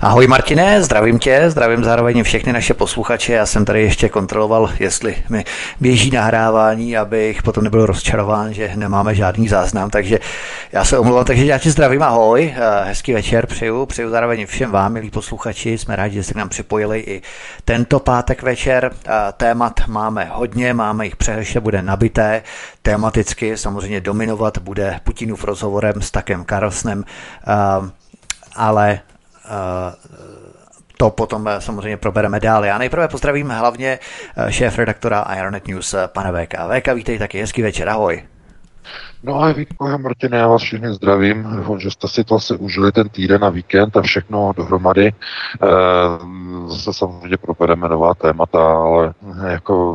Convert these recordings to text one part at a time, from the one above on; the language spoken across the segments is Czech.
Ahoj Martine, zdravím tě, zdravím zároveň všechny naše posluchače. Já jsem tady ještě kontroloval, jestli mi běží nahrávání, abych potom nebyl rozčarován, že nemáme žádný záznam, takže já se omlouvám, takže já tě zdravím, ahoj, hezký večer přeju, přeju zároveň všem vám, milí posluchači, jsme rádi, že jste k nám připojili i tento pátek večer. Témat máme hodně, máme jich přehrše, bude nabité, tematicky samozřejmě dominovat bude Putinův rozhovorem s Takem Karlsnem, ale to potom eh, samozřejmě probereme dál. Já nejprve pozdravím hlavně eh, šéf redaktora Ironet News, eh, pana VK. VK, vítej taky, hezký večer, ahoj. No a Vítko a Martin, já vás všichni zdravím. Doufám, že jste si to asi užili ten týden a víkend a všechno dohromady. zase samozřejmě probereme nová témata, ale jako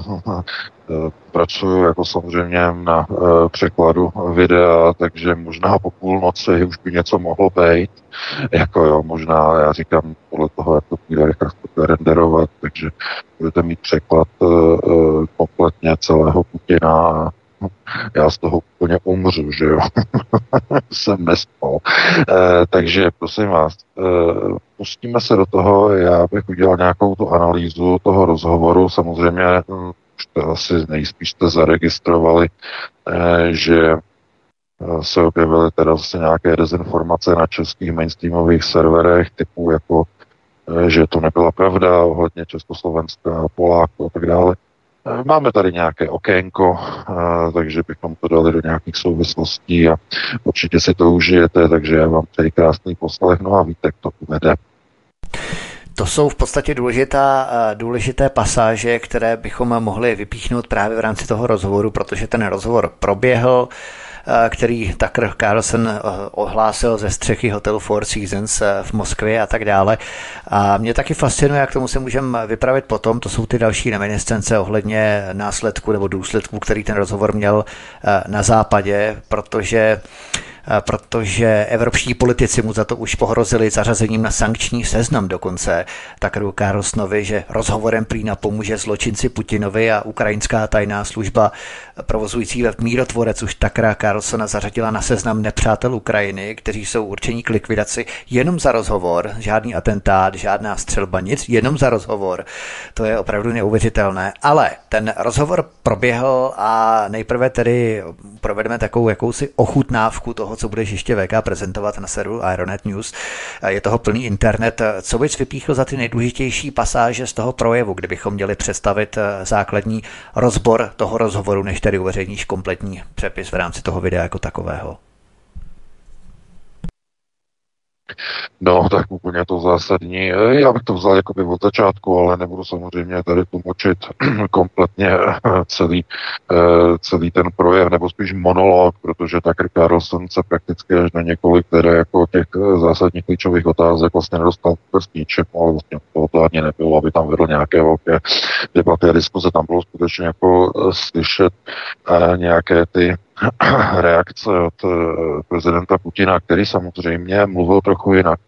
pracuju jako samozřejmě na překladu videa, takže možná po půlnoci už by něco mohlo být. Jako jo, možná, já říkám, podle toho, jak to půjde, jak to renderovat, takže budete mít překlad uh, kompletně celého Putina já z toho úplně umřu, že jo. Jsem nespal. E, takže prosím vás, e, pustíme se do toho, já bych udělal nějakou tu analýzu toho rozhovoru, samozřejmě hm, už to asi nejspíš jste zaregistrovali, e, že se objevily teda zase nějaké dezinformace na českých mainstreamových serverech typu jako, že to nebyla pravda ohledně Československa, Poláku a tak dále. Eh, máme tady nějaké okénko, eh, takže bychom to dali do nějakých souvislostí a určitě si to užijete, takže já vám přeji krásný poslech, no a víte, to vede. To jsou v podstatě důležitá, důležité pasáže, které bychom mohli vypíchnout právě v rámci toho rozhovoru, protože ten rozhovor proběhl. Eh, který Tucker Carlson eh, ohlásil ze střechy hotelu Four Seasons eh, v Moskvě a tak dále. A mě taky fascinuje, jak tomu se můžeme vypravit potom, to jsou ty další reminiscence ohledně následku nebo důsledků, který ten rozhovor měl na západě, protože protože evropští politici mu za to už pohrozili zařazením na sankční seznam dokonce Takaru Karlsnovi, že rozhovorem prý napomůže zločinci Putinovi a ukrajinská tajná služba provozující ve mírotvorec už Takara Carlsona zařadila na seznam nepřátel Ukrajiny, kteří jsou určení k likvidaci jenom za rozhovor, žádný atentát, žádná střelba, nic, jenom za rozhovor. To je opravdu neuvěřitelné. Ale ten rozhovor proběhl a nejprve tedy provedeme takovou jakousi ochutnávku toho, co budeš ještě VK prezentovat na serveru Ironet News. Je toho plný internet. Co bys vypíchl za ty nejdůležitější pasáže z toho projevu, kdybychom měli představit eh, základní rozbor toho rozhovoru, než tedy uveřejníš kompletní přepis v rámci toho videa jako takového? No, tak úplně to zásadní. Já bych to vzal jakoby od začátku, ale nebudu samozřejmě tady tlumočit kompletně celý, eh, celý ten projev, nebo spíš monolog, protože Tucker Carlson se prakticky až na několik které jako těch eh, zásadních klíčových otázek vlastně nedostal vůbec ničem, ale vlastně to ani nebylo, aby tam vedl nějaké velké debaty a diskuze. Tam bylo skutečně jako eh, slyšet nějaké ty reakce od eh, prezidenta Putina, který samozřejmě mluvil trochu jinak.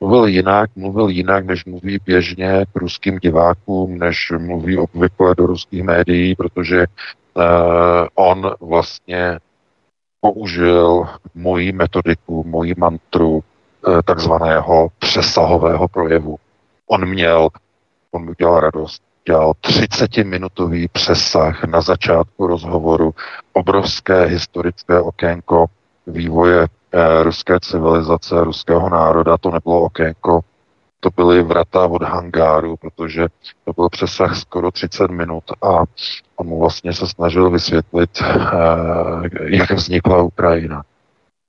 Mluvil jinak, mluvil jinak, než mluví běžně k ruským divákům, než mluví obvykle do ruských médií, protože uh, on vlastně použil moji metodiku, moji mantru uh, takzvaného přesahového projevu. On měl, on mi udělal radost, dělal 30-minutový přesah na začátku rozhovoru, obrovské historické okénko vývoje eh, ruské civilizace, ruského národa. To nebylo okénko, to byly vrata od hangáru, protože to byl přesah skoro 30 minut a on mu vlastně se snažil vysvětlit, eh, jak vznikla Ukrajina.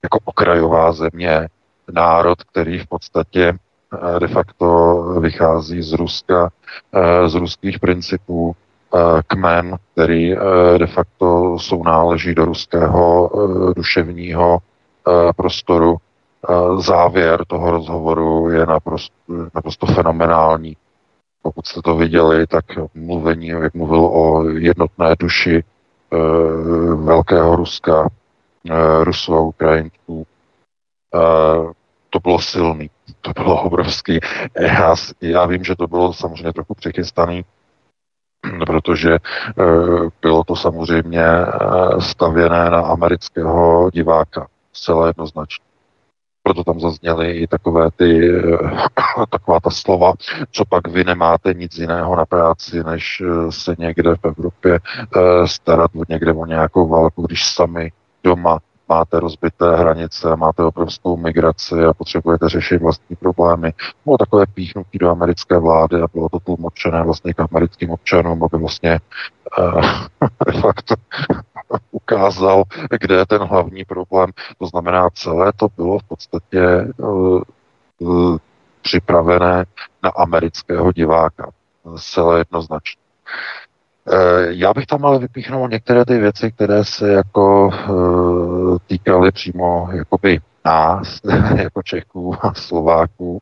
Jako okrajová země, národ, který v podstatě de facto vychází z Ruska, z ruských principů, kmen, který de facto sounáleží do ruského duševního prostoru. Závěr toho rozhovoru je naprosto, naprosto fenomenální. Pokud jste to viděli, tak mluvení, jak mluvil o jednotné duši velkého Ruska, Rusů a Ukrajinců, to bylo silný, to bylo obrovský. Já, já vím, že to bylo samozřejmě trochu přechystaný, protože bylo to samozřejmě stavěné na amerického diváka, zcela jednoznačně proto tam zazněly i takové ty, taková ta slova, co pak vy nemáte nic jiného na práci, než eh, se někde v Evropě eh, starat někde o nějakou válku, když sami doma máte rozbité hranice, máte obrovskou migraci a potřebujete řešit vlastní problémy. Bylo takové píchnutí do americké vlády a bylo to tlumočené vlastně k americkým občanům, aby vlastně uh, fakt ukázal, kde je ten hlavní problém. To znamená, celé to bylo v podstatě uh, připravené na amerického diváka. Celé jednoznačně. Eh, já bych tam ale vypíchnul některé ty věci, které se jako eh, týkaly přímo jakoby nás, jako Čechů a Slováků.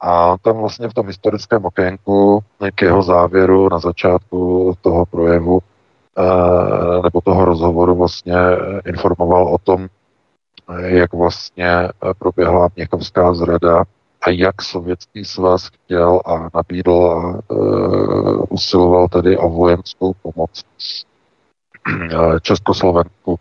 A tam vlastně v tom historickém okénku k jeho závěru na začátku toho projevu eh, nebo toho rozhovoru vlastně informoval o tom, jak vlastně proběhla Měchovská zrada a jak Sovětský svaz chtěl a nabídl a uh, usiloval tedy o vojenskou pomoc Československu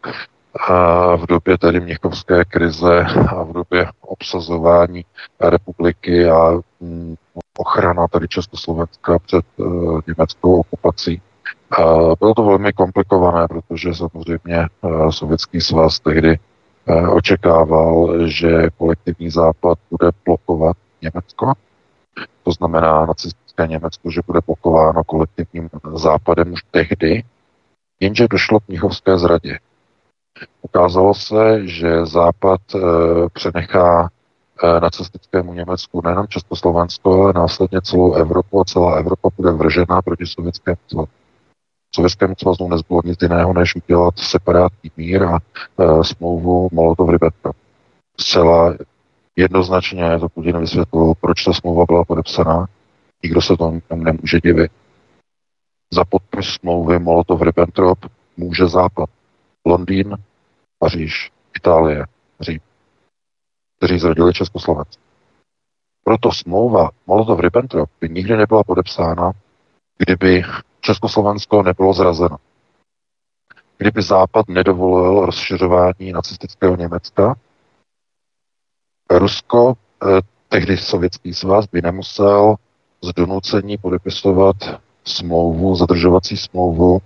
v době tedy Měchovské krize a v době obsazování republiky a mm, ochrana tady Československa před uh, německou okupací. Uh, bylo to velmi komplikované, protože samozřejmě uh, Sovětský svaz tehdy Eh, očekával, že kolektivní západ bude blokovat Německo. To znamená nacistické Německo, že bude blokováno kolektivním západem už tehdy, jenže došlo k Mnichovské zradě. Ukázalo se, že západ e, přenechá e, nacistickému Německu nejenom Československo, ale následně celou Evropu a celá Evropa bude vržena proti sovětskému svazu. Sovětskému svazu nezbylo nic jiného, než udělat separátní mír a e, smlouvu Molotov-Ribbentrop. Zcela jednoznačně to Putin vysvětlil, proč ta smlouva byla podepsaná. Nikdo se tomu nemůže divit. Za podpis smlouvy Molotov-Ribbentrop může Západ. Londýn, Paříž, Itálie, Řím, kteří zradili Československo. Proto smlouva Molotov-Ribbentrop by nikdy nebyla podepsána, kdyby Československo nebylo zrazeno. Kdyby Západ nedovolil rozšiřování nacistického Německa, Rusko, eh, tehdy Sovětský svaz, by nemusel z donucení podepisovat smlouvu, zadržovací smlouvu uh,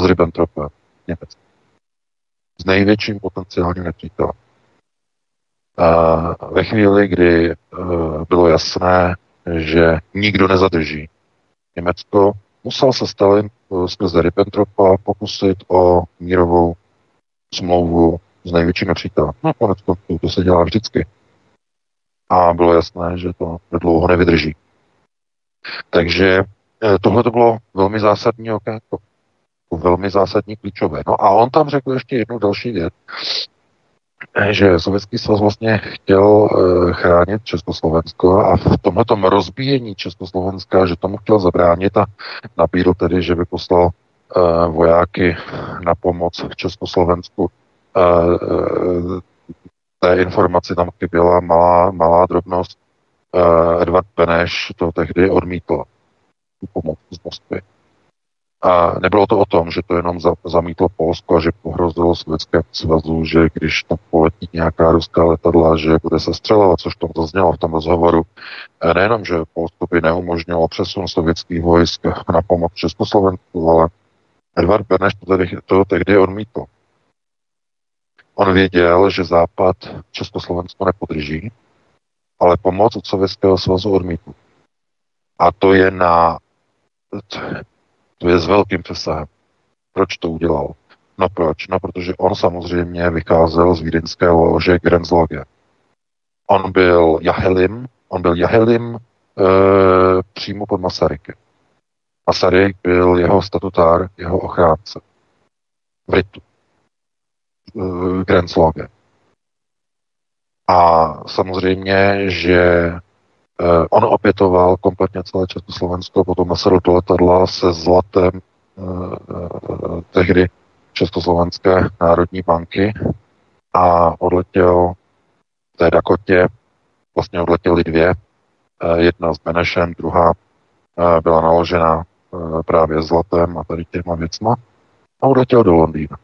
s Ribbentropem Německa. S největším potenciálním nepřítelem. Uh, ve chvíli, kdy bylo jasné, že nikdo nezadrží Německo, musel se Stalin eh, skrze Ribbentropa pokusit o mírovou smlouvu s největším nepřítelem. No konec konců to se dělá vždycky. A bylo jasné, že to dlouho nevydrží. Takže eh, tohle to bylo velmi zásadní okénko. Velmi zásadní klíčové. No a on tam řekl ještě jednu další věc, že Sovětský svaz vlastně chtěl eh, chránit Československo a v tomto rozbíjení Československa, že tomu chtěl zabránit a nabídl tedy, že by poslal eh, vojáky na pomoc v Československu. Eh, té informaci tam chyběla malá, malá drobnost. Edvard Beneš to tehdy odmítl, tu pomoc z Moskvy. A nebylo to o tom, že to jenom zamítlo Polsko a že pohrozilo Sovětské svazu, že když tam poletí nějaká ruská letadla, že bude se střelovat, což tam zaznělo v tom rozhovoru. E, nejenom, že Polsko by neumožnilo přesun sovětských vojsk na pomoc Československu, ale Edvard Beneš to, tedy, to tehdy odmítl. On věděl, že Západ Československo nepodrží, ale pomoc od Sovětského svazu odmítl. A to je na to je s velkým přesahem. Proč to udělal? No proč? No protože on samozřejmě vycházel z vídeňské lože Grenzlage. On byl Jahelim, on byl Jahelim e, přímo pod Masarykem. Masaryk byl jeho statutár, jeho ochránce. V. E, Grenzlage. A samozřejmě, že Eh, on opětoval kompletně celé Československo, potom nasedl do letadla se zlatem eh, eh, tehdy Československé národní banky a odletěl v té Dakotě, vlastně odletěly dvě, jedna s Benešem, druhá byla naložena právě zlatem a tady těma věcma a odletěl do Londýna.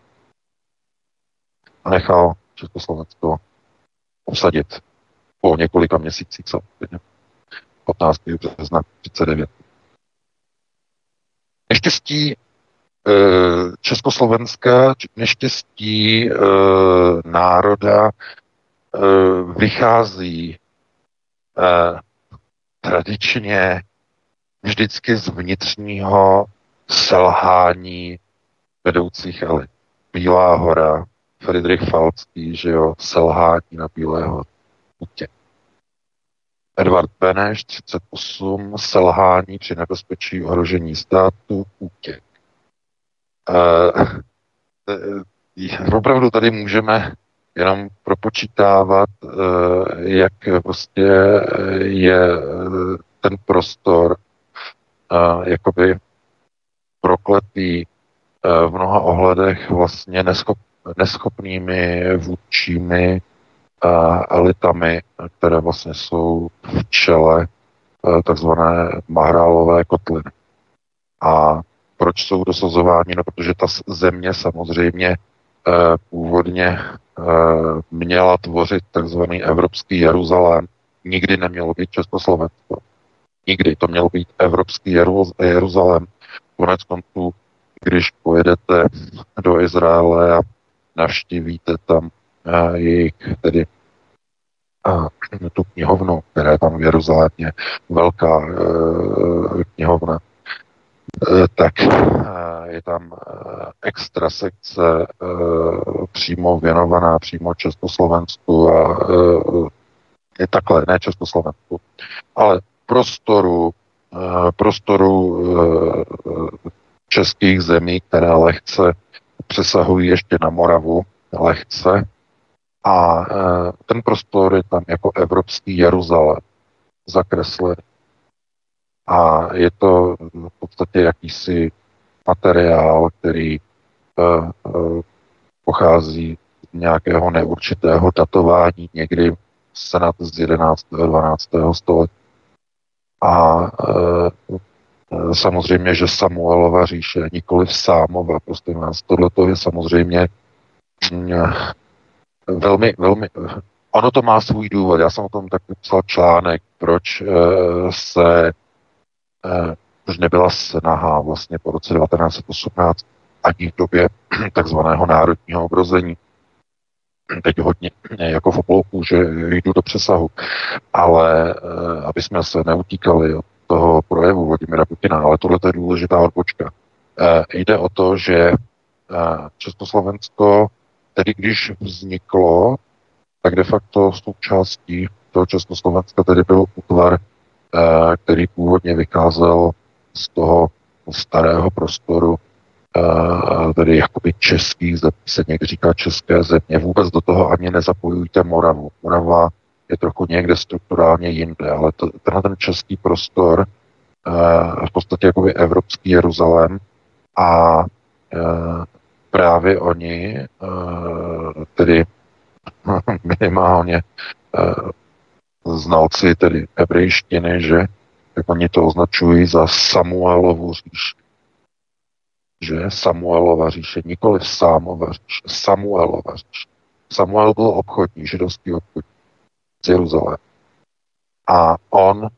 A nechal Československo obsadit po několika měsících samozřejmě. 15. března 39. Neštěstí eh, Československa, neštěstí e, národa e, vychází tradičně vždycky z vnitřního selhání vedoucích elit. Bílá hora, Friedrich Falcký, že jo, selhání na Bílého putě. Edward Beneš, 38, selhání při nebezpečí ohrožení státu, útěk. E, opravdu tady můžeme jenom propočítávat, e, jak prostě je ten prostor jakoby prokletý v mnoha ohledech vlastně neschop, neschopnými vůdčími elitami, které vlastně jsou v čele eh, takzvané mahrálové kotliny. A proč jsou dosazováni? No, protože ta země samozřejmě eh, původně eh, měla tvořit takzvaný evropský Jeruzalém. Nikdy nemělo být Československo. Nikdy to mělo být evropský Jeruzalém. Konec konců, když pojedete do Izraele a navštívíte tam jejich tedy a tu knihovnu, která je tam v Jeruzalémě, velká e, knihovna, e, tak e, je tam extra sekce e, přímo věnovaná přímo Československu a e, je takhle, ne Československu, ale prostoru, e, prostoru e, českých zemí, které lehce přesahují ještě na Moravu, lehce, a e, ten prostor je tam jako evropský Jeruzalém zakreslený. A je to v podstatě jakýsi materiál, který e, e, pochází z nějakého neurčitého datování někdy snad z 11. a 12. století. A e, samozřejmě, že Samuelova říše, nikoli Sámova, prostě nás. Tohle je samozřejmě velmi, velmi, ono to má svůj důvod. Já jsem o tom tak psal článek, proč uh, se už nebyla snaha vlastně po roce 1918 ani v době takzvaného národního obrození. Teď hodně jako v oblouku, že jdu do přesahu. Ale aby jsme se neutíkali od toho projevu Vladimira Putina, ale tohle je důležitá odbočka. Jde o to, že Československo tedy když vzniklo, tak de facto součástí toho Československa tedy byl útvar, eh, který původně vycházel z toho starého prostoru, eh, tedy jakoby českých se někdy říká české země. Vůbec do toho ani nezapojujte Moravu. Morava je trochu někde strukturálně jinde, ale to, tenhle ten český prostor, eh, v podstatě jakoby evropský Jeruzalém a právě oni, eh, tedy minimálně eh, znalci tedy hebrejštiny, že jak oni to označují za Samuelovu říši. Že Samuelova říše, nikoli Sámova říše, Samuelova říše. Samuel byl obchodní, židovský obchodní z Jeruzalém. A on uh,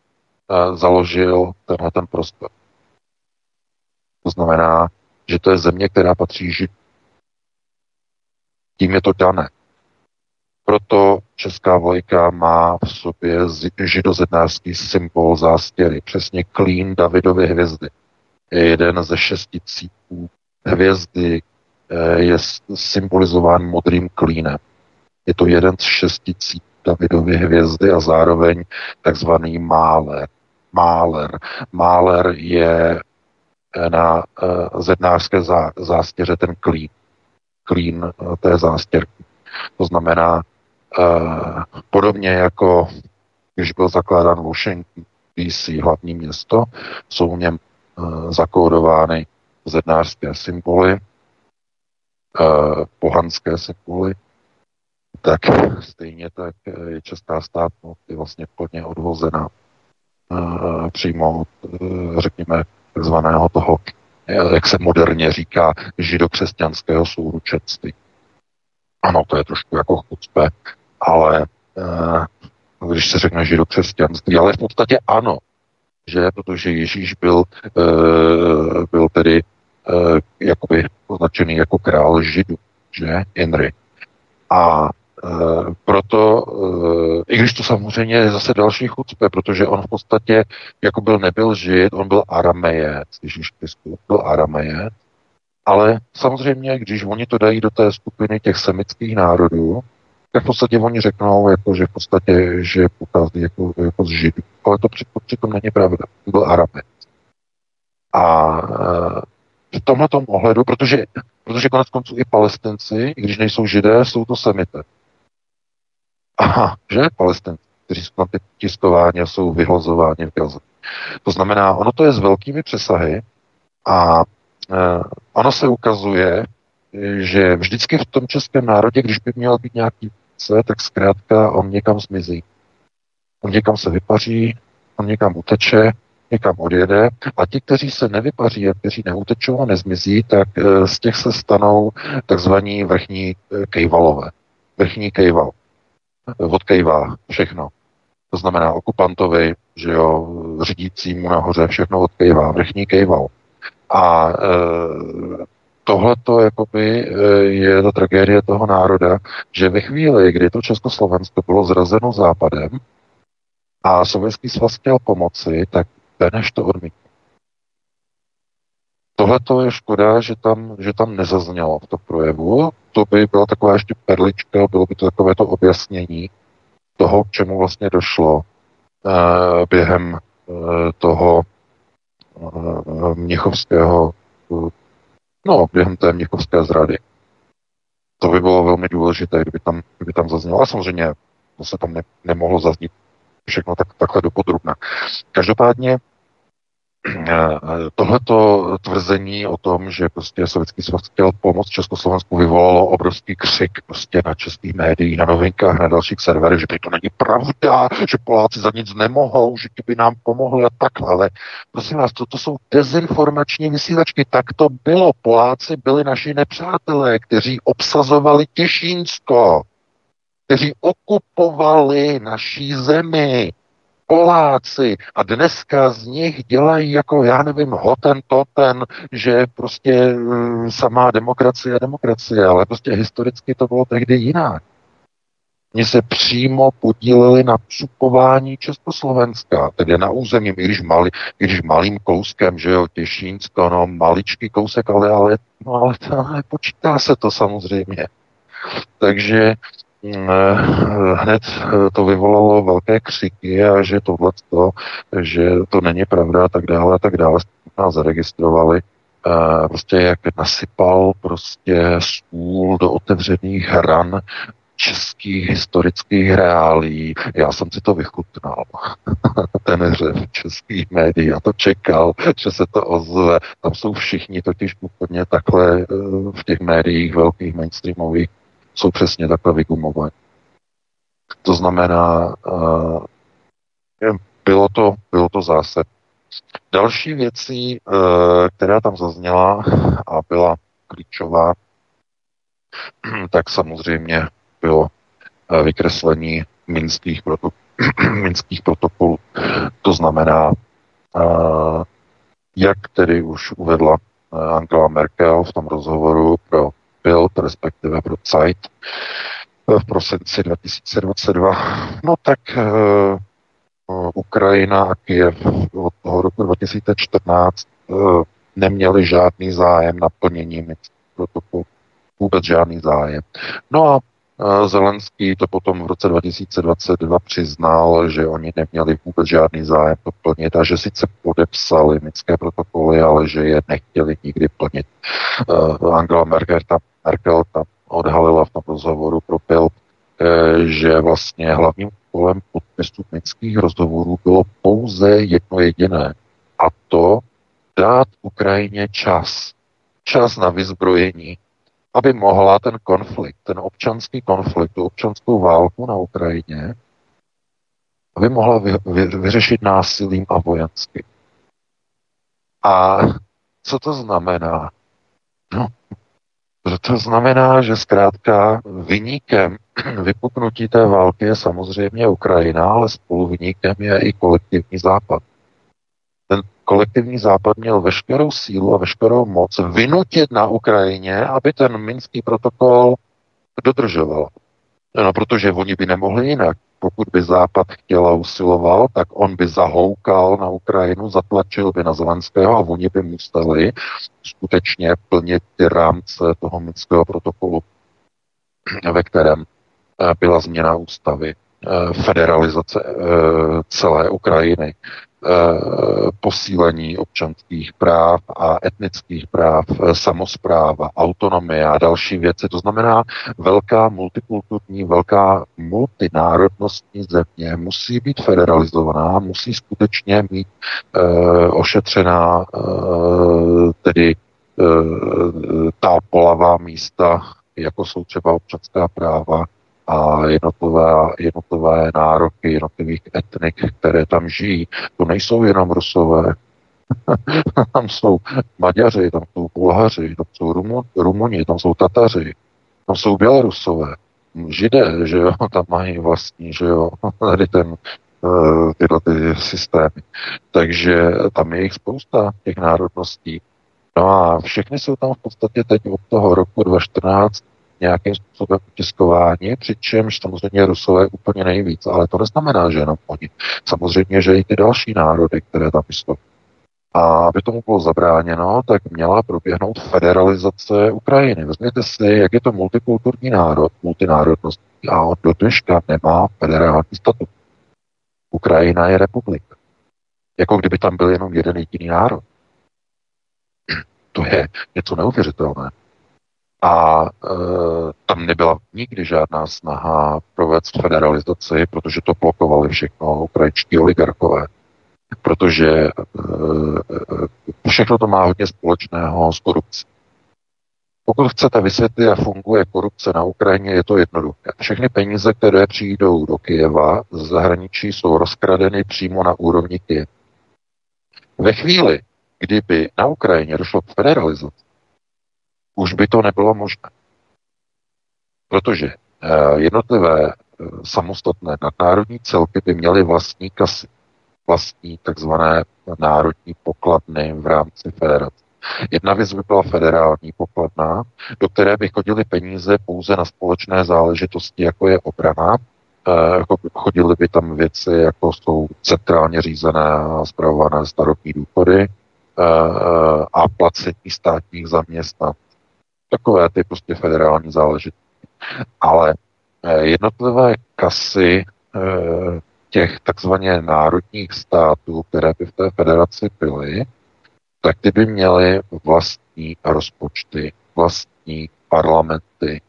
založil tenhle ten prostor. To znamená, že to je země, která patří Židům. Tím je to dané. Proto česká vlajka má v sobě židozednářský symbol zástěry, přesně klín Davidovy hvězdy. Je jeden ze šesti cípů hvězdy, eh, je symbolizován modrým klínem. Je to jeden z šesti cípů Davidovy hvězdy a zároveň takzvaný máler. Máler. Máler je eh, na uh, zednářské zá, zástěře ten klín klín eh, té zástěrky. To znamená, eh, podobně jako když byl zakládán Washington DC, hlavní město, jsou v něm eh, zakódovány zednářské symboly pohanské symboly, tak stejně tak je česká státnost je vlastně plně odvozena přímo od, řekněme, takzvaného toho, jak se moderně říká, židokřesťanského souručenství. Ano, to je trošku jako chucpe, ale když se řekne židokřesťanství, ale v podstatě ano, že protože Ježíš byl, byl tedy jakoby označený jako král židu, že, Henry. A Eh, proto, eh, i když to samozřejmě je zase další chucpe, protože on v podstatě jako byl nebyl žid, on byl aramejec, Ježíš Kristus byl aramejec, ale samozřejmě, když oni to dají do té skupiny těch semických národů, tak v podstatě oni řeknou, jako, že v podstatě, že pochází jako, jako z židů. Ale to přitom není pravda. Byl aramejec. A eh, v tomhle ohledu, protože, protože konec konců i palestinci, i když nejsou židé, jsou to semité. Aha, že palestinci, kteří jsou tam tiskováni a jsou vyhlazováni v Gaze. To znamená, ono to je s velkými přesahy a e, ono se ukazuje, že vždycky v tom českém národě, když by měl být nějaký více, tak zkrátka on někam zmizí. On někam se vypaří, on někam uteče, někam odjede a ti, kteří se nevypaří a kteří neutečou a nezmizí, tak e, z těch se stanou takzvaní vrchní e, kejvalové. Vrchní kejval odkejvá všechno. To znamená okupantovi, že jo, řídícímu nahoře všechno odkejvá, vrchní kejval. A e, tohleto jakoby e, je ta tragédie toho národa, že ve chvíli, kdy to Československo bylo zrazeno západem a Sovětský svaz chtěl pomoci, tak Beneš to odmítl. Tohle to je škoda, že tam, že tam nezaznělo v tom projevu. To by byla taková ještě perlička, bylo by to takové to objasnění toho, k čemu vlastně došlo uh, během uh, toho uh, mnichovského, uh, no, během té mnichovské zrady. To by bylo velmi důležité, kdyby tam, kdyby tam zaznělo. A samozřejmě to se tam ne, nemohlo zaznít všechno tak, takhle dopodrobna. Každopádně Eh, tohleto tvrzení o tom, že prostě Sovětský svaz chtěl pomoct Československu, vyvolalo obrovský křik prostě na českých médiích, na novinkách, na dalších serverech, že to není pravda, že Poláci za nic nemohou, že by nám pomohli a takhle. Ale prosím vás, to, to jsou dezinformační vysílačky. Tak to bylo. Poláci byli naši nepřátelé, kteří obsazovali Těšínsko, kteří okupovali naší zemi Poláci a dneska z nich dělají jako, já nevím, hoten toten, že prostě mm, samá demokracie demokracie, ale prostě historicky to bylo tehdy jinak. Oni se přímo podíleli na cupování Československa, tedy na území, i když, mali, i když malým kouskem, že jo, Těšínsko, no, maličký kousek, ale, ale, no, ale to, počítá se to samozřejmě. Takže hned eh, to vyvolalo velké křiky a že tohle, že to není pravda a tak dále a tak dále, nás zaregistrovali. Eh, prostě jak nasypal prostě stůl do otevřených hran českých historických reálí. Já jsem si to vychutnal. Ten hřev českých médií. A to čekal, že se to ozve. Tam jsou všichni totiž úplně takhle v těch médiích velkých mainstreamových jsou přesně takhle vygumované. To znamená, uh, bylo to, bylo to zase. Další věcí, uh, která tam zazněla a byla klíčová, tak samozřejmě bylo uh, vykreslení minských, protok- minských protokolů. To znamená, jak tedy už uvedla Angela Merkel v tom rozhovoru pro Bild, respektive pro Zeit eh, v prosinci 2022, no tak uh, Ukrajina a Kiev od toho roku 2014 uh, neměli žádný zájem na plnění protokolu. Vůbec žádný zájem. No a Zelenský to potom v roce 2022 přiznal, že oni neměli vůbec žádný zájem to plnit a že sice podepsali minské protokoly, ale že je nechtěli nikdy plnit. Angela Merkel tam Merkel tam odhalila v tom rozhovoru pro Bild, eh, že vlastně hlavním kolem podpisu minských rozhovorů bylo pouze jedno jediné. A to dát Ukrajině čas. Čas na vyzbrojení, aby mohla ten konflikt, ten občanský konflikt, tu občanskou válku na Ukrajině, aby mohla vy, vy, vyřešit násilím a vojensky. A co to znamená? No, to znamená, že zkrátka vyníkem vypuknutí té války je samozřejmě Ukrajina, ale spoluvyníkem je i kolektivní západ. Ten kolektivní západ měl veškerou sílu a veškerou moc vynutit na Ukrajině, aby ten minský protokol dodržoval. No, protože oni by nemohli jinak. Pokud by Západ chtěl a usiloval, tak on by zahoukal na Ukrajinu, zatlačil by na Zelenského a oni by museli skutečně plnit ty rámce toho minského protokolu, ve kterém eh, byla změna ústavy, eh, federalizace eh, celé Ukrajiny, posílení občanských práv a etnických práv, eh, samozpráva, autonomie a další věci. To znamená, velká multikulturní, velká multinárodnostní země musí být federalizovaná, musí skutečně mít uh, ošetřená uh, tedy uh, ta polavá místa, jako jsou třeba občanská práva, a jednotlivé, jednotlivé nároky jednotlivých etnik, které tam žijí. To nejsou jenom Rusové, tam jsou Maďaři, tam jsou Bulhaři, tam jsou Rumu, Rumuni, tam jsou Tataři, tam jsou Bělorusové, Židé, že jo, tam mají vlastní, že jo, tady ten, eh, tyhle ty systémy. Takže tam je jich spousta, těch národností. No a všechny jsou tam v podstatě teď od toho roku 2014 nějakým způsobem utiskováni, přičemž samozřejmě Rusové úplně nejvíc, ale to neznamená, že jenom oni. Samozřejmě, že i ty další národy, které tam jsou. A aby tomu bylo zabráněno, tak měla proběhnout federalizace Ukrajiny. Vezměte si, jak je to multikulturní národ, multinárodnost a on do dneška nemá federální statut. Ukrajina je republika. Jako kdyby tam byl jenom jeden jediný národ. To je něco neuvěřitelné. A e, tam nebyla nikdy žádná snaha provést federalizaci, protože to blokovali všechno ukrajinští oligarchové. Protože e, e, všechno to má hodně společného s korupcí. Pokud chcete vysvětlit, jak funguje korupce na Ukrajině, je to jednoduché. Všechny peníze, které přijdou do Kyjeva z zahraničí, jsou rozkradeny přímo na úrovni Kyjeva. Ve chvíli, kdyby na Ukrajině došlo k federalizaci, už by to nebylo možné. Protože eh, jednotlivé eh, samostatné nadnárodní celky by měly vlastní kasy, vlastní takzvané národní pokladny v rámci federace. Jedna věc by byla federální pokladna, do které by chodily peníze pouze na společné záležitosti, jako je obrana. Eh, chodily by tam věci, jako jsou centrálně řízené a zpravované starobní důchody a placení státních zaměstnanců Takové ty prostě federální záležitosti. Ale eh, jednotlivé kasy eh, těch takzvaně národních států, které by v té federaci byly, tak ty by měly vlastní rozpočty, vlastní parlamenty.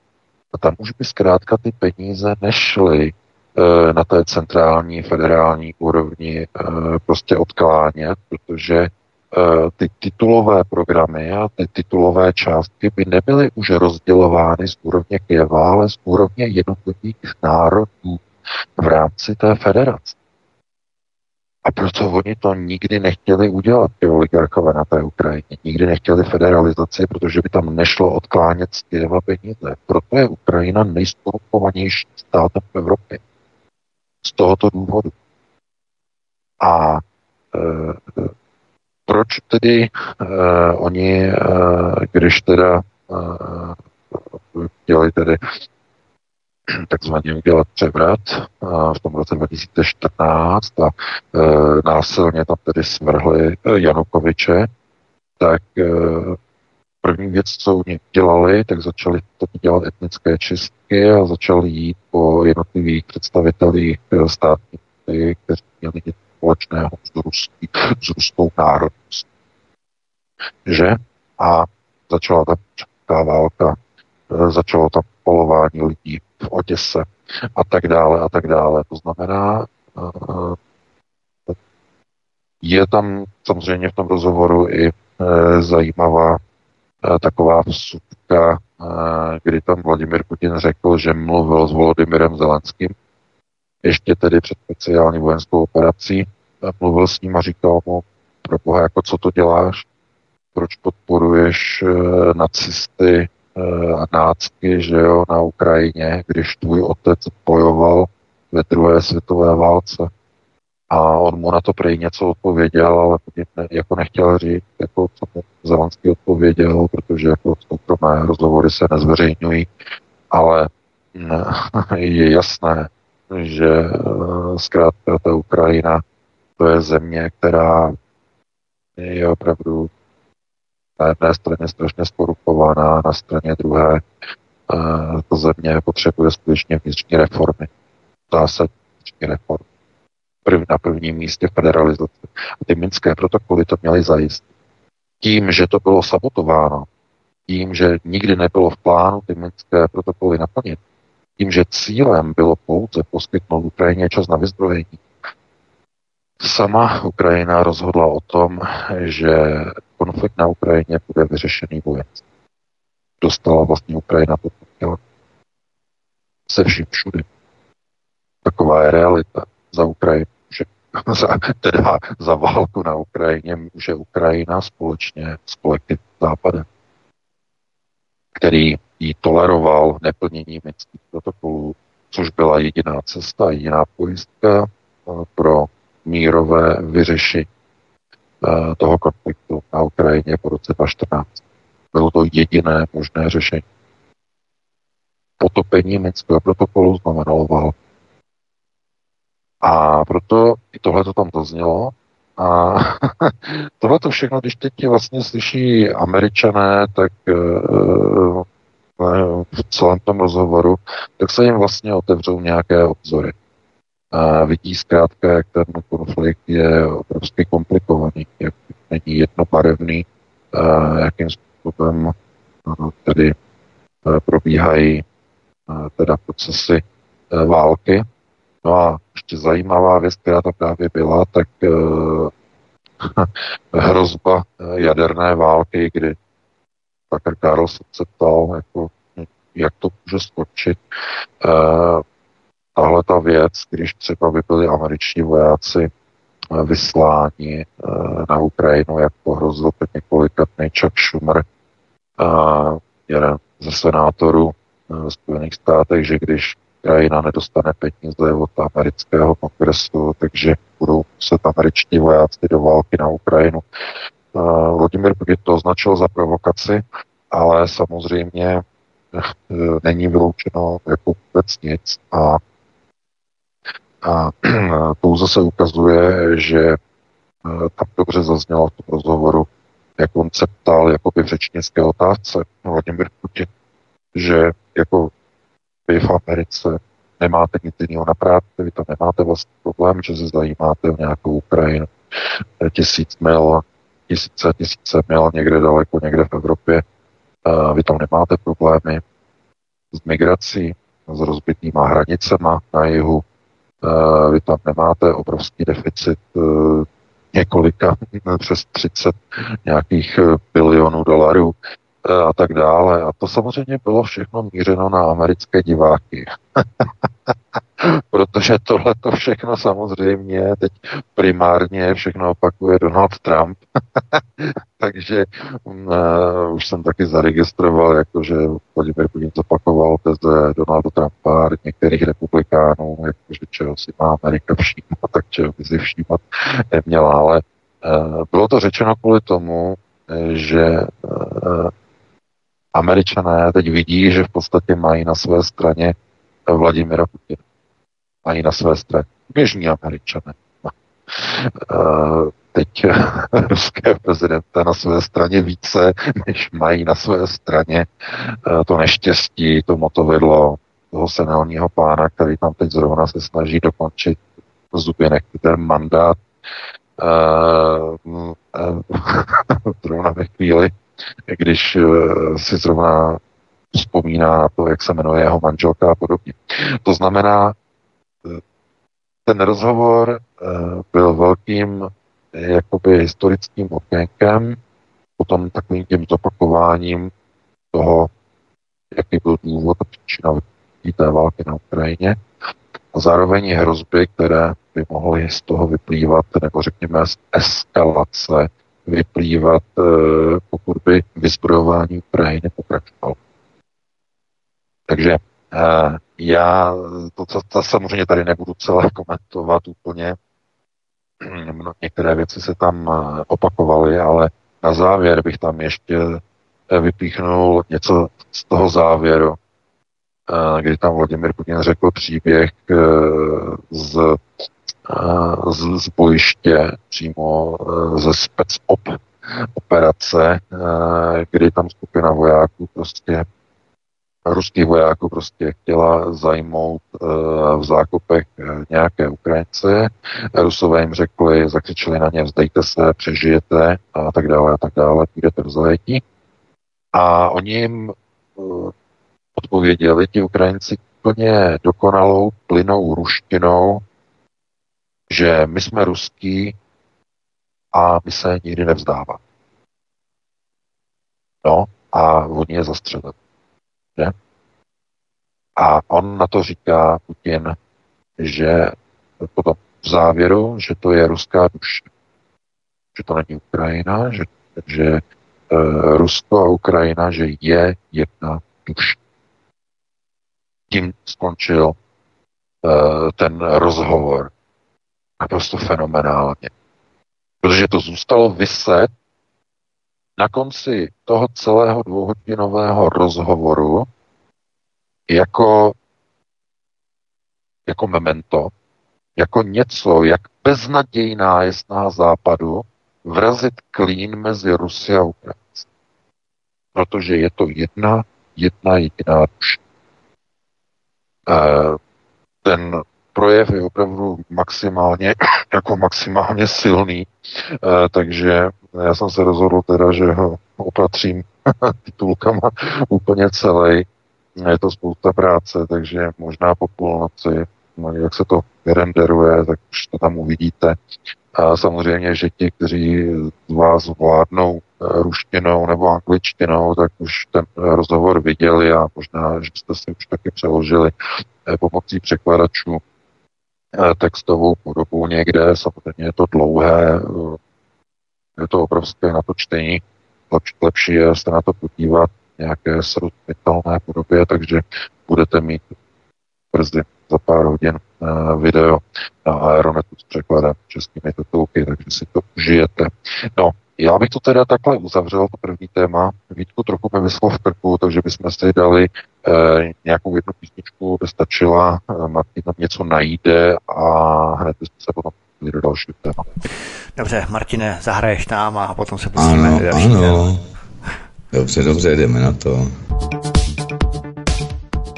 A tam už by zkrátka ty peníze nešly eh, na té centrální federální úrovni prostě odklánět, protože ty titulové programy a ty titulové částky by nebyly už rozdělovány z úrovně Kyjeva, ale z úrovně jednotlivých národů v rámci té federace. A proto oni to nikdy nechtěli udělat, ty oligarchové na té Ukrajině. Nikdy nechtěli federalizaci, protože by tam nešlo odklánět z Kyjeva peníze. Proto je Ukrajina nejskorupovanější státem v Evropě. Z tohoto důvodu. A e, proč tedy uh, oni, uh, když teda uh, chtěli tedy takzvaně udělat převrat v tom roce 2014 a násilně tam tedy smrhli Janukoviče, tak první věc, co oni dělali, tak začali dělat etnické čistky a začali jít po jednotlivých představitelích státních, kteří měli společného s, ruský, s ruskou národností. Že? A začala tam ta válka, e, začalo tam polování lidí v Oděse a tak dále a tak dále. To znamená, e, je tam samozřejmě v tom rozhovoru i e, zajímavá taková vsupka, kdy tam Vladimir Putin řekl, že mluvil s Volodymyrem Zelenským, ještě tedy před speciální vojenskou operací, mluvil s ním a říkal mu, pro boha, jako co to děláš, proč podporuješ nacisty a nácky, že jo, na Ukrajině, když tvůj otec bojoval ve druhé světové válce. A on mu na to prej něco odpověděl, ale jako nechtěl říct, jako co mu Zelenský odpověděl, protože jako soukromé rozhovory se nezveřejňují, ale je jasné, že eh, zkrátka ta Ukrajina to je země, která je opravdu na jedné straně strašně skorupovaná, na straně druhé uh, to země potřebuje skutečně vnitřní reformy. Zásadní vnitřní reformy. Prv, na prvním místě federalizace. A ty minské protokoly to měly zajistit. Tím, že to bylo sabotováno, tím, že nikdy nebylo v plánu ty minské protokoly naplnit, tím, že cílem bylo pouze poskytnout Ukrajině čas na vyzbrojení, Sama Ukrajina rozhodla o tom, že konflikt na Ukrajině bude vyřešený vojensky. Dostala vlastně Ukrajina chtěla. Se vším všude. Taková je realita za Ukrajinu. Že, za, teda za válku na Ukrajině může Ukrajina společně s kolektivním západem, který jí toleroval neplnění minských protokolů, což byla jediná cesta, jediná pojistka eh, pro mírové vyřešení eh, toho konfliktu na Ukrajině po roce 2014. Bylo to jediné možné řešení. Potopení Minského protokolu znamenalo válku. A proto i tohle to tam zaznělo. A tohle to všechno, když teď vlastně slyší američané, tak eh, v celém tom rozhovoru, tak se jim vlastně otevřou nějaké obzory a vidí zkrátka, jak ten konflikt je obrovsky komplikovaný, jak není jednobarevný, jakým způsobem tedy probíhají teda procesy války. No a ještě zajímavá věc, která tam právě byla, tak hrozba jaderné války, kdy Tucker Carlson se ptal, jako, jak to může skočit tahle ta věc, když třeba by byli američtí vojáci eh, vysláni eh, na Ukrajinu, jak pohrozil před několika dny Chuck Schumer, eh, jeden ze senátorů Spojených státech, že když Ukrajina nedostane peníze od amerického kongresu, takže budou se američtí vojáci do války na Ukrajinu. Vladimir Putin to označil za provokaci, ale samozřejmě není vyloučeno jako vůbec nic a a pouze se ukazuje, že eh, tam dobře zaznělo v tom rozhovoru, jak on se ptal jakoby v řečnické otázce Vladimir Putin, že jako vy v Americe nemáte nic jiného na práci, vy tam nemáte vlastně problém, že se zajímáte o nějakou Ukrajinu. Eh, tisíc mil, tisíce, tisíce mil někde daleko, někde v Evropě. Vy tam nemáte problémy s migrací, s rozbitýma hranicema na jihu, Eh, vy tam nemáte obrovský deficit eh, několika, přes 30 nějakých eh, bilionů dolarů a tak dále. A to samozřejmě bylo všechno mířeno na americké diváky. Protože tohle to všechno samozřejmě teď primárně všechno opakuje Donald Trump. Takže uh, už jsem taky zaregistroval, jakože Vladimir Putin zopakoval teze Donalda Trumpa některých republikánů, jakože čeho si má Amerika všímat, tak čeho by si všímat neměla. Ale uh, bylo to řečeno kvůli tomu, že uh, Američané teď vidí, že v podstatě mají na své straně Vladimira Putina. Mají na své straně běžní Američané. Eh, teď ruské prezidenta na své straně více, než mají na své straně eh, to neštěstí, to motovidlo toho senálního pána, který tam teď zrovna se snaží dokončit zuby ten mandát. Uh, zrovna ve chvíli, když uh, si zrovna vzpomíná na to, jak se jmenuje jeho manželka a podobně. To znamená, ten rozhovor byl velkým jakoby historickým okénkem potom takovým tím zopakováním toho, jaký byl důvod a příčina té války na Ukrajině, a zároveň hrozby, které by mohly z toho vyplývat, nebo řekněme z eskalace vyplývat, eh, pokud by vyzbrojování Ukrajiny pokračovalo. Takže eh, já to, to, to samozřejmě tady nebudu celé komentovat úplně. Některé věci se tam eh, opakovaly, ale na závěr bych tam ještě vypíchnul něco z toho závěru, kdy tam Vladimir Putin řekl příběh z, z, z bojiště přímo ze spec op operace, kdy tam skupina vojáků prostě ruských vojáků prostě chtěla zajmout v zákopech nějaké Ukrajince. Rusové jim řekli, zakřičeli na ně, vzdejte se, přežijete a tak dále a tak dále, půjdete v zajetí. A oni jim odpověděli ti Ukrajinci úplně dokonalou plynou ruštinou, že my jsme ruský a my se nikdy nevzdáváme. No a oni je zastřelili. Že? A on na to říká Putin, že potom v závěru, že to je ruská duše. Že to není Ukrajina, že, že uh, Rusko a Ukrajina, že je jedna duše tím skončil uh, ten rozhovor. Naprosto fenomenálně. Protože to zůstalo vyset na konci toho celého dvouhodinového rozhovoru jako, jako memento, jako něco, jak beznadějná je snaha západu vrazit klín mezi Rusy a Ukrajinci. Protože je to jedna, jedna jediná duše. Eh, ten projev je opravdu maximálně, jako maximálně silný, eh, takže já jsem se rozhodl teda, že ho opatřím titulkama úplně celý. Je to spousta práce, takže možná po půlnoci, no, jak se to renderuje, tak už to tam uvidíte. A samozřejmě, že ti, kteří vás vládnou eh, ruštinou nebo angličtinou, tak už ten rozhovor viděli a možná, že jste si už taky přeložili eh, pomocí překladačů eh, textovou podobu někde. Samozřejmě je to dlouhé, je to obrovské na to čtení. Lepší je se na to podívat nějaké srozumitelné podobě, takže budete mít brzy za pár hodin uh, video na Aeronetu s překladem českými titulky, takže si to užijete. No, já bych to teda takhle uzavřel, to první téma. Vítku trochu mi vyslal v krku, takže bychom si dali uh, nějakou jednu písničku, by stačila, uh, Martin tam něco najde a hned bychom se potom do dalšího téma. Dobře, Martine, zahraješ nám a potom se pustíme ano, další ano. Téma. Dobře, dobře, jdeme na to.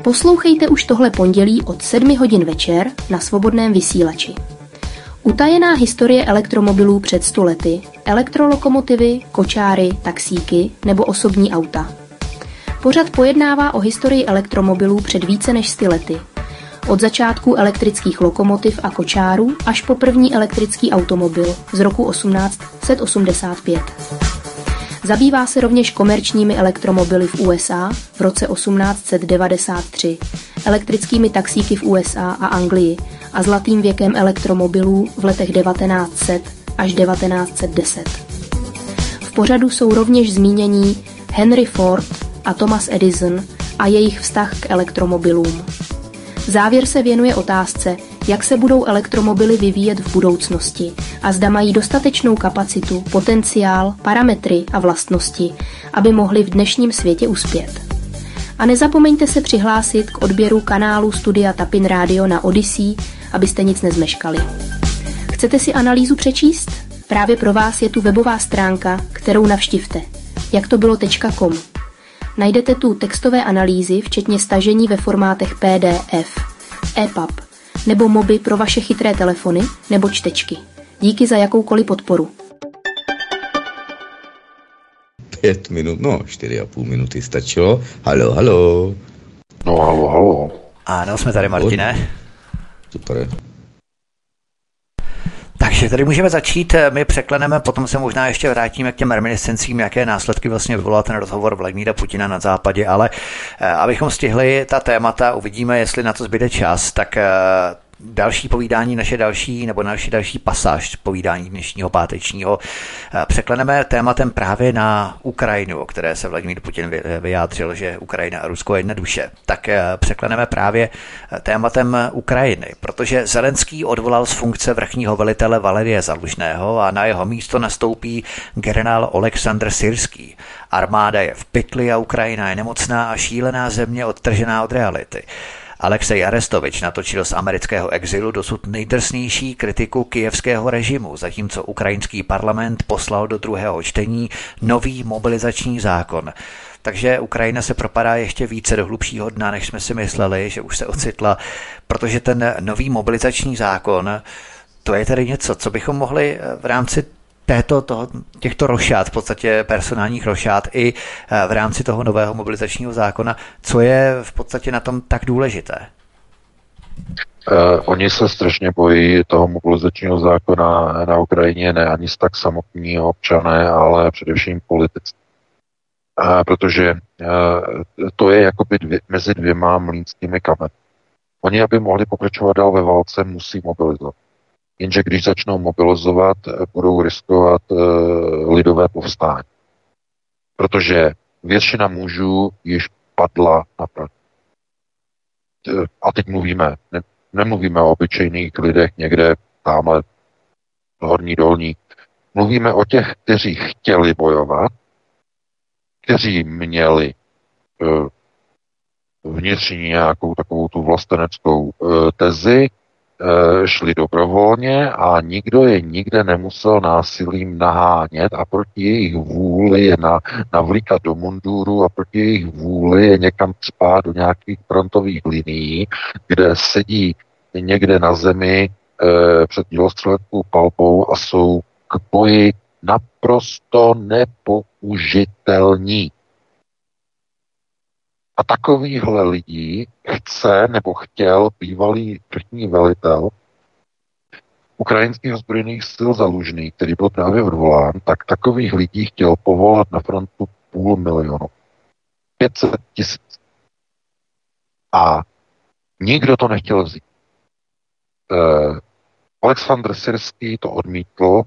Poslouchejte už tohle pondělí od 7 hodin večer na svobodném vysílači. Utajená historie elektromobilů před stolety, elektrolokomotivy, kočáry, taxíky nebo osobní auta. Pořad pojednává o historii elektromobilů před více než 100 lety. Od začátku elektrických lokomotiv a kočárů až po první elektrický automobil z roku 1885. Zabývá se rovněž komerčními elektromobily v USA v roce 1893, elektrickými taxíky v USA a Anglii a zlatým věkem elektromobilů v letech 1900 až 1910. V pořadu jsou rovněž zmínění Henry Ford a Thomas Edison a jejich vztah k elektromobilům. Závěr se věnuje otázce, jak se budou elektromobily vyvíjet v budoucnosti a zda mají dostatečnou kapacitu, potenciál, parametry a vlastnosti, aby mohly v dnešním světě uspět. A nezapomeňte se přihlásit k odběru kanálu Studia Tapin Radio na Odyssey, abyste nic nezmeškali. Chcete si analýzu přečíst? Právě pro vás je tu webová stránka, kterou navštivte. Jak to bylo.com. Najdete tu textové analýzy, včetně stažení ve formátech PDF, EPUB, nebo moby pro vaše chytré telefony nebo čtečky. Díky za jakoukoliv podporu. Pět minut, no čtyři a půl minuty stačilo. Halo, halo. No, halo, halo. Ano, jsme tady, Martine. Super. Takže tady můžeme začít, my překleneme, potom se možná ještě vrátíme k těm reminiscencím, jaké následky vlastně vyvolal ten rozhovor Vladimíra Putina na západě, ale abychom stihli ta témata, uvidíme, jestli na to zbyde čas, tak další povídání, naše další, nebo naše další pasáž povídání dnešního pátečního eh, překleneme tématem právě na Ukrajinu, o které se Vladimír Putin vyjádřil, že Ukrajina a Rusko je jedna duše. Tak eh, překleneme právě eh, tématem Ukrajiny, protože Zelenský odvolal z funkce vrchního velitele Valerie Zalužného a na jeho místo nastoupí generál Oleksandr Syrský. Armáda je v pytli a Ukrajina je nemocná a šílená země odtržená od reality. Alexej Arestovič natočil z amerického exilu dosud nejdrsnější kritiku kijevského režimu, zatímco ukrajinský parlament poslal do druhého čtení nový mobilizační zákon. Takže Ukrajina se propadá ještě více do hlubšího dna, než jsme si mysleli, že už se ocitla, protože ten nový mobilizační zákon, to je tedy něco, co bychom mohli v rámci této, toho, těchto rošát, v podstatě personálních rošát i eh, v rámci toho nového mobilizačního zákona. Co je v podstatě na tom tak důležité? Uh, oni se strašně bojí toho mobilizačního zákona na Ukrajině, ne ani tak samotní občané, ale především politici. Uh, protože uh, to je jakoby dvě, mezi dvěma mlínskými kameny. Oni, aby mohli pokračovat dál ve válce, musí mobilizovat. Jenže když začnou mobilizovat, eh, budou riskovat uh, lidové povstání. Protože většina mužů již padla na prd. A teď mluvíme, ne, nemluvíme o obyčejných lidech někde tamhle horní dolní. Mluvíme o těch, kteří chtěli bojovat, kteří měli vnitřní nějakou takovou tu vlasteneckou uh, tezi, Eh, šli dobrovolně a nikdo je nikde nemusel násilím nahánět a proti jejich vůli je na, navlíkat do munduru a proti jejich vůli je někam spát do nějakých frontových linií, kde sedí někde na zemi e, před dělostřeleckou palbou a jsou k boji naprosto nepoužitelní. A takovýchhle lidí chce nebo chtěl bývalý vrchní velitel ukrajinských ozbrojených sil zalužný, který byl právě odvolán, tak takových lidí chtěl povolat na frontu půl milionu. 500 tisíc. A nikdo to nechtěl vzít. Eh, Aleksandr Syrský to odmítl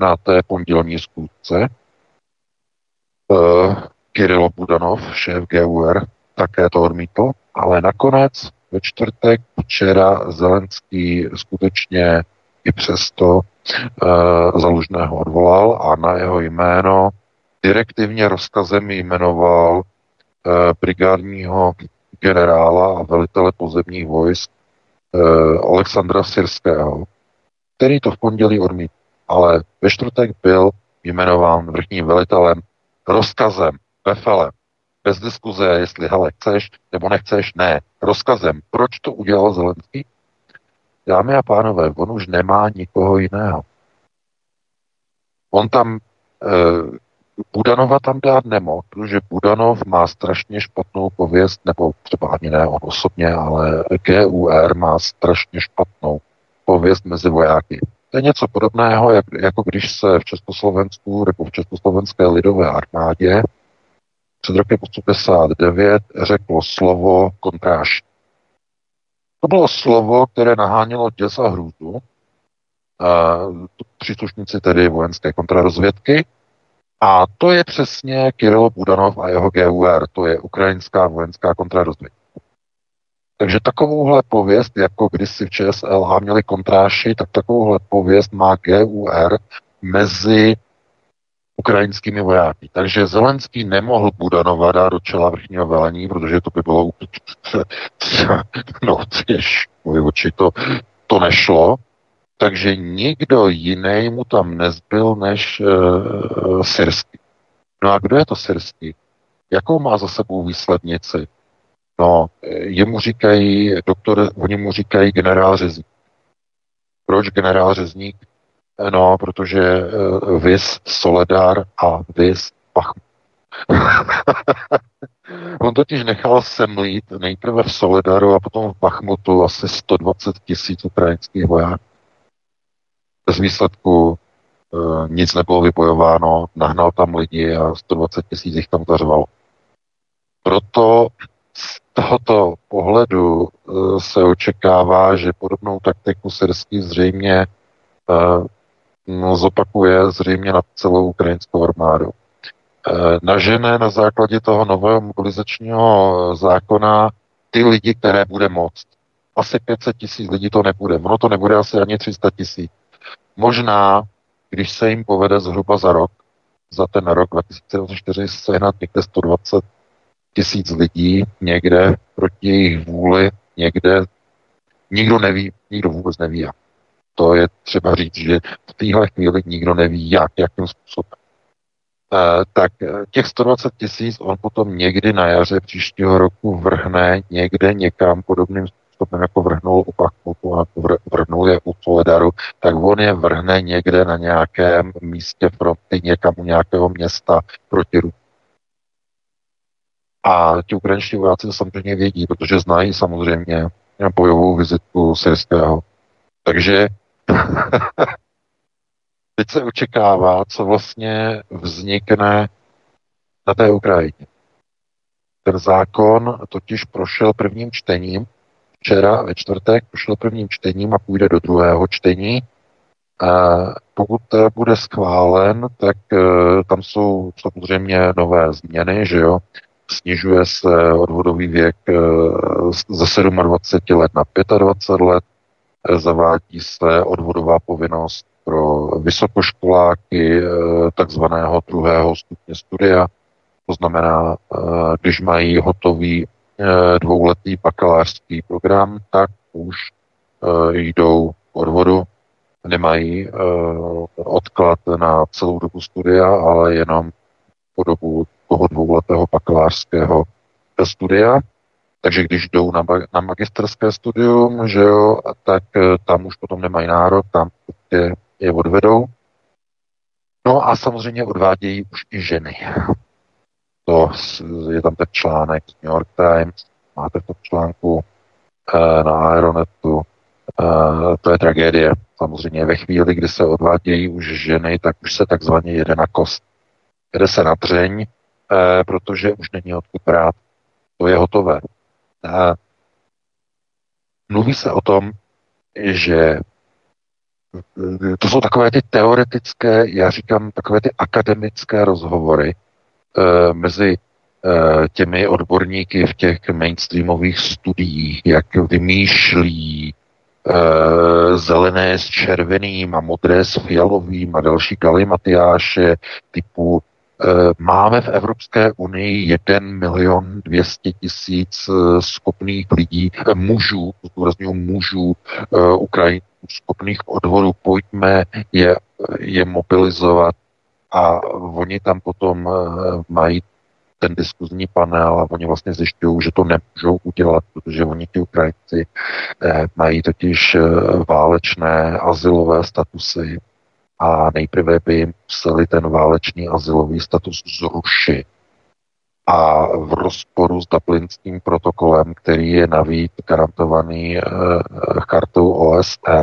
na té pondělní schůzce. Eh, Kirilo Budanov, šéf GUR, také to odmítl, ale nakonec ve čtvrtek včera Zelenský skutečně i přesto e, Zalužného odvolal a na jeho jméno direktivně rozkazem jmenoval e, brigádního generála a velitele pozemních vojsk e, Alexandra Syrského, který to v pondělí odmítl, ale ve čtvrtek byl jmenován vrchním velitelem rozkazem, vefelem bez diskuze, jestli hele, chceš nebo nechceš, ne, rozkazem. Proč to udělal Zelenský? Dámy a pánové, on už nemá nikoho jiného. On tam, eh, Budanova tam dát nemohl, protože Budanov má strašně špatnou pověst, nebo třeba ani ne on osobně, ale GUR má strašně špatnou pověst mezi vojáky. To je něco podobného, jak, jako když se v Československu nebo v Československé lidové armádě před rokem 89 řeklo slovo kontráž. To bylo slovo, které nahánělo děs a hrůzu. Příslušníci tedy vojenské kontrarozvědky. A to je přesně Kirilo Budanov a jeho GUR, to je ukrajinská vojenská kontrarozvědka. Takže takovouhle pověst, jako kdysi v ČSLH měli kontráši, tak takovouhle pověst má GUR mezi ukrajinskými vojáky. Takže Zelenský nemohl Budanova dát do čela vrchního velení, protože to by bylo no, těž, oči, to, to nešlo. Takže nikdo jiný mu tam nezbyl než uh, Syrský. No a kdo je to Syrský? Jakou má za sebou výslednici? No, jemu říkají, doktor, oni mu říkají generál Řezník. Proč generál Řezník? No, protože uh, Vis Soledar a Vis Pach. On totiž nechal semlít nejprve v Soledaru a potom v Bachmutu asi 120 tisíc ukrajinských vojáků. Bez výsledku e, nic nebylo vybojováno, nahnal tam lidi a 120 tisíc jich tam zařvalo. Proto z tohoto pohledu e, se očekává, že podobnou taktiku syrský zřejmě e, zopakuje zřejmě na celou ukrajinskou armádu. E, nažené na základě toho nového mobilizačního zákona ty lidi, které bude moct. Asi 500 tisíc lidí to nebude. Ono to nebude asi ani 300 tisíc. Možná, když se jim povede zhruba za rok, za ten rok 2024 sehnat někde 120 tisíc lidí někde proti jejich vůli, někde nikdo neví, nikdo vůbec neví jak. To je třeba říct, že v téhle chvíli nikdo neví jak, jakým způsobem. E, tak eh, těch 120 tisíc on potom někdy na jaře příštího roku vrhne někde někam podobným způsobem, jako vrhnul Pachmutu a vrhnul je u Soledaru, tak on je vrhne někde na nějakém místě fronty, někam u nějakého města proti Rusku. A ti ukrajinští vojáci samozřejmě vědí, protože znají samozřejmě bojovou vizitku syrského. Takže teď se očekává, co vlastně vznikne na té Ukrajině. Ten zákon totiž prošel prvním čtením, včera ve čtvrtek prošel prvním čtením a půjde do druhého čtení. Pokud bude schválen, tak e, tam jsou samozřejmě nové změny, že jo. Snižuje se odvodový věk e, ze 27 let na 25 let, zavádí se odvodová povinnost pro vysokoškoláky takzvaného druhého stupně studia. To znamená, když mají hotový dvouletý bakalářský program, tak už jdou odvodu, nemají odklad na celou dobu studia, ale jenom po dobu toho dvouletého bakalářského studia. Takže když jdou na, na magisterské studium, že jo, tak tam už potom nemají nárok, tam je je odvedou. No a samozřejmě odvádějí už i ženy. To je tam ten článek New York Times, máte to v článku e, na Aeronetu. E, to je tragédie. Samozřejmě ve chvíli, kdy se odvádějí už ženy, tak už se takzvaně jede na kost. Jede se na dřeň, protože už není odkud brát. To je hotové. E, mluví se o tom, že to jsou takové ty teoretické, já říkám, takové ty akademické rozhovory e, mezi e, těmi odborníky v těch mainstreamových studiích, jak vymýšlí e, zelené s červeným a modré s fialovým a další galimatiáše typu Eh, máme v Evropské unii 1 milion 200 tisíc eh, schopných lidí, eh, mužů, zdůraznuju mužů, Ukrajinců, schopných odvodů, pojďme je, je mobilizovat a oni tam potom mají ten diskuzní panel a oni vlastně zjišťují, že to nemůžou udělat, protože oni ti Ukrajinci mají totiž válečné asilové statusy, a nejprve by jim museli ten válečný asilový status zrušit. A v rozporu s Dublinským protokolem, který je navíc garantovaný e, kartou OSN,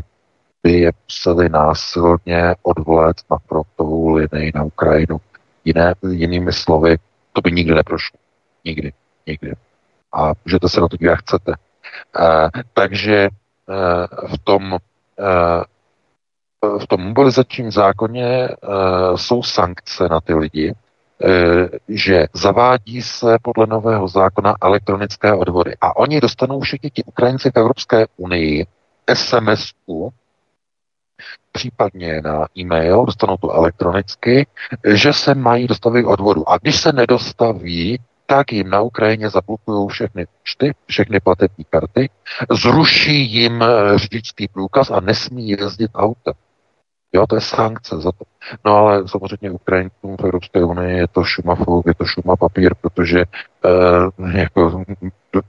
by je museli násilně odvolat na frontovou linii na Ukrajinu. Jiné, jinými slovy, to by nikdy neprošlo. Nikdy. Nikdy. A můžete se na to jak chcete. E, takže e, v tom e, v tom mobilizačním zákoně uh, jsou sankce na ty lidi, uh, že zavádí se podle nového zákona elektronické odvody. A oni dostanou všichni ti Ukrajinci v Evropské unii sms případně na e-mail, dostanou to elektronicky, že se mají dostavit odvodu. A když se nedostaví, tak jim na Ukrajině zablokují všechny účty, všechny platební karty, zruší jim eh, řidičský průkaz a nesmí jezdit autem. Jo, to je sankce za to. No ale samozřejmě Ukrajincům v Evropské unii je to šuma fuk, je to šuma papír, protože eh, jako, do,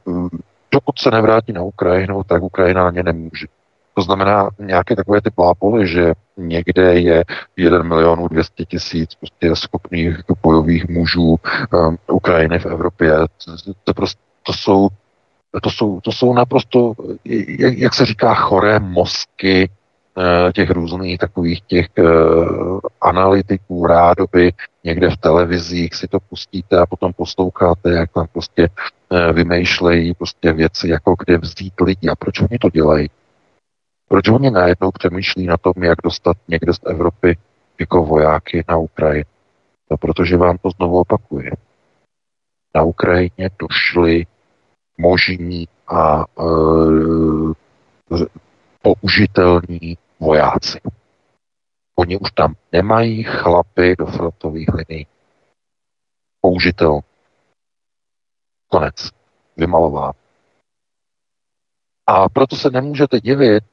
dokud se nevrátí na Ukrajinu, tak Ukrajina na ně nemůže. To znamená nějaké takové ty plápoly, že někde je 1 milion 200 tisíc prostě schopných bojových mužů um, Ukrajiny v Evropě. To, to, prostě, to jsou to jsou, to jsou naprosto, jak, jak se říká, choré mozky těch různých takových těch analytiků, rádoby někde v televizích si to pustíte a potom posloucháte, jak tam prostě vymýšlejí prostě věci, jako kde vzít lidi a proč oni to dělají. Proč oni najednou přemýšlí na tom, jak dostat někde z Evropy jako vojáky na Ukrajinu? No, protože vám to znovu opakuje. Na Ukrajině došli možní a e, použitelní vojáci. Oni už tam nemají chlapy do frontových linií. Použitel. Konec. Vymalová. A proto se nemůžete divit,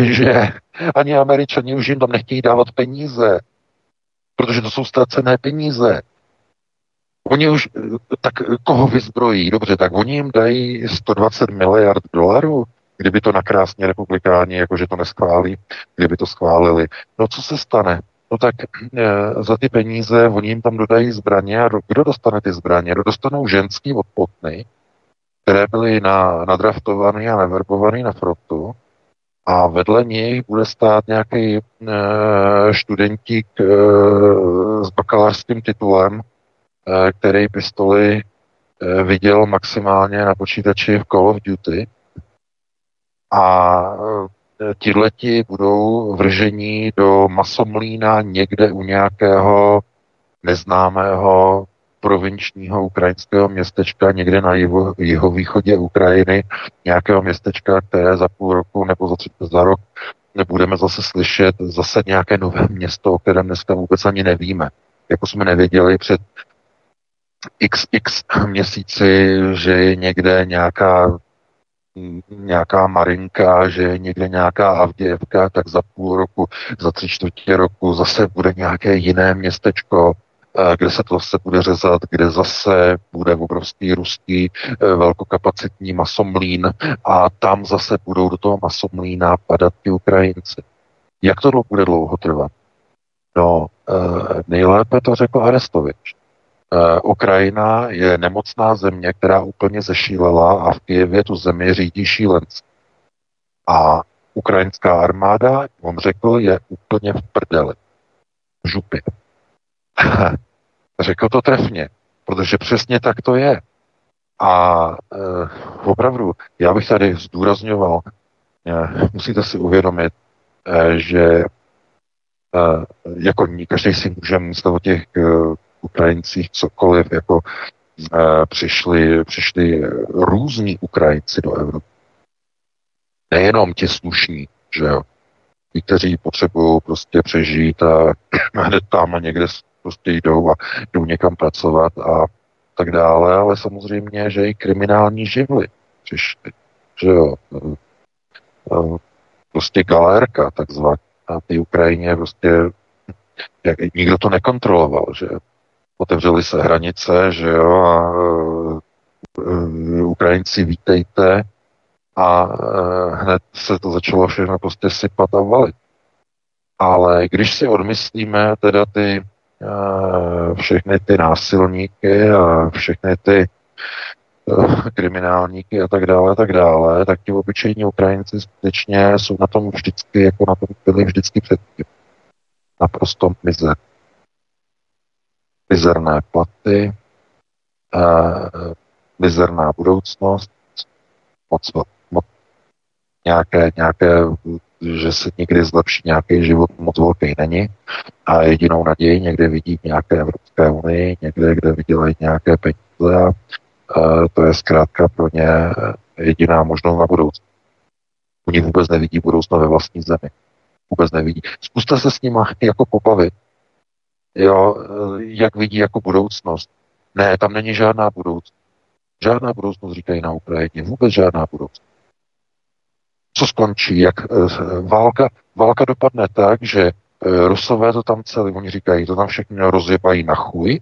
že ani američani už jim tam nechtějí dávat peníze, protože to jsou ztracené peníze. Oni už, tak koho vyzbrojí? Dobře, tak oni jim dají 120 miliard dolarů, kdyby to nakrásně republikáni, jakože to neschválí, kdyby to schválili. No co se stane? No tak e, za ty peníze oni jim tam dodají zbraně a kdo dostane ty zbraně? Kdo dostanou ženský odpotny, které byly na, nadraftované a neverbované na frontu a vedle nich bude stát nějaký e, študentík e, s bakalářským titulem, e, který pistoli viděl maximálně na počítači v Call of Duty a e, tihleti budou vržení do masomlína někde u nějakého neznámého provinčního ukrajinského městečka někde na jiho, jihovýchodě Ukrajiny, nějakého městečka, které za půl roku nebo za, za rok nebudeme zase slyšet zase nějaké nové město, o kterém dneska vůbec ani nevíme. Jako jsme nevěděli před xx měsíci, že je někde nějaká nějaká Marinka, že je někde nějaká Avdějevka, tak za půl roku, za tři čtvrtě roku zase bude nějaké jiné městečko, Eh, kde se to zase bude řezat, kde zase bude obrovský ruský eh, velkokapacitní masomlín a tam zase budou do toho masomlína padat ti Ukrajinci. Jak to bude dlouho trvat? No, eh, nejlépe to řekl Arestovič. Ukrajina je nemocná země, která úplně zešílela a v Kijevě tu zemi řídí šílenci. A ukrajinská armáda, on řekl, je úplně v prdeli. V župě. Řekl to trefně, protože přesně tak to je. A e, opravdu, já bych tady zdůrazňoval, e, musíte si uvědomit, e, že e, jako každý si může myslet o těch e, Ukrajincích cokoliv, jako e, přišli, přišli různí Ukrajinci do Evropy. Nejenom ti slušní, že jo, ti, kteří potřebují prostě přežít a hned tam a někde prostě jdou a jdou někam pracovat a tak dále, ale samozřejmě, že i kriminální živly přišly, že jo, prostě galérka takzvaná na té Ukrajině prostě jak, nikdo to nekontroloval, že otevřely se hranice, že jo, a uh, Ukrajinci vítejte a uh, hned se to začalo všechno prostě sypat a valit. Ale když si odmyslíme teda ty všechny ty násilníky a všechny ty kriminálníky a tak dále, a tak dále, tak ti obyčejní Ukrajinci skutečně jsou na tom vždycky, jako na tom byli vždycky předtím. Naprosto mizer. Mizerné platy, mizerná budoucnost, moc, moc nějaké, nějaké že se někdy zlepší nějaký život moc velký není a jedinou naději někde vidí v nějaké Evropské unii, někde, kde vydělají nějaké peníze a to je zkrátka pro ně jediná možnost na budoucnost. Oni vůbec nevidí budoucnost ve vlastní zemi. Vůbec nevidí. Zkuste se s nimi jako pobavit. Jo, jak vidí jako budoucnost. Ne, tam není žádná budoucnost. Žádná budoucnost, říkají na Ukrajině. Vůbec žádná budoucnost co skončí, jak eh, válka, válka dopadne tak, že eh, Rusové to tam celý, oni říkají, to tam všechno rozjebají na chuj,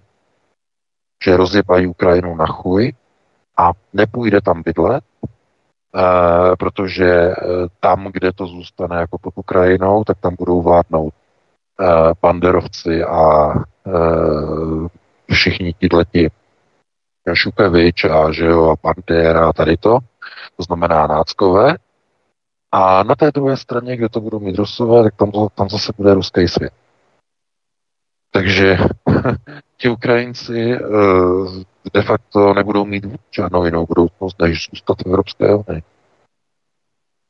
že rozjebají Ukrajinu na chuj a nepůjde tam bydlet, protože tam, kde to zůstane jako pod Ukrajinou, tak tam budou vládnout banderovci a uh, všichni tihleti Šupevič a, že jo, a Bandera a tady to, to znamená náckové, A na té druhé straně, kde to budou mít Rusové, tak tam, tam zase bude ruský svět. Takže ti Ukrajinci de facto nebudou mít žádnou jinou budoucnost, než zůstat v Evropské unii.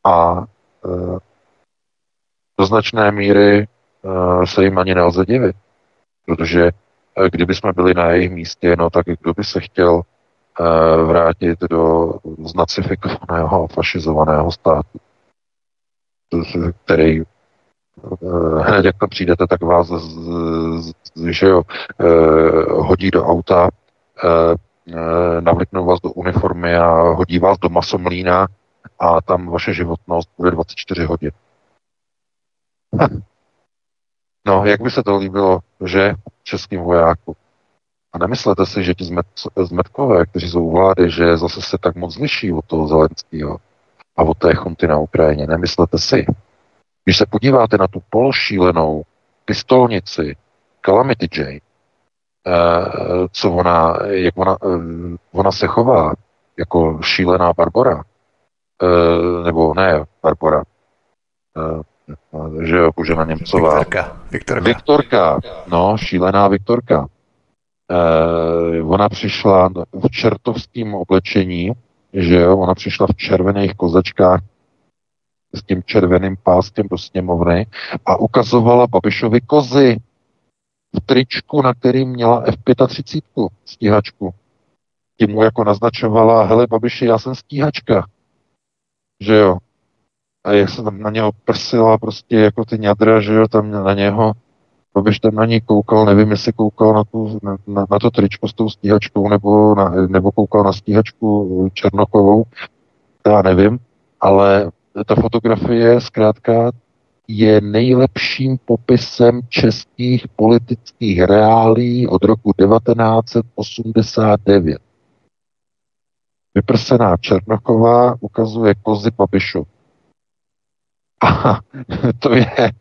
A do značné míry se jim ani nelze divit, protože kdyby jsme byli na jejich místě, no tak kdo by se chtěl vrátit do znacifikovaného a fašizovaného státu, který hned jak tam přijdete, tak vás že jo, hodí do auta, navliknou vás do uniformy a hodí vás do masomlína a tam vaše životnost bude 24 hodin. No, jak by se to líbilo, že českým vojákům? A nemyslete si, že ti zmetkové, kteří jsou u vlády, že zase se tak moc liší od toho Zelenského a od té chunty na Ukrajině. Nemyslete si. Když se podíváte na tu pološílenou pistolnici Calamity Jane, eh, co ona, jak ona, eh, ona se chová jako šílená Barbora, eh, nebo ne Barbora, že jo, Božena Němcová. Viktorka. Viktorka. Viktorka, no, šílená Viktorka. Eh, ona přišla v čertovském oblečení, že jo, ona přišla v červených kozačkách s tím červeným páskem do sněmovny a ukazovala Babišovi kozy v tričku, na kterým měla F-35 stíhačku. Tím mu jako naznačovala, hele Babiši, já jsem stíhačka. Že jo. A jak se tam na něho prsila prostě jako ty ňadra, že jo, tam na něho Babiš tam na ní koukal, nevím, jestli koukal na, tu, na, na, to tričko s tou stíhačkou, nebo, na, nebo koukal na stíhačku Černochovou, já nevím, ale ta fotografie zkrátka je nejlepším popisem českých politických reálí od roku 1989. Vyprsená Černochová ukazuje kozy Babišov. A to je,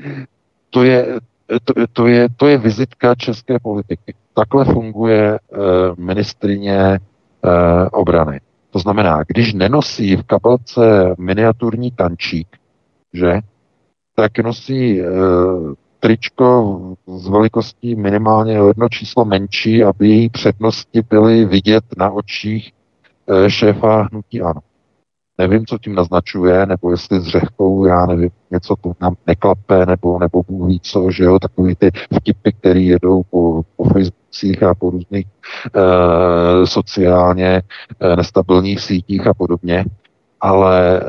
to je, to, to, je, to je vizitka české politiky. Takhle funguje uh, ministrině uh, obrany. To znamená, když nenosí v kabelce miniaturní tančík, že, tak nosí uh, tričko z velikostí minimálně o jedno číslo menší, aby její přednosti byly vidět na očích šéfa hnutí ANO. Nevím, co tím naznačuje, nebo jestli s řehkou, já nevím, něco to nám neklape, nebo, nebo Bůh ví co, že jo, takový ty vtipy, které jedou po, po Facebookích a po různých e, sociálně e, nestabilních sítích a podobně. Ale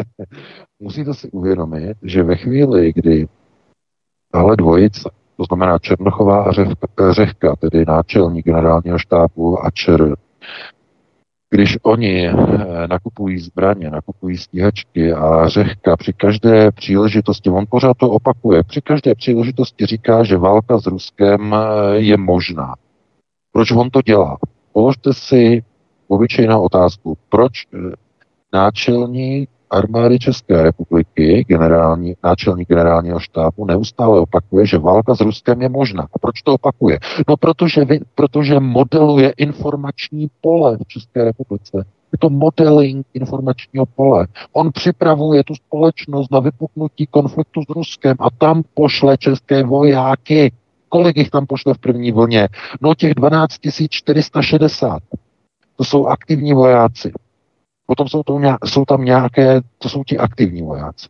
musíte si uvědomit, že ve chvíli, kdy tahle dvojice, to znamená Černochová a Řehka, tedy náčelník generálního štábu a ČR, když oni eh, nakupují zbraně, nakupují stíhačky a řehka při každé příležitosti, on pořád to opakuje, při každé příležitosti říká, že válka s Ruskem eh, je možná. Proč on to dělá? Položte si obyčejnou otázku. Proč eh, náčelník armády České republiky, generální, náčelník generálního štábu, neustále opakuje, že válka s Ruskem je možná. A proč to opakuje? No, protože, protože modeluje informační pole v České republice. Je to modeling informačního pole. On připravuje tu společnost na vypuknutí konfliktu s Ruskem a tam pošle české vojáky. Kolik jich tam pošle v první vlně? No těch 12 460. To jsou aktivní vojáci. Potom jsou, to jsou tam nějaké, to jsou ti aktivní vojáci.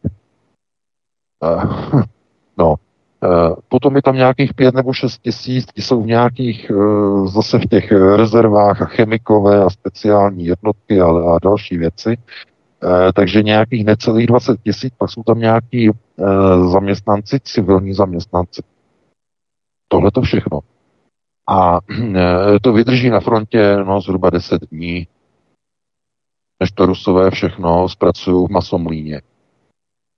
Uh, no, uh, potom je tam nějakých pět nebo šest tisíc, ti jsou v nějakých, uh, zase v těch rezervách a chemikové a speciální jednotky a, a další věci. Takže nějakých necelých 20 tisíc, pak jsou tam nějaký zaměstnanci, civilní zaměstnanci. Tohle to všechno. A to vydrží na frontě no, zhruba 10 dní, než to Rusové všechno zpracují v masomlíně.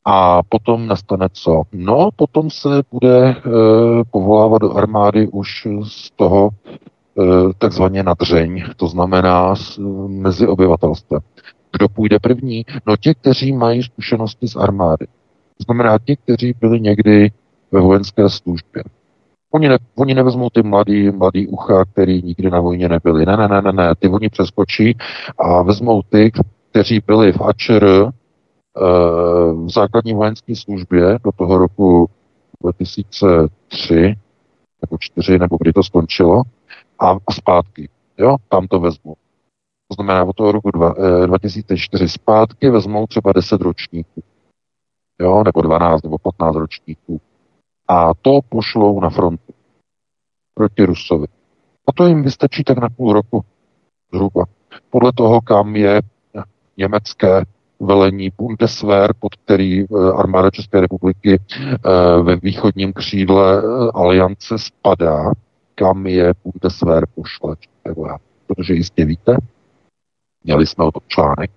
A potom nastane co? No, potom se bude e, povolávat do armády už z toho e, takzvaně nadřeň, to znamená s, mezi obyvatelstvem. Kdo půjde první? No ti, kteří mají zkušenosti z armády. To znamená ti, kteří byli někdy ve vojenské službě. Oni, ne, oni nevezmou ty mladý, mladý ucha, který nikdy na vojně nebyli. Ne, ne, ne, ne, ne, ty oni přeskočí a vezmou ty, kteří byli v AČR v základní vojenské službě do toho roku 2003 nebo 4, nebo kdy to skončilo, a, a zpátky. Jo, tam to vezmu. To znamená, od toho roku dva, eh, 2004 zpátky vezmou třeba 10 ročníků. Jo, nebo 12 nebo 15 ročníků. A to pošlou na frontu proti Rusovi. A to jim vystačí tak na půl roku zhruba. Podle toho, kam je německé velení Bundeswehr, pod který eh, armáda České republiky eh, ve východním křídle eh, aliance spadá, kam je Bundeswehr pošle Protože jistě víte, měli jsme o tom článek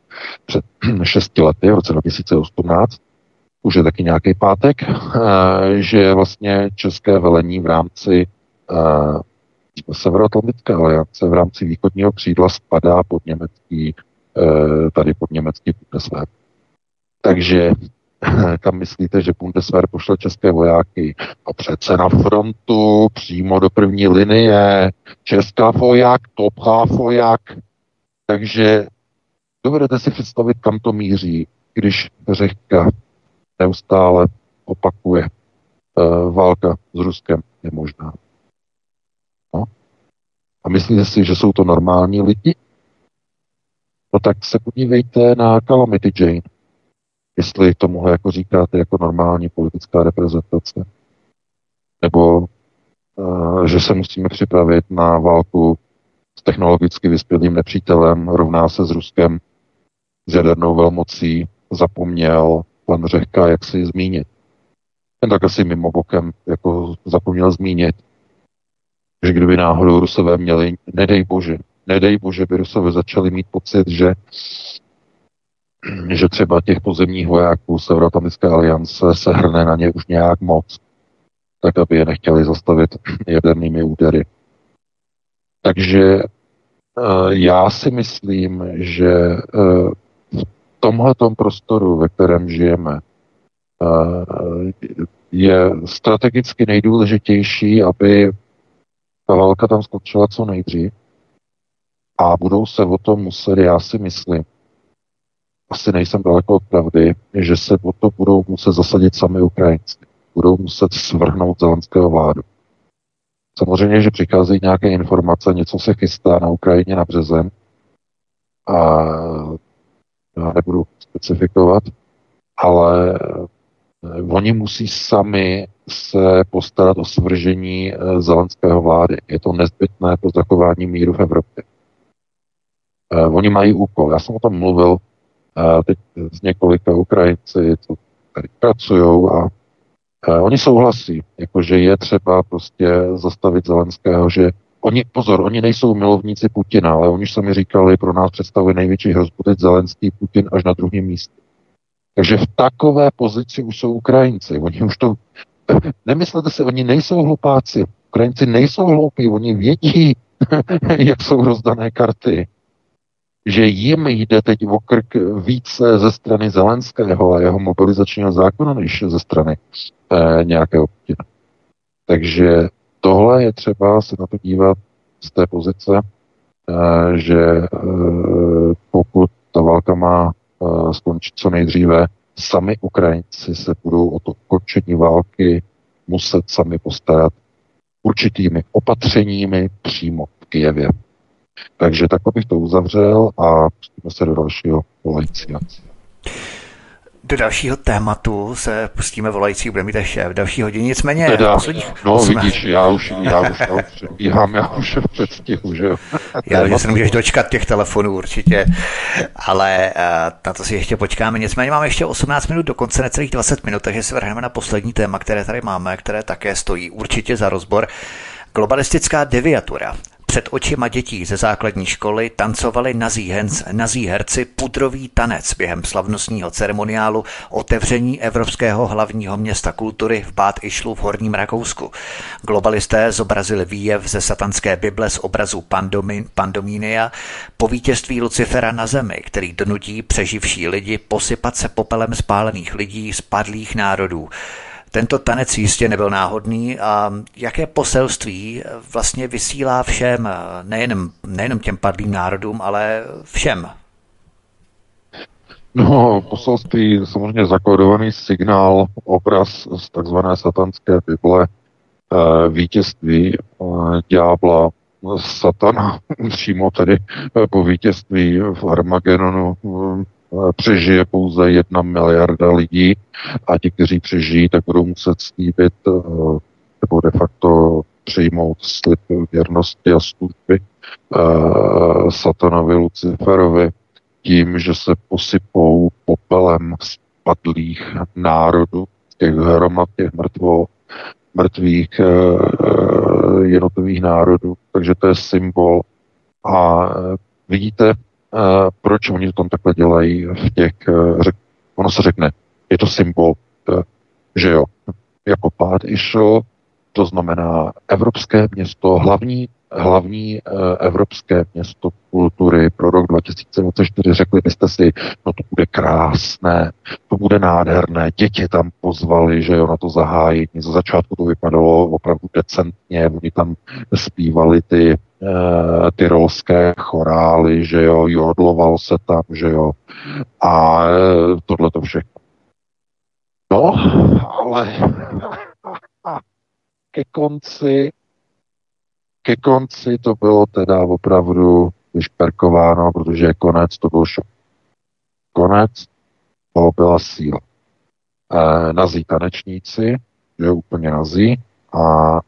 před šesti lety, v roce 2018, už je taky nějaký pátek, že vlastně české velení v rámci Severoatlantické aliance v rámci východního křídla spadá pod německý Eh, tady pod německý Bundeswehr. Takže kam myslíte, že Bundeswehr pošle české vojáky? A přece na frontu, přímo do první linie, česká voják, topá voják. Takže dovedete si představit, kam to míří, když řeka neustále opakuje, uh, válka s Ruskem je možná. No. A myslíte si, že jsou to normální lidi? no tak se podívejte na Calamity Jane, jestli tomuhle jako říkáte jako normální politická reprezentace. Nebo uh, že se musíme připravit na válku s technologicky vyspělým nepřítelem, rovná se s Ruskem, s jadernou velmocí, zapomněl pan Řehka, jak si zmínit. Jen tak asi mimobokem jako zapomněl zmínit, že kdyby náhodou Rusové měli, nedej bože, nedej bože, by Rusové začali mít pocit, že že třeba těch pozemních vojáků Severoatlantické aliance se hrne na ně už nějak moc, tak aby je nechtěli zastavit jadernými údery. Takže eh, já si myslím, že v tomhletom prostoru, ve kterém žijeme, eh, je strategicky nejdůležitější, aby ta válka tam skončila co nejdřív, a budou se o tom muset, já si myslím, asi nejsem daleko od pravdy, že se o to budou muset zasadit sami Ukrajinci. Budou muset svrhnout zelenského vládu. Samozřejmě, že přicházejí nějaké informace, něco se chystá na Ukrajině na březen a já nebudu specifikovat, ale eh, oni musí sami se postarat o svržení eh, zelenského vlády. Je to nezbytné pro zachování míru v Evropě. Uh, oni mají úkol. Já jsem o tom mluvil teď s několika Ukrajinci, co tady pracují a oni souhlasí, jakože je třeba prostě zastavit Zelenského, že oni, pozor, oni nejsou milovníci Putina, ale oni sami říkali, pro nás představuje největší hrozbu teď Zelenský Putin až na druhém místě. Takže v takové pozici už jsou Ukrajinci. Oni už to, nemyslete si, oni nejsou hlupáci. Ukrajinci nejsou hloupí, oni vědí, jak jsou rozdané karty že jim jde teď o krk více ze strany Zelenského a jeho mobilizačního zákona, než ze strany eh, nějakého Putina. Takže tohle je třeba se na to dívat z té pozice, eh, že eh, pokud ta válka má eh, skončit co nejdříve, sami Ukrajinci se budou o to ukončení války muset sami postarat určitými opatřeními přímo v Kijevě. Takže takhle bych to uzavřel a pustíme se do dalšího volajícího. Do dalšího tématu se pustíme volající, bude mít až v další hodině. Nicméně teda, posledních no 8... vidíš, já už, já už, já už předbíhám, já už v předstihu, že jo. Já, že se nemůžeš dočkat těch telefonů určitě, ale uh, na to si ještě počkáme. Nicméně máme ještě 18 minut do konce, necelých 20 minut, takže se vrhneme na poslední téma, které tady máme, které také stojí určitě za rozbor. Globalistická deviatura. Před očima dětí ze základní školy tancovali nazí, hens, nazí herci pudrový tanec během slavnostního ceremoniálu otevření Evropského hlavního města kultury v Bát Išlu v Horním Rakousku. Globalisté zobrazili výjev ze satanské Bible z obrazu Pandomin, Pandomínia po vítězství Lucifera na zemi, který donutí přeživší lidi posypat se popelem spálených lidí z padlých národů. Tento tanec jistě nebyl náhodný a jaké poselství vlastně vysílá všem, nejenom, nejenom těm padlým národům, ale všem? No, poselství, samozřejmě zakódovaný signál, obraz z takzvané satanské Bible, eh, vítězství eh, ďábla, satana, přímo tedy po vítězství v Armagedonu přežije pouze jedna miliarda lidí a ti, kteří přežijí, tak budou muset slíbit nebo de facto přijmout slib věrnosti a služby satanovi Luciferovi tím, že se posypou popelem spadlých národů, těch hromad, těch mrtvo, mrtvých jednotlivých národů. Takže to je symbol. A vidíte, proč oni to tam takhle dělají v těch, e, řek, ono se řekne, je to symbol, e, že jo, jako pád išel, to znamená evropské město, hlavní hlavní eh, evropské město kultury pro rok 2024. Řekli byste si, no to bude krásné, to bude nádherné, děti tam pozvali, že jo, na to zahájení. Za začátku to vypadalo opravdu decentně, oni tam zpívali ty e, tyrolské chorály, že jo, jodloval se tam, že jo, a e, tohle to všechno. No, ale ke konci ke konci to bylo teda opravdu vyšperkováno, protože konec to byl šok. Konec to byla síla. E, nazí tanečníci, že úplně nazí, a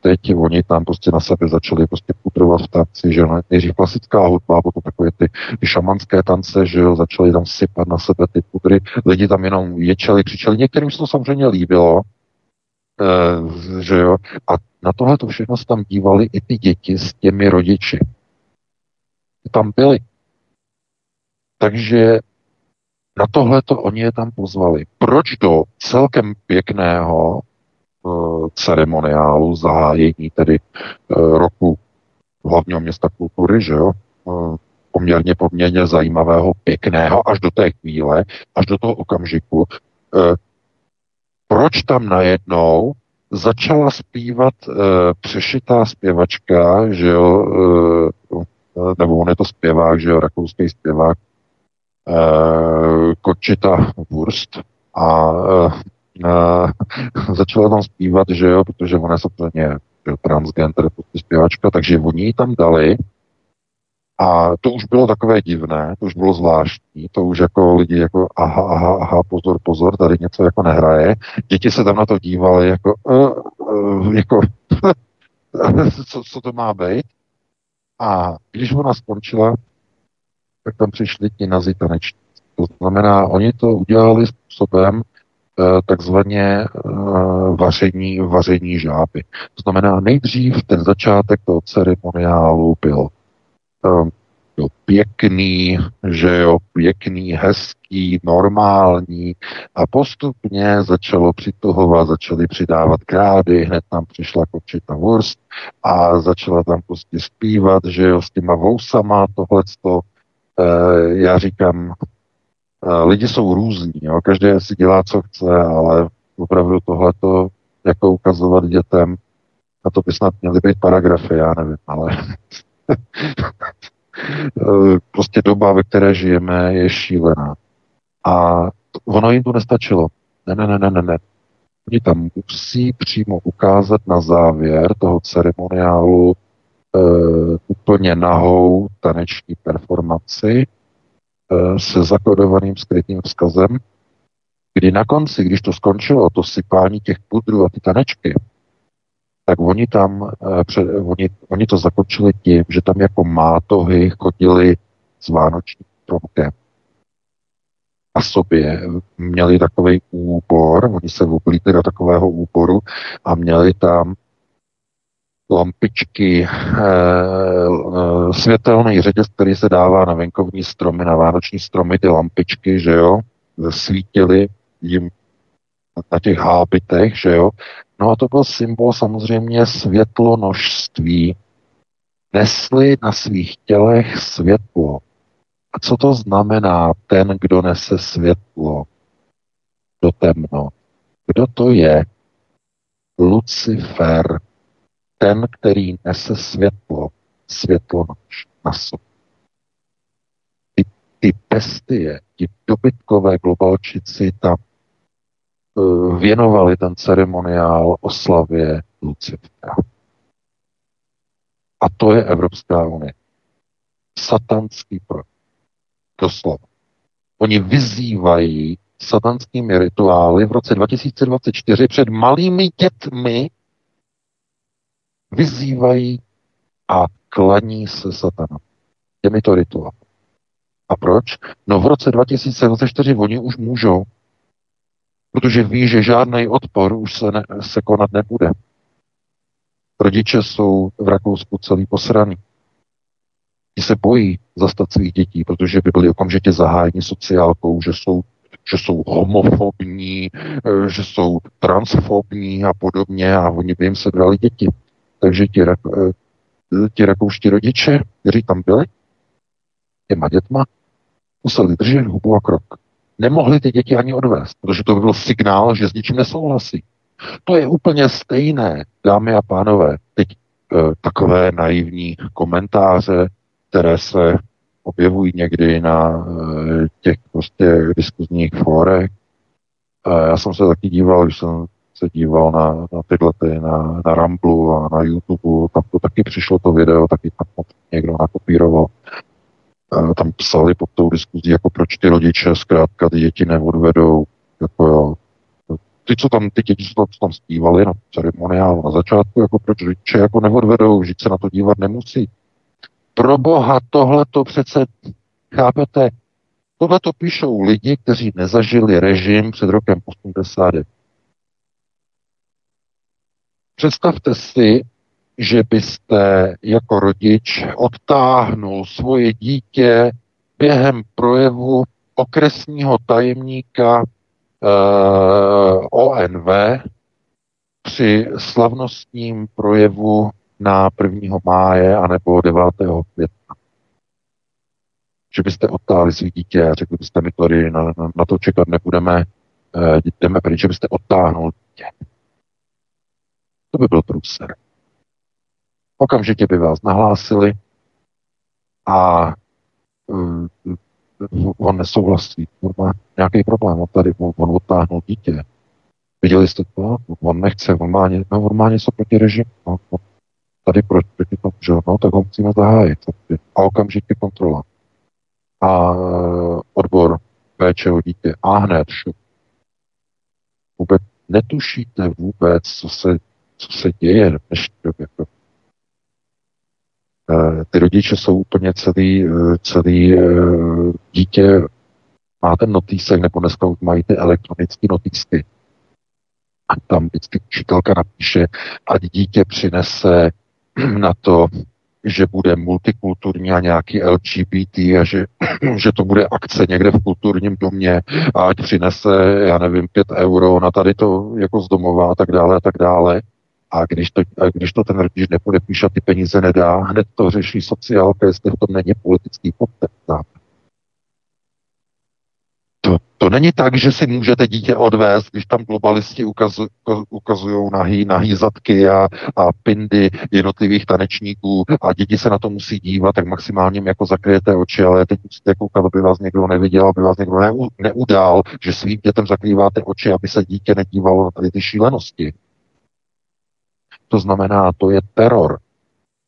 teď oni tam prostě na sebe začali prostě pudrovat v tanci, že nejdřív klasická hudba, potom takové ty, ty šamanské tance, že jo, začali tam sypat na sebe ty pudry, lidi tam jenom ječeli, křičeli, některým se to samozřejmě líbilo, že jo, a na tohle to všechno tam dívali i ty děti s těmi rodiči. Tam byli. Takže na tohle to oni je tam pozvali. Proč do celkem pěkného uh, ceremoniálu zahájení tedy uh, roku hlavního města kultury, že jo, uh, poměrně poměrně zajímavého, pěkného, až do té chvíle, až do toho okamžiku, proč tam najednou začala zpívat e, přešitá zpěvačka, že jo, e, nebo on je to zpěvák, že jo, rakouský zpěvák, e, Kočita Wurst a e, začala tam zpívat, že jo, protože ona je samozřejmě transgender prostě zpěvačka, takže oni ji tam dali a to už bylo takové divné, to už bylo zvláštní, to už jako lidi jako aha, aha, aha, pozor, pozor, tady něco jako nehraje. Děti se tam na to dívali jako, uh, uh, jako co, co to má být. A když ona skončila, tak tam přišli ti nazi taneční. To znamená, oni to udělali způsobem uh, takzvaně uh, vaření, vaření žáby. To znamená, nejdřív ten začátek toho ceremoniálu byl jo, pěkný, že jo, pěkný, hezký, normální. A postupně začalo přituhovat, začaly přidávat krády, hned tam přišla kočita Wurst a začala tam prostě zpívat, že jo, s těma vousama tohleto, e, já říkám, e, lidi jsou různí, jo, každý si dělá, co chce, ale opravdu tohleto jako ukazovat dětem, a to by snad měly být paragrafy, já nevím, ale prostě doba, ve které žijeme, je šílená. A ono jim to nestačilo. Ne, ne, ne, ne, ne. Oni tam musí přímo ukázat na závěr toho ceremoniálu e, úplně nahou taneční performanci e, se zakodovaným skrytým vzkazem, kdy na konci, když to skončilo, to sypání těch pudrů a ty tanečky, tak oni tam, eh, oni, oni to zakončili tím, že tam jako mátohy chodili s vánočním stromkem a sobě měli takový úbor, oni se oblíkli do takového úboru a měli tam lampičky, e, e, světelný řetěz, který se dává na venkovní stromy, na vánoční stromy, ty lampičky, že jo, svítily jim na těch hábitech, že jo. No a to byl symbol samozřejmě světlonožství. Nesli na svých tělech světlo. A co to znamená ten, kdo nese světlo do temno? Kdo to je? Lucifer, ten, který nese světlo, světlonož na sobě. Ty, ty bestie, ti dobytkové globalčici tam věnovali ten ceremoniál oslavě Lucifera. A to je Evropská unie. Satanský projekt. Doslova. Oni vyzývají satanskými rituály v roce 2024 před malými dětmi vyzývají a klaní se satana. Těmito rituály. A proč? No v roce 2024 oni už můžou, protože ví, že žádný odpor už se, ne, se konat nebude. Rodiče jsou v Rakousku celý posraný. Ti se bojí zastat svých dětí, protože by byli okamžitě zahájeni sociálkou, že jsou, že jsou homofobní, že jsou transfobní a podobně a oni by jim sebrali děti. Takže ti, eh, ti rakouští rodiče, kteří tam byli, těma dětma, museli držet hubu a krok. Nemohli ty děti ani odvést, protože to by byl signál, že s ničím nesouhlasí. To je úplně stejné, dámy a pánové. Teď e, takové naivní komentáře, které se objevují někdy na e, těch prostě diskuzních fórech. E, já jsem se taky díval, když jsem se díval na, na tyhle, ty, na, na Ramblu a na YouTube, tam to taky přišlo to video, taky tam někdo nakopíroval. Tam psali pod tou diskuzí, jako proč ty rodiče zkrátka ty děti neodvedou, jako jo, ty, co tam, ty děti, co tam, co tam zpívali na ceremoniálu na začátku, jako proč rodiče jako neodvedou, že se na to dívat nemusí. Pro boha, tohle to přece, chápete, tohle to píšou lidi, kteří nezažili režim před rokem 89. Představte si, že byste jako rodič odtáhnul svoje dítě během projevu okresního tajemníka Eh, ONV při slavnostním projevu na 1. máje anebo 9. května. Že byste odtáhli svý dítě a řekli byste, my tady na, na, na to čekat nebudeme, eh, jdeme pryč, že byste odtáhnul dítě. To by byl průser. Okamžitě by vás nahlásili a eh, on nesouhlasí, on má nějaký problém, on tady, on, on odtáhnul dítě. Viděli jste to? On nechce, on má, ně, no, on má něco proti režimu. No, on tady proti, proti tomu, že no, tak ho musíme zahájit. A okamžitě kontrola. A odbor péče o dítě. A hned šup. Vůbec netušíte vůbec, co se, co se děje v dnešní době. Eh, ty rodiče jsou úplně celý, eh, celý eh, dítě má ten notýsek, nebo dneska mají ty elektronické notýsky. A tam vždycky učitelka napíše, ať dítě přinese na to, že bude multikulturní a nějaký LGBT a že, že to bude akce někde v kulturním domě a ať přinese, já nevím, pět euro na tady to jako z domova a tak dále a tak dále. A když to, a když to ten rodič nepodepíše, ty peníze nedá, hned to řeší sociálka, jestli v tom není politický podtext. To, to není tak, že si můžete dítě odvést, když tam globalisti ukazu, ukazují nahý, nahý zadky a, a pindy jednotlivých tanečníků a děti se na to musí dívat, tak maximálně jako zakryjete oči, ale teď musíte koukat, aby vás někdo neviděl, aby vás někdo neudál, že svým dětem zakrýváte oči, aby se dítě nedívalo na tady ty šílenosti. To znamená, to je teror.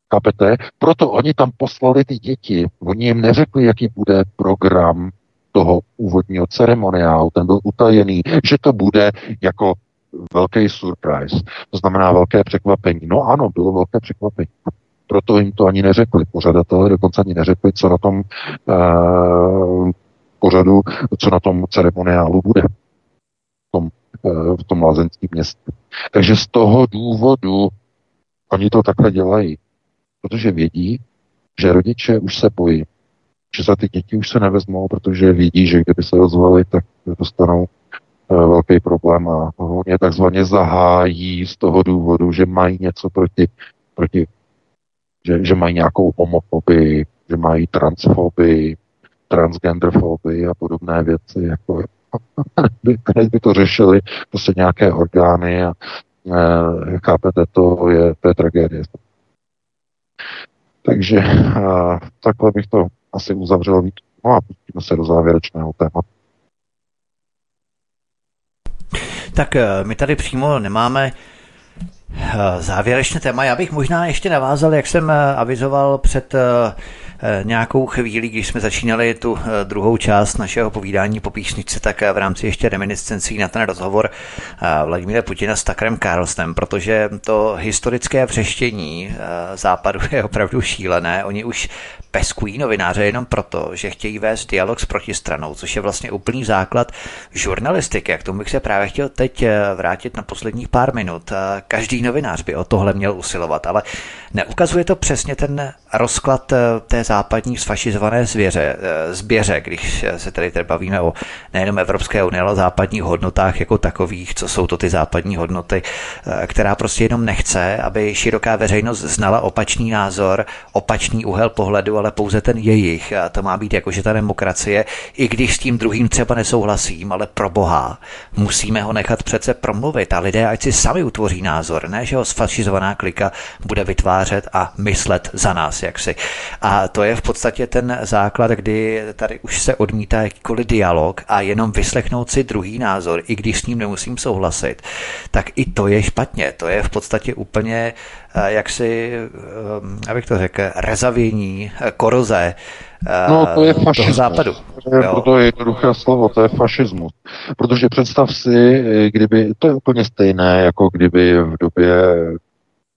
Kapete? Proto oni tam poslali ty děti. Oni jim neřekli, jaký bude program toho úvodního ceremoniálu. Ten byl utajený, že to bude jako velký surprise. To znamená velké překvapení. No ano, bylo velké překvapení. Proto jim to ani neřekli. Pořadatelé dokonce ani neřekli, co na tom uh, pořadu, co na tom ceremoniálu bude. V tom v tom lázeňském městě. Takže z toho důvodu oni to takhle dělají, protože vědí, že rodiče už se bojí, že za ty děti už se nevezmou, protože vědí, že kdyby se ozvali, tak dostanou eh, velký problém a je takzvaně zahájí z toho důvodu, že mají něco proti, proti že, že mají nějakou homofobii, že mají transfobii, transgenderfobii a podobné věci, jako hned by to řešili prostě nějaké orgány a e, chápete, to je, to je tragédie. Takže a, takhle bych to asi uzavřel. No a pustíme se do závěrečného tématu. Tak eh, my tady přímo nemáme eh, závěrečné téma. Já bych možná ještě navázal, jak jsem avizoval před nějakou chvíli, když jsme začínali tu druhou část našeho povídání po píšničce, tak v rámci ještě reminiscencí na ten rozhovor Vladimíra Putina s Takrem Carlsnem, protože to historické přeštění západu je opravdu šílené. Oni už peskují novináře jenom proto, že chtějí vést dialog s protistranou, což je vlastně úplný základ žurnalistiky. Jak tomu bych se právě chtěl teď eh, vrátit na posledních pár minut. Eh, každý novinář by o tohle měl usilovat, ale neukazuje to přesně ten rozklad eh, té západní sfašizované zvěře, zběře, když se tady tady bavíme o nejenom Evropské unie, ale o západních hodnotách jako takových, co jsou to ty západní hodnoty, která prostě jenom nechce, aby široká veřejnost znala opačný názor, opačný úhel pohledu, ale pouze ten jejich. A to má být jako, že ta demokracie, i když s tím druhým třeba nesouhlasím, ale pro boha, musíme ho nechat přece promluvit a lidé ať si sami utvoří názor, ne, že ho sfašizovaná klika bude vytvářet a myslet za nás jaksi. A to je v podstatě ten základ, kdy tady už se odmítá jakýkoliv dialog a jenom vyslechnout si druhý názor, i když s ním nemusím souhlasit, tak i to je špatně. To je v podstatě úplně jaksi, eh, abych to řekl, rezavění, eh, koroze no, to je fašismus. toho západu. To je, proto je jednoduché slovo, to je fašismus. Protože představ si, kdyby, to je úplně stejné, jako kdyby v době,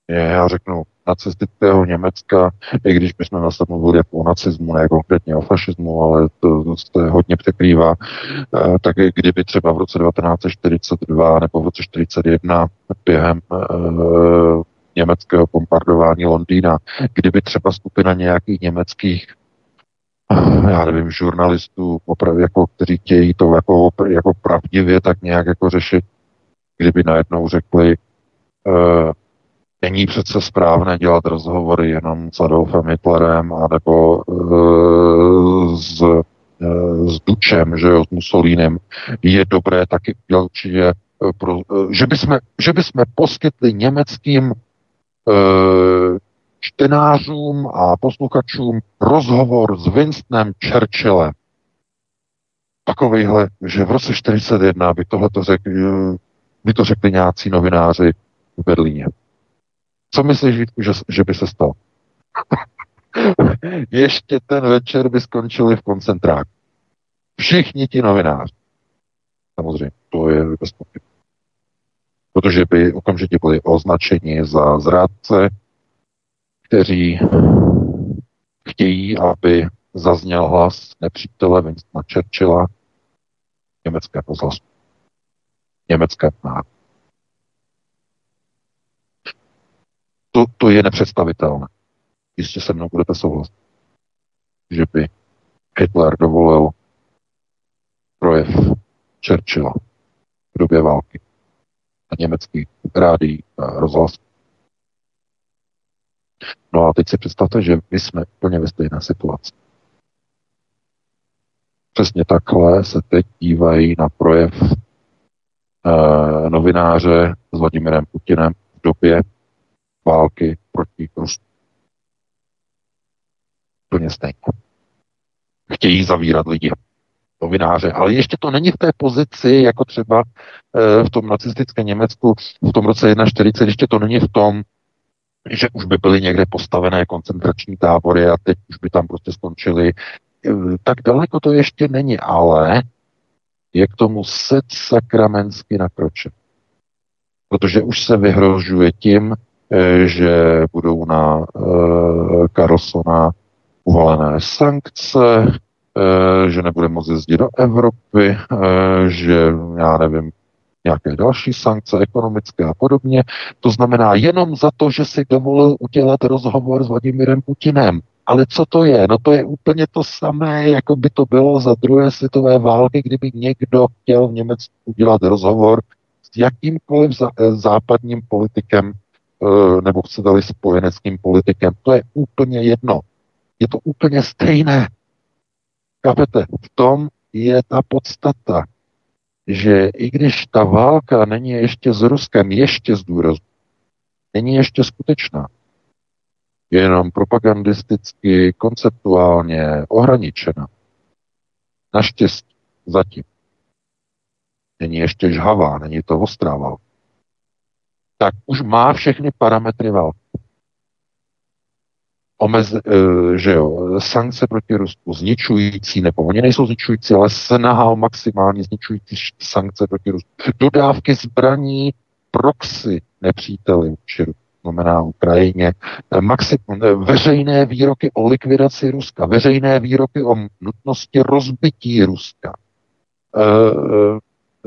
já řeknu, nacistického Německa, i když bychom zase mluvili jako o nacismu, ne konkrétně o fašismu, ale to, to se hodně překrývá, tak kdyby třeba v roce 1942 nebo v roce 1941 během německého bombardování Londýna, kdyby třeba skupina nějakých německých já nevím, žurnalistů, opravdu, jako, kteří chtějí to jako, jako pravdivě tak nějak jako řešit, kdyby najednou řekli, uh, není přece správné dělat rozhovory jenom s Adolfem Hitlerem anebo uh, s, uh, s Dučem, že jo, s Mussolínem. Je dobré taky určitě, pro, uh, že, bychom, že bychom poskytli německým čtenářům a posluchačům rozhovor s Winstonem Churchillem. Takovýhle, že v roce 41 by tohle to řekli, by to řekli nějací novináři v Berlíně. Co myslíš, že, že by se stalo? Ještě ten večer by skončili v koncentráku. Všichni ti novináři. Samozřejmě, to je bez protože by okamžitě byli označeni za zrádce, kteří chtějí, aby zazněl hlas nepřítele Winstona Churchilla německé rozhlasu. Německé národě. To, to je nepředstavitelné. Jistě se mnou budete souhlasit, že by Hitler dovolil projev Churchilla v době války a německý rádií a rozhlas. No a teď si představte, že my jsme úplně ve stejné situaci. Přesně takhle se teď dívají na projev e, novináře s Vladimirem Putinem v době války proti Rusku. Úplně stejně. Chtějí zavírat lidi novináře, ale ještě to není v té pozici, jako třeba e, v tom nacistickém Německu v tom roce 1940, ještě to není v tom, že už by byly někde postavené koncentrační tábory a teď už by tam prostě skončili. E, tak daleko to ještě není, ale je k tomu set sakramensky nakročen. Protože už se vyhrožuje tím, e, že budou na Carlsona uvalené sankce, Eh, že nebude moct jezdit do Evropy, eh, že já nevím, nějaké další sankce ekonomické a podobně. To znamená jenom za to, že si dovolil udělat rozhovor s Vladimirem Putinem. Ale co to je? No to je úplně to samé, jako by to bylo za druhé světové války, kdyby někdo chtěl v Německu udělat rozhovor s jakýmkoliv eh, západním politikem nebo chcete-li spojeneckým politikem. To je úplně jedno. Je to úplně stejné. Chápete? V tom je ta podstata, že i když ta válka není ještě s Ruskem, ještě zdůrazně, není ještě skutečná, je jenom propagandisticky, konceptuálně ohraničena, naštěstí zatím není ještě žhavá, není to ostrá válka, tak už má všechny parametry války. Omez, eh, že jo, sankce proti Rusku, zničující, nebo oni nejsou zničující, ale snaha o maximálně zničující sankce proti Rusku. Dodávky zbraní proxy nepříteli vůči znamená Ukrajině, maximum, veřejné výroky o likvidaci Ruska, veřejné výroky o nutnosti rozbití Ruska, e,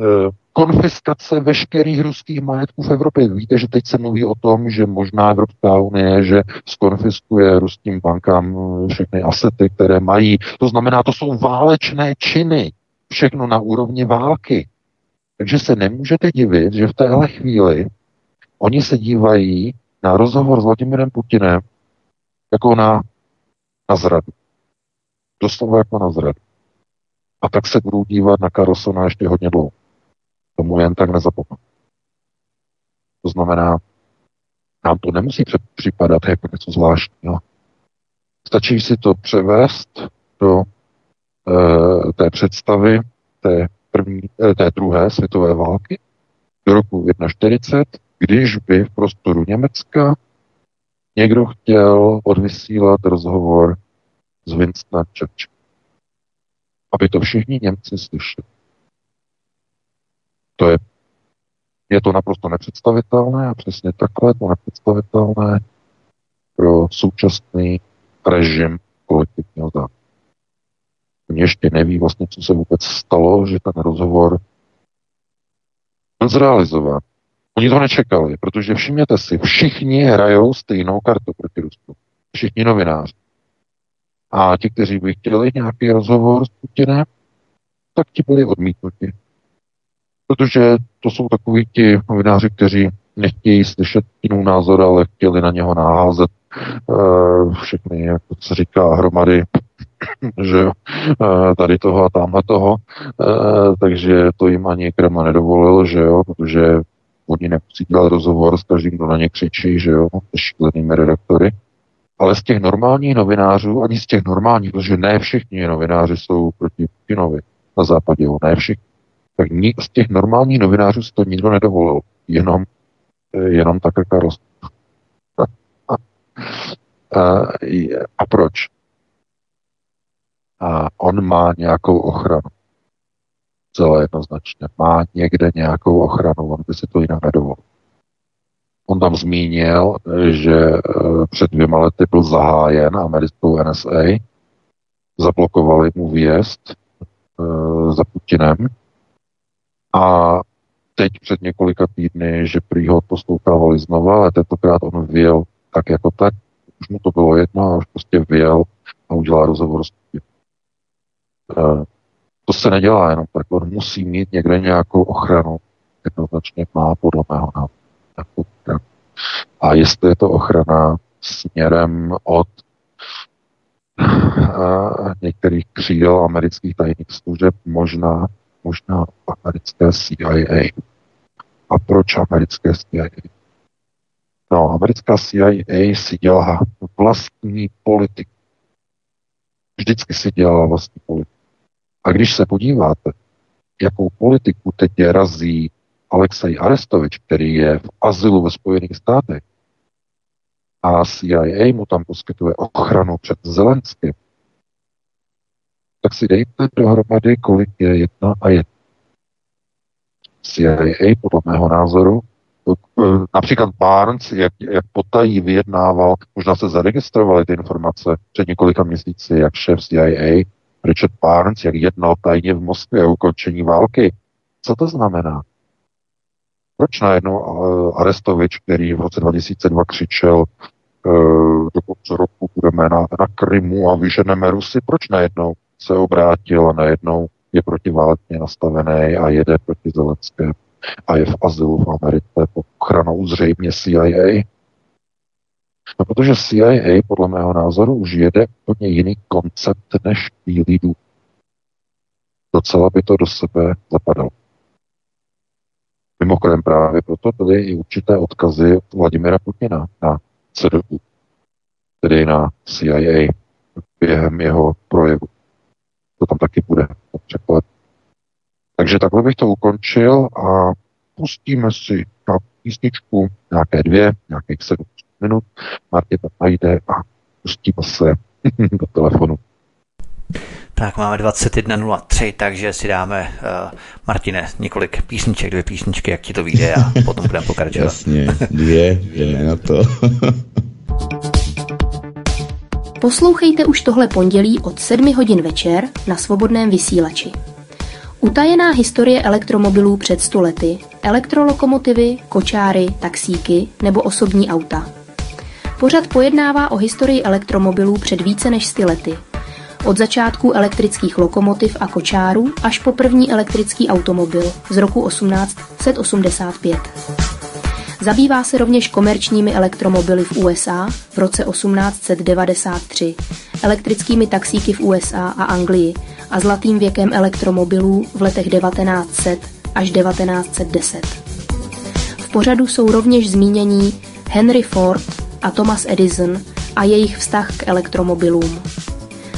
e, konfiskace veškerých ruských majetků v Evropě. Víte, že teď se mluví o tom, že možná Evropská unie, že skonfiskuje ruským bankám všechny asety, které mají. To znamená, to jsou válečné činy. Všechno na úrovni války. Takže se nemůžete divit, že v téhle chvíli oni se dívají na rozhovor s Vladimirem Putinem jako na, na zradu. Doslova jako na zradu. A tak se budou dívat na Karlsona ještě hodně dlouho. Tomu jen tak nezapomenu. To znamená, nám to nemusí připadat jako něco zvláštního. Stačí si to převést do e, té představy té, první, e, té druhé světové války do roku 1940, když by v prostoru Německa někdo chtěl odvysílat rozhovor s Winstonem Churchillem. Aby to všichni Němci slyšeli. To je, je to naprosto nepředstavitelné a přesně takhle to nepředstavitelné pro současný režim kolektivního zákona. Oni ještě neví vlastně, co se vůbec stalo, že ten rozhovor byl zrealizován. Oni to nečekali, protože všimněte si, všichni hrajou stejnou kartu proti Rusku. Všichni novináři. A ti, kteří by chtěli nějaký rozhovor s Putinem, tak ti byli odmítnuti. Protože to jsou takový ti novináři, kteří nechtějí slyšet jinou názor, ale chtěli na něho naházet uh, všechny, jak se říká, hromady, že uh, tady toho a tamhle toho, uh, takže to jim ani Kreml nedovolil, že jo, protože Oni nemusí dělat rozhovor s každým, kdo na ně křičí, že jo, s šílenými redaktory. Ale z těch normálních novinářů, ani z těch normálních, protože ne všichni novináři jsou proti Putinovi na západě, ne všichni. Tak z těch normálních novinářů si to nikdo nedovolil. Jenom, jenom také Karls. A, a, a proč? A on má nějakou ochranu zcela jednoznačně. Má někde nějakou ochranu, on by si to jinak nedovolil. On tam zmínil, že eh, před dvěma lety byl zahájen americkou NSA, zablokovali mu výjezd e, za Putinem a teď před několika týdny, že prý ho poslouchávali znova, ale tentokrát on vyjel tak jako tak, už mu to bylo jedno a už prostě vyjel a udělal rozhovor s Putinem. E, to se nedělá jenom tak, on musí mít někde nějakou ochranu. Jednoznačně má podle mého názoru. A jestli je to ochrana směrem od uh, některých křídel amerických tajných služeb, možná, možná americké CIA. A proč americké CIA? No, americká CIA si dělá vlastní politiku. Vždycky si dělala vlastní politiku. A když se podíváte, jakou politiku teď razí Alexej Arestovič, který je v azylu ve Spojených státech, a CIA mu tam poskytuje ochranu před Zelenským, tak si dejte dohromady, kolik je jedna a jedna. CIA, podle mého názoru, například Barnes, jak, jak potají vyjednával, možná se zaregistrovaly ty informace před několika měsíci, jak šéf CIA Richard Barnes, jak jednal tajně v Moskvě o ukončení války. Co to znamená? Proč najednou uh, Arestovič, který v roce 2002 křičel uh, do konce roku budeme na, na Krymu a vyženeme Rusy, proč najednou se obrátil a najednou je protiválečně nastavený a jede proti Zelenské a je v azylu v Americe pod ochranou zřejmě CIA. No protože CIA podle mého názoru už jede úplně jiný koncept než Bílý dům. Docela by to do sebe zapadalo. Mimochodem právě proto byly i určité odkazy od Vladimira Putina na CDU, tedy na CIA během jeho projevu. To tam taky bude. Takže takhle bych to ukončil a pustíme si na písničku nějaké dvě, nějakých sedm minut. Markéta najde a pustíme se do telefonu. Tak máme 21.03, takže si dáme, uh, Martine, několik písniček, dvě písničky, jak ti to vyjde a potom budeme pokračovat. Jasně, dvě, jdeme na to. Poslouchejte už tohle pondělí od 7 hodin večer na svobodném vysílači. Utajená historie elektromobilů před stolety, elektrolokomotivy, kočáry, taxíky nebo osobní auta. Pořad pojednává o historii elektromobilů před více než 100 lety. Od začátku elektrických lokomotiv a kočárů až po první elektrický automobil z roku 1885. Zabývá se rovněž komerčními elektromobily v USA v roce 1893, elektrickými taxíky v USA a Anglii a zlatým věkem elektromobilů v letech 1900 až 1910. V pořadu jsou rovněž zmínění Henry Ford a Thomas Edison a jejich vztah k elektromobilům.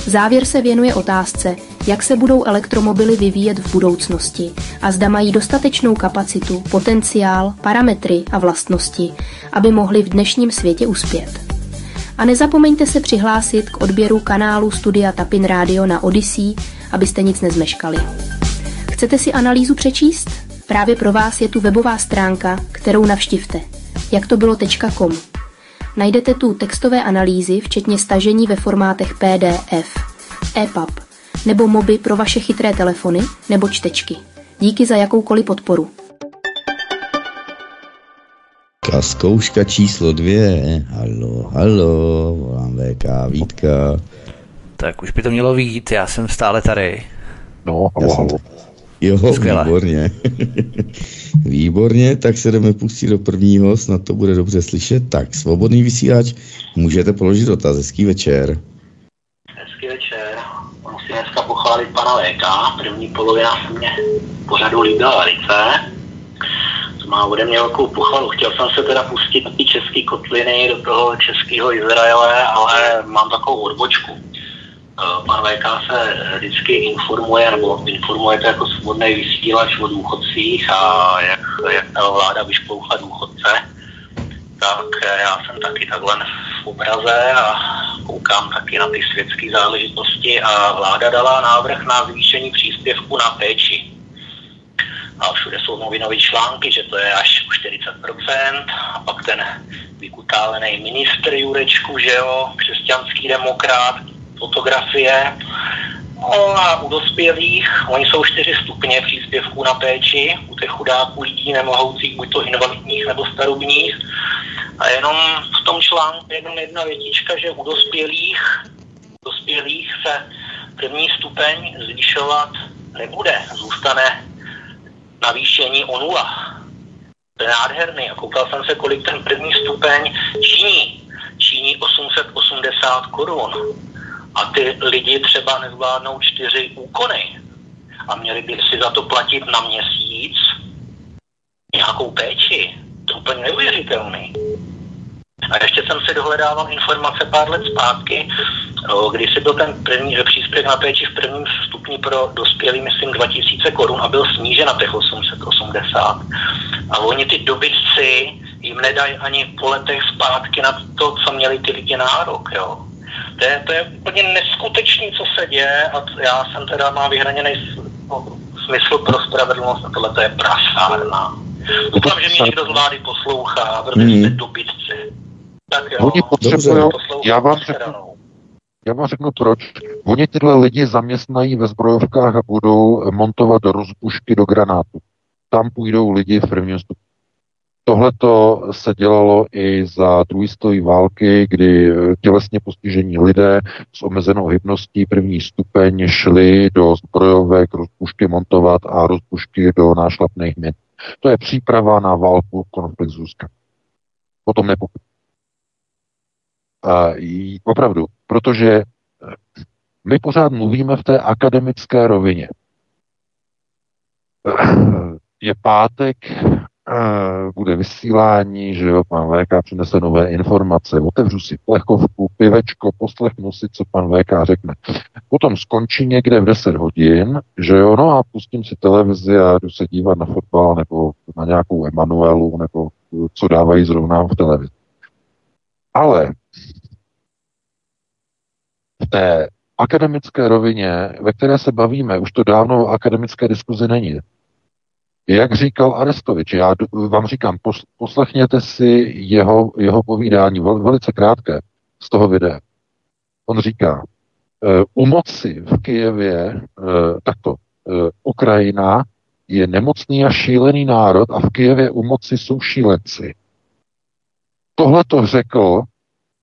Závěr se věnuje otázce, jak se budou elektromobily vyvíjet v budoucnosti a zda mají dostatečnou kapacitu, potenciál, parametry a vlastnosti, aby mohli v dnešním světě uspět. A nezapomeňte se přihlásit k odběru kanálu Studia Tapin Radio na Odyssey, abyste nic nezmeškali. Chcete si analýzu přečíst? Právě pro vás je tu webová stránka, kterou navštivte. Jak to bylo.com. Najdete tu textové analýzy, včetně stažení ve formátech PDF, EPUB nebo moby pro vaše chytré telefony nebo čtečky. Díky za jakoukoliv podporu. Zkouška číslo dvě. Halo, halo, volám VK Vítka. Tak už by to mělo vít, já jsem stále tady. No, halo, halo. Jo, Skvěle. výborně. výborně, tak se jdeme pustit do prvního, snad to bude dobře slyšet. Tak, svobodný vysílač, můžete položit dotaz. Hezký večer. Hezký večer. Musím dneska pochválit pana VK. První polovina se mě pořadu líbila velice. To má ode mě velkou pochvalu. Chtěl jsem se teda pustit na ty české kotliny do toho českého Izraele, ale mám takovou odbočku Eh, pan VK se vždycky informuje, nebo informujete jako svobodný vysílač o důchodcích a jak, jak ta vláda vyšplouchla důchodce, tak já jsem taky takhle v obraze a koukám taky na ty světské záležitosti a vláda dala návrh na zvýšení příspěvku na péči. A všude jsou novinové články, že to je až 40%. A pak ten vykutálený ministr Jurečku, že jo, křesťanský demokrat, fotografie. No a u dospělých, oni jsou čtyři stupně příspěvků na péči, u těch chudáků lidí nemohoucích, buď to invalidních nebo starobních. A jenom v tom článku jenom jedna větička, že u dospělých, dospělých se první stupeň zvyšovat nebude, zůstane navýšení o nula. To je nádherný a koukal jsem se, kolik ten první stupeň činí. Činí 880 korun a ty lidi třeba nezvládnou čtyři úkony a měli by si za to platit na měsíc nějakou péči. To je úplně neuvěřitelný. A ještě jsem si dohledával informace pár let zpátky, když si byl ten první příspěvek na péči v prvním stupni pro dospělý, myslím, 2000 korun a byl snížen na těch 880. A oni ty dobytci jim nedají ani po letech zpátky na to, co měli ty lidi nárok, jo. To je, to je úplně neskutečný, co se děje a já jsem teda má vyhraněný smysl pro spravedlnost a tohle to je prasárna. Doufám, že mě někdo z vlády poslouchá, protože hmm. jste dobytci. Tak jo, Oni potřebují, já vám řeknu, já vám řeknu proč. Oni tyhle lidi zaměstnají ve zbrojovkách a budou montovat rozbušky do granátu. Tam půjdou lidi v prvním stupni. Tohle se dělalo i za druhé války, kdy tělesně postižení lidé s omezenou hybností první stupeň šli do zbrojovek rozpušky montovat a rozpušky do nášlapných min. To je příprava na válku konflikt s Ruskem. Potom nepochybně. Opravdu, protože my pořád mluvíme v té akademické rovině. Je pátek, bude vysílání, že jo, pan VK přinese nové informace, otevřu si plechovku, pivečko, poslechnu si, co pan VK řekne. Potom skončí někde v 10 hodin, že jo, no a pustím si televizi a jdu se dívat na fotbal nebo na nějakou Emanuelu, nebo co dávají zrovna v televizi. Ale v té akademické rovině, ve které se bavíme, už to dávno akademické diskuzi není. Jak říkal Arestovič, já vám říkám, poslechněte si jeho, jeho povídání, velice krátké, z toho videa. On říká, e, u moci v Kijevě, e, takto, e, Ukrajina je nemocný a šílený národ a v Kijevě u moci jsou šílenci. Tohle to řekl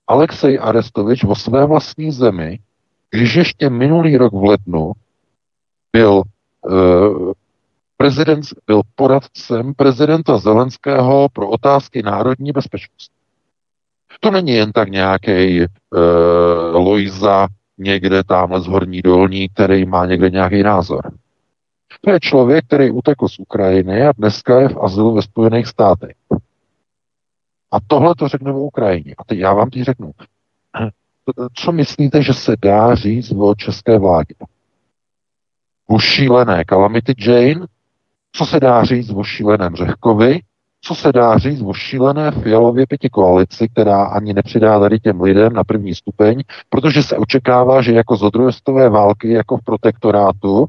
Alexej Arestovič o své vlastní zemi, když ještě minulý rok v lednu byl prezident byl poradcem prezidenta Zelenského pro otázky národní bezpečnosti. To není jen tak nějaký uh, Lojza někde tamhle z Horní dolní, který má někde nějaký názor. To je člověk, který utekl z Ukrajiny a dneska je v azylu ve Spojených státech. A tohle to řekne o Ukrajině. A teď já vám teď řeknu. Co myslíte, že se dá říct o české vládě? O šílené Calamity Jane? Co se dá říct o šíleném Řehkovi? Co se dá říct o šílené fialově pěti koalici, která ani nepřidá tady těm lidem na první stupeň, protože se očekává, že jako z druhé války, jako v protektorátu,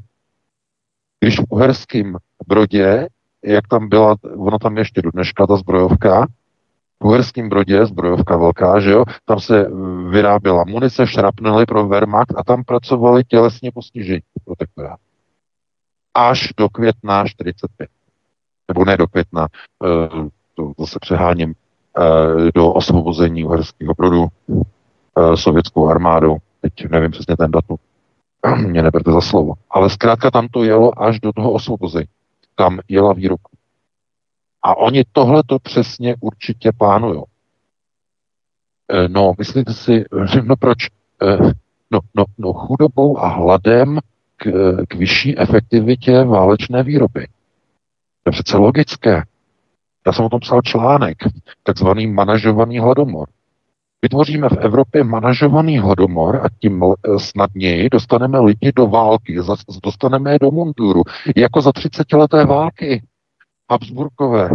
když v uherském Brodě, jak tam byla, ono tam ještě do dneška ta zbrojovka, v Uherském Brodě, zbrojovka velká, že jo, tam se vyráběla munice, šrapnely pro Wehrmacht a tam pracovali tělesně postižení protektorát. Až do května 45. Nebo ne do května, eh, to zase přeháním, eh, do osvobození Uherského Brodu eh, sovětskou armádou. Teď nevím přesně ten datum. Mě neberte za slovo. Ale zkrátka tam to jelo až do toho osvobození. Tam jela výroba. A oni tohle to přesně určitě plánují. No, myslíte si, no proč? No, no, no chudobou a hladem k, k vyšší efektivitě válečné výroby. To je přece logické. Já jsem o tom psal článek, takzvaný manažovaný hladomor. Vytvoříme v Evropě manažovaný hladomor a tím eh, snadněji dostaneme lidi do války, dostaneme je do munduru, jako za 30 leté války. Habsburkové,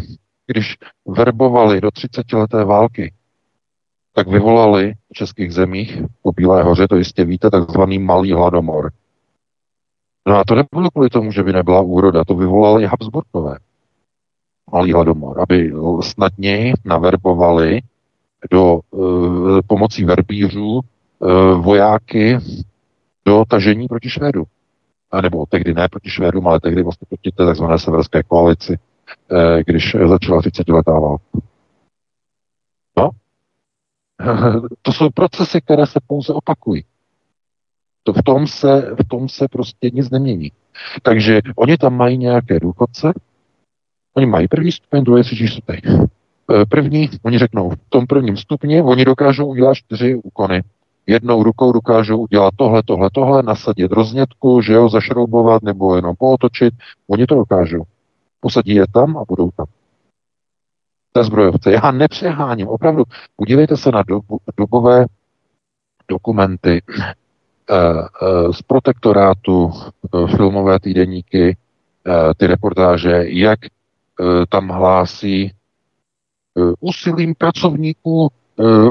když verbovali do 30 leté války, tak vyvolali v českých zemích po Bílé hoře, to jistě víte, takzvaný malý hladomor. No a to nebylo kvůli tomu, že by nebyla úroda, to vyvolali Habsburkové. Malý hladomor, aby snadněji naverbovali do e, pomocí verbířů e, vojáky do tažení proti Švédu. A nebo tehdy ne proti Švédům, ale tehdy vlastně proti té tzv. severské koalici. Eh, když začala 30 letá válka. No, to jsou procesy, které se pouze opakují. To v, tom se, v tom se prostě nic nemění. Takže oni tam mají nějaké důchodce, oni mají první stupeň, druhý, třetí stupeň. První, oni řeknou, v tom prvním stupni oni dokážou udělat čtyři úkony. Jednou rukou dokážou udělat tohle, tohle, tohle, nasadit roznětku, že jo, zašroubovat nebo jenom pootočit. Oni to dokážou. Posadí je tam a budou tam. Té zbrojovce. Já nepřeháním. Opravdu, podívejte se na dobu, dobové dokumenty z protektorátu, eh, filmové týdeníky, ty reportáže, jak tam hlásí úsilím pracovníků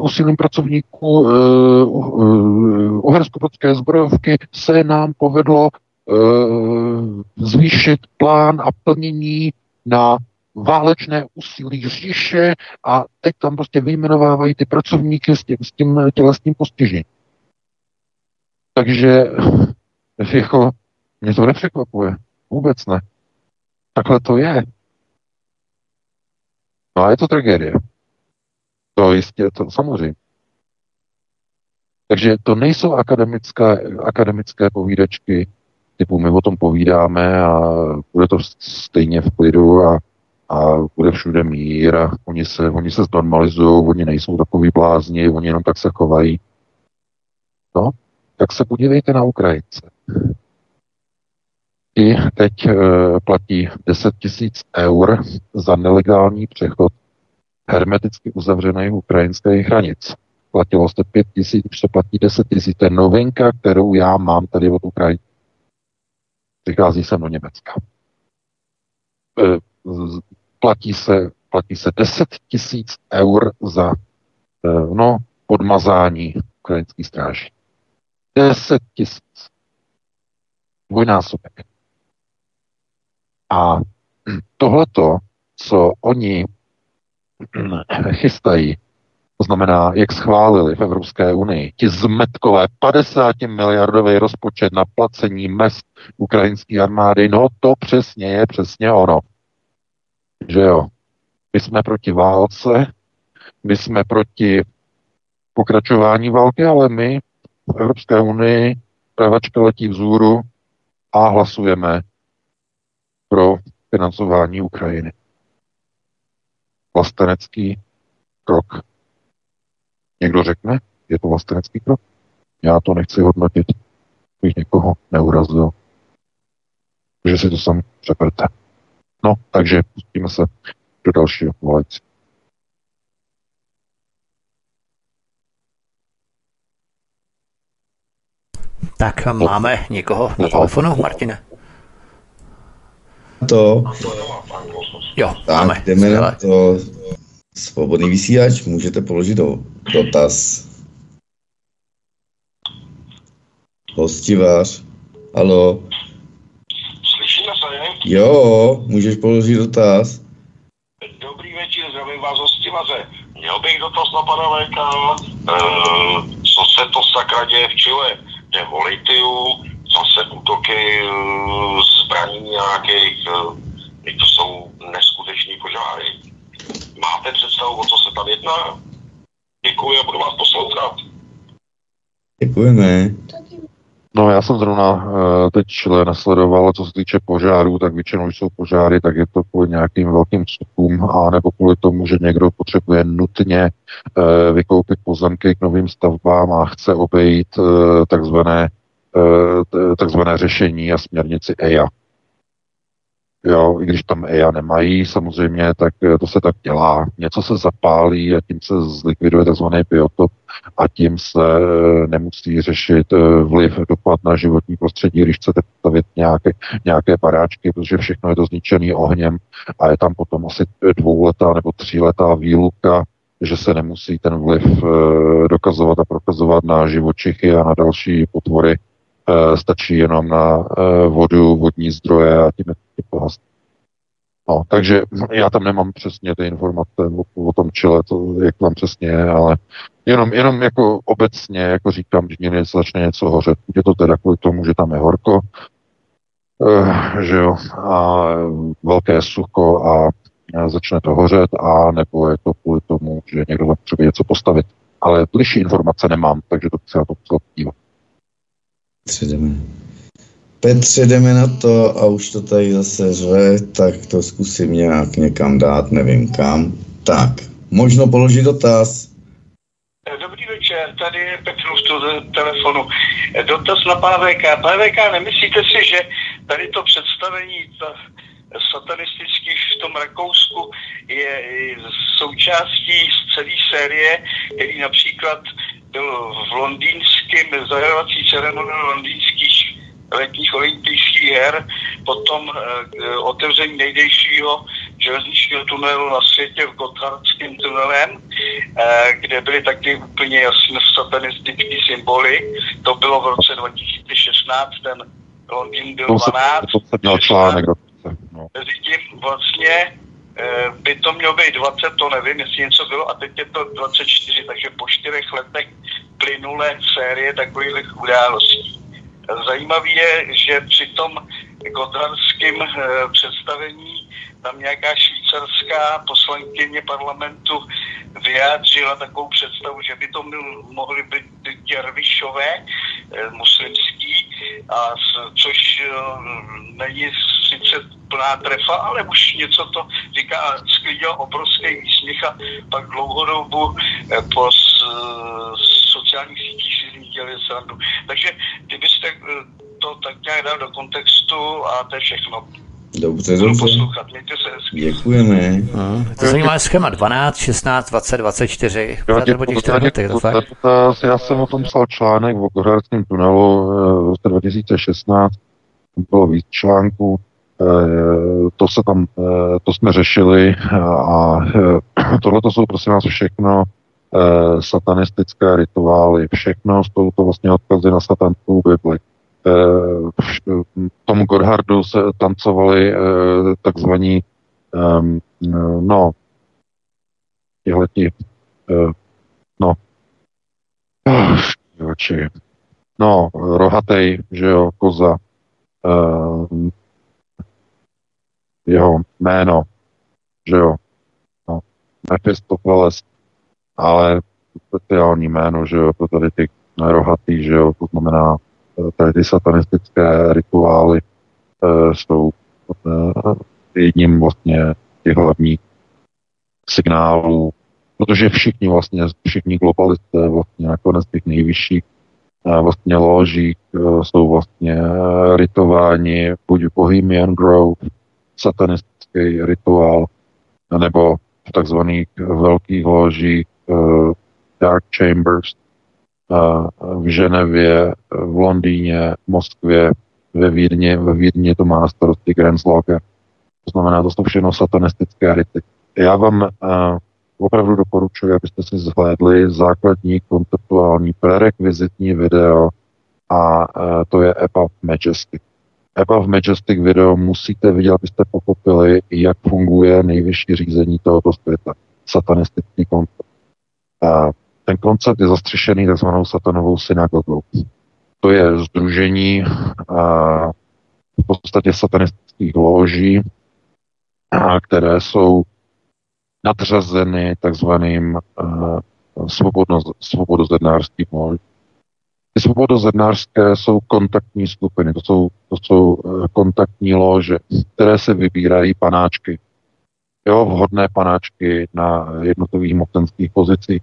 úsilím pracovníků uhersko zbrojovky se nám povedlo Eh, zvýšit plán a plnění na válečné úsilí říše a teď tam prostě vyjmenovávají ty pracovníky s tím, s tím tělesným postižením. Takže jako, mě to nepřekvapuje. Vůbec ne. Takhle to je. No a je to tragédie. To jistě, to samozřejmě. Takže to nejsou akademické, akademické povídačky, typu my o tom povídáme a bude to stejně v klidu a, a bude všude mír a oni se, oni se znormalizují, oni nejsou takový blázni, oni jenom tak se chovají. No, tak se podívejte na Ukrajince. Češi teď platí 10 tisíc eur za nelegální přechod hermeticky uzavřených ukrajinských hranic. Platilo jste 5 tisíc, už se platí 10 tisíc. To je novinka, kterou já mám tady od Ukrajiny. Přichází sem do Německa. Platí se, platí se 10 tisíc eur za no, podmazání ukrajinských stráží. 10 tisíc. Dvojnásobek. A tohleto, co oni chystají, to znamená, jak schválili v Evropské unii, ti zmetkové 50 miliardový rozpočet na placení mest ukrajinské armády, no to přesně je přesně ono. Že jo? My jsme proti válce, my jsme proti pokračování války, ale my v Evropské unii pravačka letí vzůru a hlasujeme pro financování Ukrajiny. Vlastenecký krok. Někdo řekne, je to vlastenecký krok? Já to nechci hodnotit, bych někoho neurazil. Takže si to sami přeperte. No, takže pustíme se do dalšího volající. Tak máme někoho na telefonu, Martine? To. Jo, tak, máme. jdeme na to. Svobodný vysílač, můžete položit do, dotaz. Hostivář. Halo. Slyšíme se? Jo, můžeš položit dotaz. Dobrý večer, zdravím vás hostivaře. Měl bych dotaz na pana VK, e, co se to sakra děje v Chile? Jde o litiu, zase útoky e, zbraní nějakých, e, to jsou neskuteční požáry. Máte představu, o co se tam jedná? Děkuji a budu vás poslouchat. Děkujeme. No já jsem zrovna uh, teď čile nesledoval, co se týče požárů, tak většinou jsou požáry, tak je to kvůli nějakým velkým vstupům a nebo kvůli tomu, že někdo potřebuje nutně uh, vykoupit pozemky k novým stavbám a chce obejít uh, takzvané, takzvané řešení a směrnici EIA. Jo, i když tam EIA nemají samozřejmě, tak eh, to se tak dělá. Něco se zapálí a tím se zlikviduje tzv. biotop a tím se eh, nemusí řešit eh, vliv, dopad na životní prostředí, když chcete stavit nějaké, nějaké paráčky, protože všechno je to zničený ohněm a je tam potom asi dvouletá nebo tříletá výluka, že se nemusí ten vliv dokazovat a prokazovat na živočichy a na další potvory, stačí jenom na vodu, vodní zdroje a tím je to No, takže já tam nemám přesně ty informace o, o tom čile, to, jak tam přesně je, ale jenom, jenom jako obecně, jako říkám, když někde začne něco hořet, je to teda kvůli tomu, že tam je horko, uh, že jo, a velké sucho a začne to hořet, a nebo je to kvůli tomu, že někdo potřebuje něco postavit. Ale bližší informace nemám, takže to se na to podívat. Petře, jdeme na to a už to tady zase řve, tak to zkusím nějak někam dát, nevím kam. Tak, možno položit dotaz. Dobrý večer, tady je Petr z telefonu. Dotaz na pana VK. Pane VK, nemyslíte si, že tady to představení ta satanistický v tom Rakousku je součástí z celé série, který například byl v londýnském zahajovací ceremonii londýnských letních olympijských her, potom e, otevření nejdejšího železničního tunelu na světě v Gotthardském tunelem, e, kde byly taky úplně jasně satanistické symboly. To bylo v roce 2016, ten Londýn byl 12. To se měl článek. No. Mezi tím vlastně by to mělo být 20, to nevím, jestli něco bylo, a teď je to 24, takže po čtyřech letech plynulé série takových událostí. Zajímavé je, že při tom gotthardském eh, představení tam nějaká švýcarská poslankyně parlamentu vyjádřila takovou představu, že by to mohly být děrvišové, eh, muslimský, a což eh, není sice plná trefa, ale už něco to říká, sklidil obrovský výsměch a pak dlouhodobu po sociálních sítích si dělali srandu. Takže kdybyste to tak nějak dát do kontextu a to je všechno. Dobře, dobře. poslouchat, mějte se hezky. Děkujeme. Hmm. To zajímavé schéma 12, 16, 20, 24. Já, Nebo těch čtyři lety, je to fakt? já jsem o tom psal článek v Gohradském tunelu eh, v roce 2016. Tam bylo víc článků. eh, To, se tam, eh, to jsme řešili a tohle to jsou prosím vás všechno satanistické rituály. Všechno jsou to vlastně odkazy na satanskou Bibli. Eh, Tomu Godhardu se tancovali eh, takzvaní ehm, no, eh, no, oči. No, rohatej, že jo, koza. Jeho jméno, že jo. No, Mephistopheles, ale speciální jméno, že jo, pro tady ty rohatý, že jo, to znamená tady satanistické rituály uh, jsou uh, jedním vlastně těch hlavních signálů protože všichni vlastně, všichni globalisté vlastně nakonec těch nejvyšších eh, vlastně loží eh, jsou vlastně eh, ritováni buď Bohemian Grove, satanistický rituál, nebo v takzvaných velkých ložích Dark Chambers v Ženevě, v Londýně, v Moskvě, ve Vídni, ve Vídni to má starosti Grenzlager. To znamená, to jsou všechno satanistické rity. Já vám uh, opravdu doporučuji, abyste si zhlédli základní konceptuální prerekvizitní video a uh, to je Above Majestic. Above Majestic video musíte vidět, abyste pochopili, jak funguje nejvyšší řízení tohoto světa. Satanistický koncept. Uh, ten koncept je zastřešený takzvanou satanovou synagogou. To je združení uh, v podstatě satanistických loží, a které jsou nadřazeny takzvaným svobodozednářským ložím. Ty svobodozednářské jsou kontaktní skupiny, to jsou, to jsou uh, kontaktní lože, které se vybírají panáčky. Jo, vhodné panáčky na jednotlivých mocenských pozicích.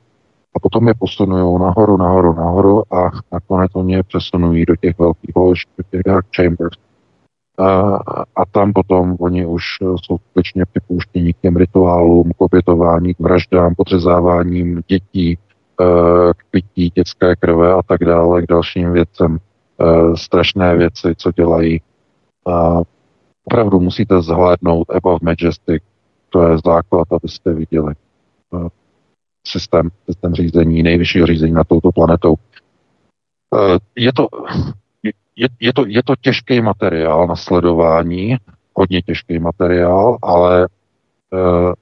A potom je posunují nahoru, nahoru, nahoru a nakonec oni je přesunují do těch velkých lož, do těch dark chambers. A, a tam potom oni už jsou skutečně připouštění k těm rituálům, k obětování, k vraždám, podřezáváním dětí, k pití dětské krve a tak dále, k dalším věcem. Strašné věci, co dělají. A opravdu musíte zhlédnout Above Majestic, to je základ, abyste viděli systém, systém řízení, nejvyššího řízení na touto planetou. Je to, je, je, to, je to těžký materiál na sledování, hodně těžký materiál, ale uh,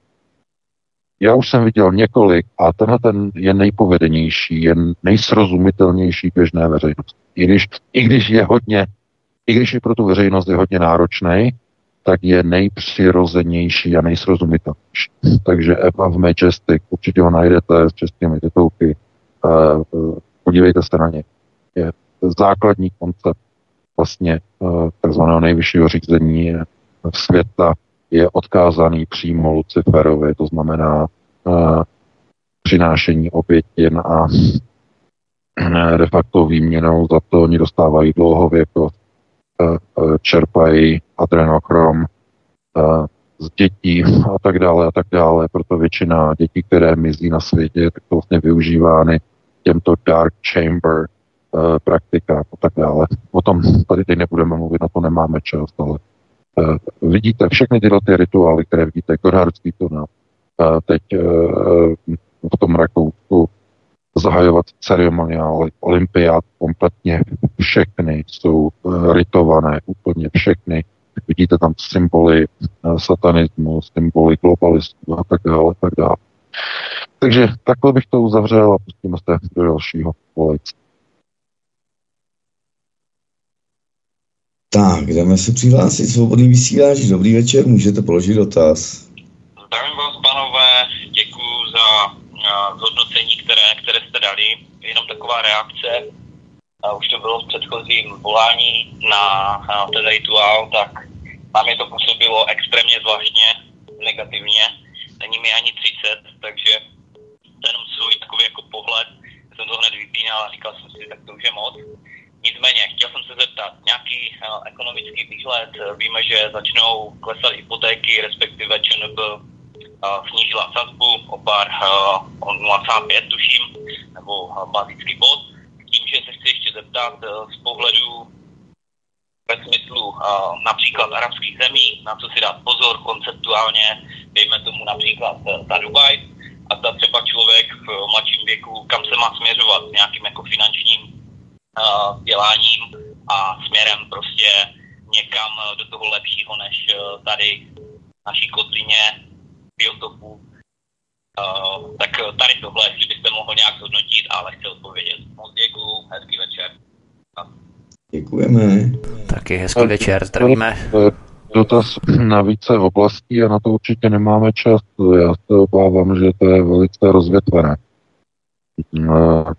já už jsem viděl několik a tenhle ten je nejpovedenější, je nejsrozumitelnější běžné veřejnosti. I když, I když je hodně, i když je pro tu veřejnost je hodně náročný, tak je nejpřirozenější a nejsrozumitelnější. Takže Eva v Majestic, určitě ho najdete s českými titulky, uh, uh, podívejte se na ně. Je základní koncept vlastně takzvaného nejvyššího řízení světa je odkázaný přímo Luciferovi, to znamená přinášení obětin a de facto výměnou za to oni dostávají dlouhověkost, uh, čerpají adrenochrom uh, z dětí a tak dále a tak dále. Proto většina dětí, které mizí na světě, tak jsou vlastně využívány těmto dark chamber praktika a tak dále. O tom tady teď nebudeme mluvit, na to nemáme čas, ale vidíte všechny tyhle ty rituály, které vidíte, Gorhardský tunel, teď v tom Rakousku zahajovat ceremoniály, olympiád kompletně všechny jsou uh, ritované, úplně všechny. Vidíte tam symboly uh, satanismu, symboly globalistů a tak dále, tak dále. Takže takhle bych to uzavřel a pustíme se do dalšího volejce. Tak, jdeme se přihlásit svobodný vysílač. Dobrý večer, můžete položit dotaz. Zdravím vás, pánové, děkuji za zhodnocení, které, jste dali. Jenom taková reakce. A už to bylo v předchozím volání na, na ten rituál, tak na mě to působilo extrémně zvláštně, negativně. Není mi ani 30, takže jenom svůj takový jako pohled. Jsem to hned vypínal a říkal jsem si, tak to už je moc. Nicméně, chtěl jsem se zeptat, nějaký výhled. Víme, že začnou klesat hypotéky, respektive ČNB snížila sazbu o pár, o 0,5 tuším, nebo bazický bod. Tím, že se chci ještě zeptat z pohledu ve smyslu například arabských zemí, na co si dát pozor konceptuálně, dejme tomu například za Dubaj, a ta třeba člověk v mladším věku, kam se má směřovat nějakým jako finančním vzděláním a směrem prostě někam do toho lepšího než tady naší kotlině biotopů. Uh, tak tady tohle, jestli byste mohl nějak zhodnotit, ale chci odpovědět. Moc děkuju, hezký večer. Děkujeme. Taky hezký večer, zdravíme. Dotaz na více oblastí a na to určitě nemáme čas. Já se obávám, že to je velice rozvětvené.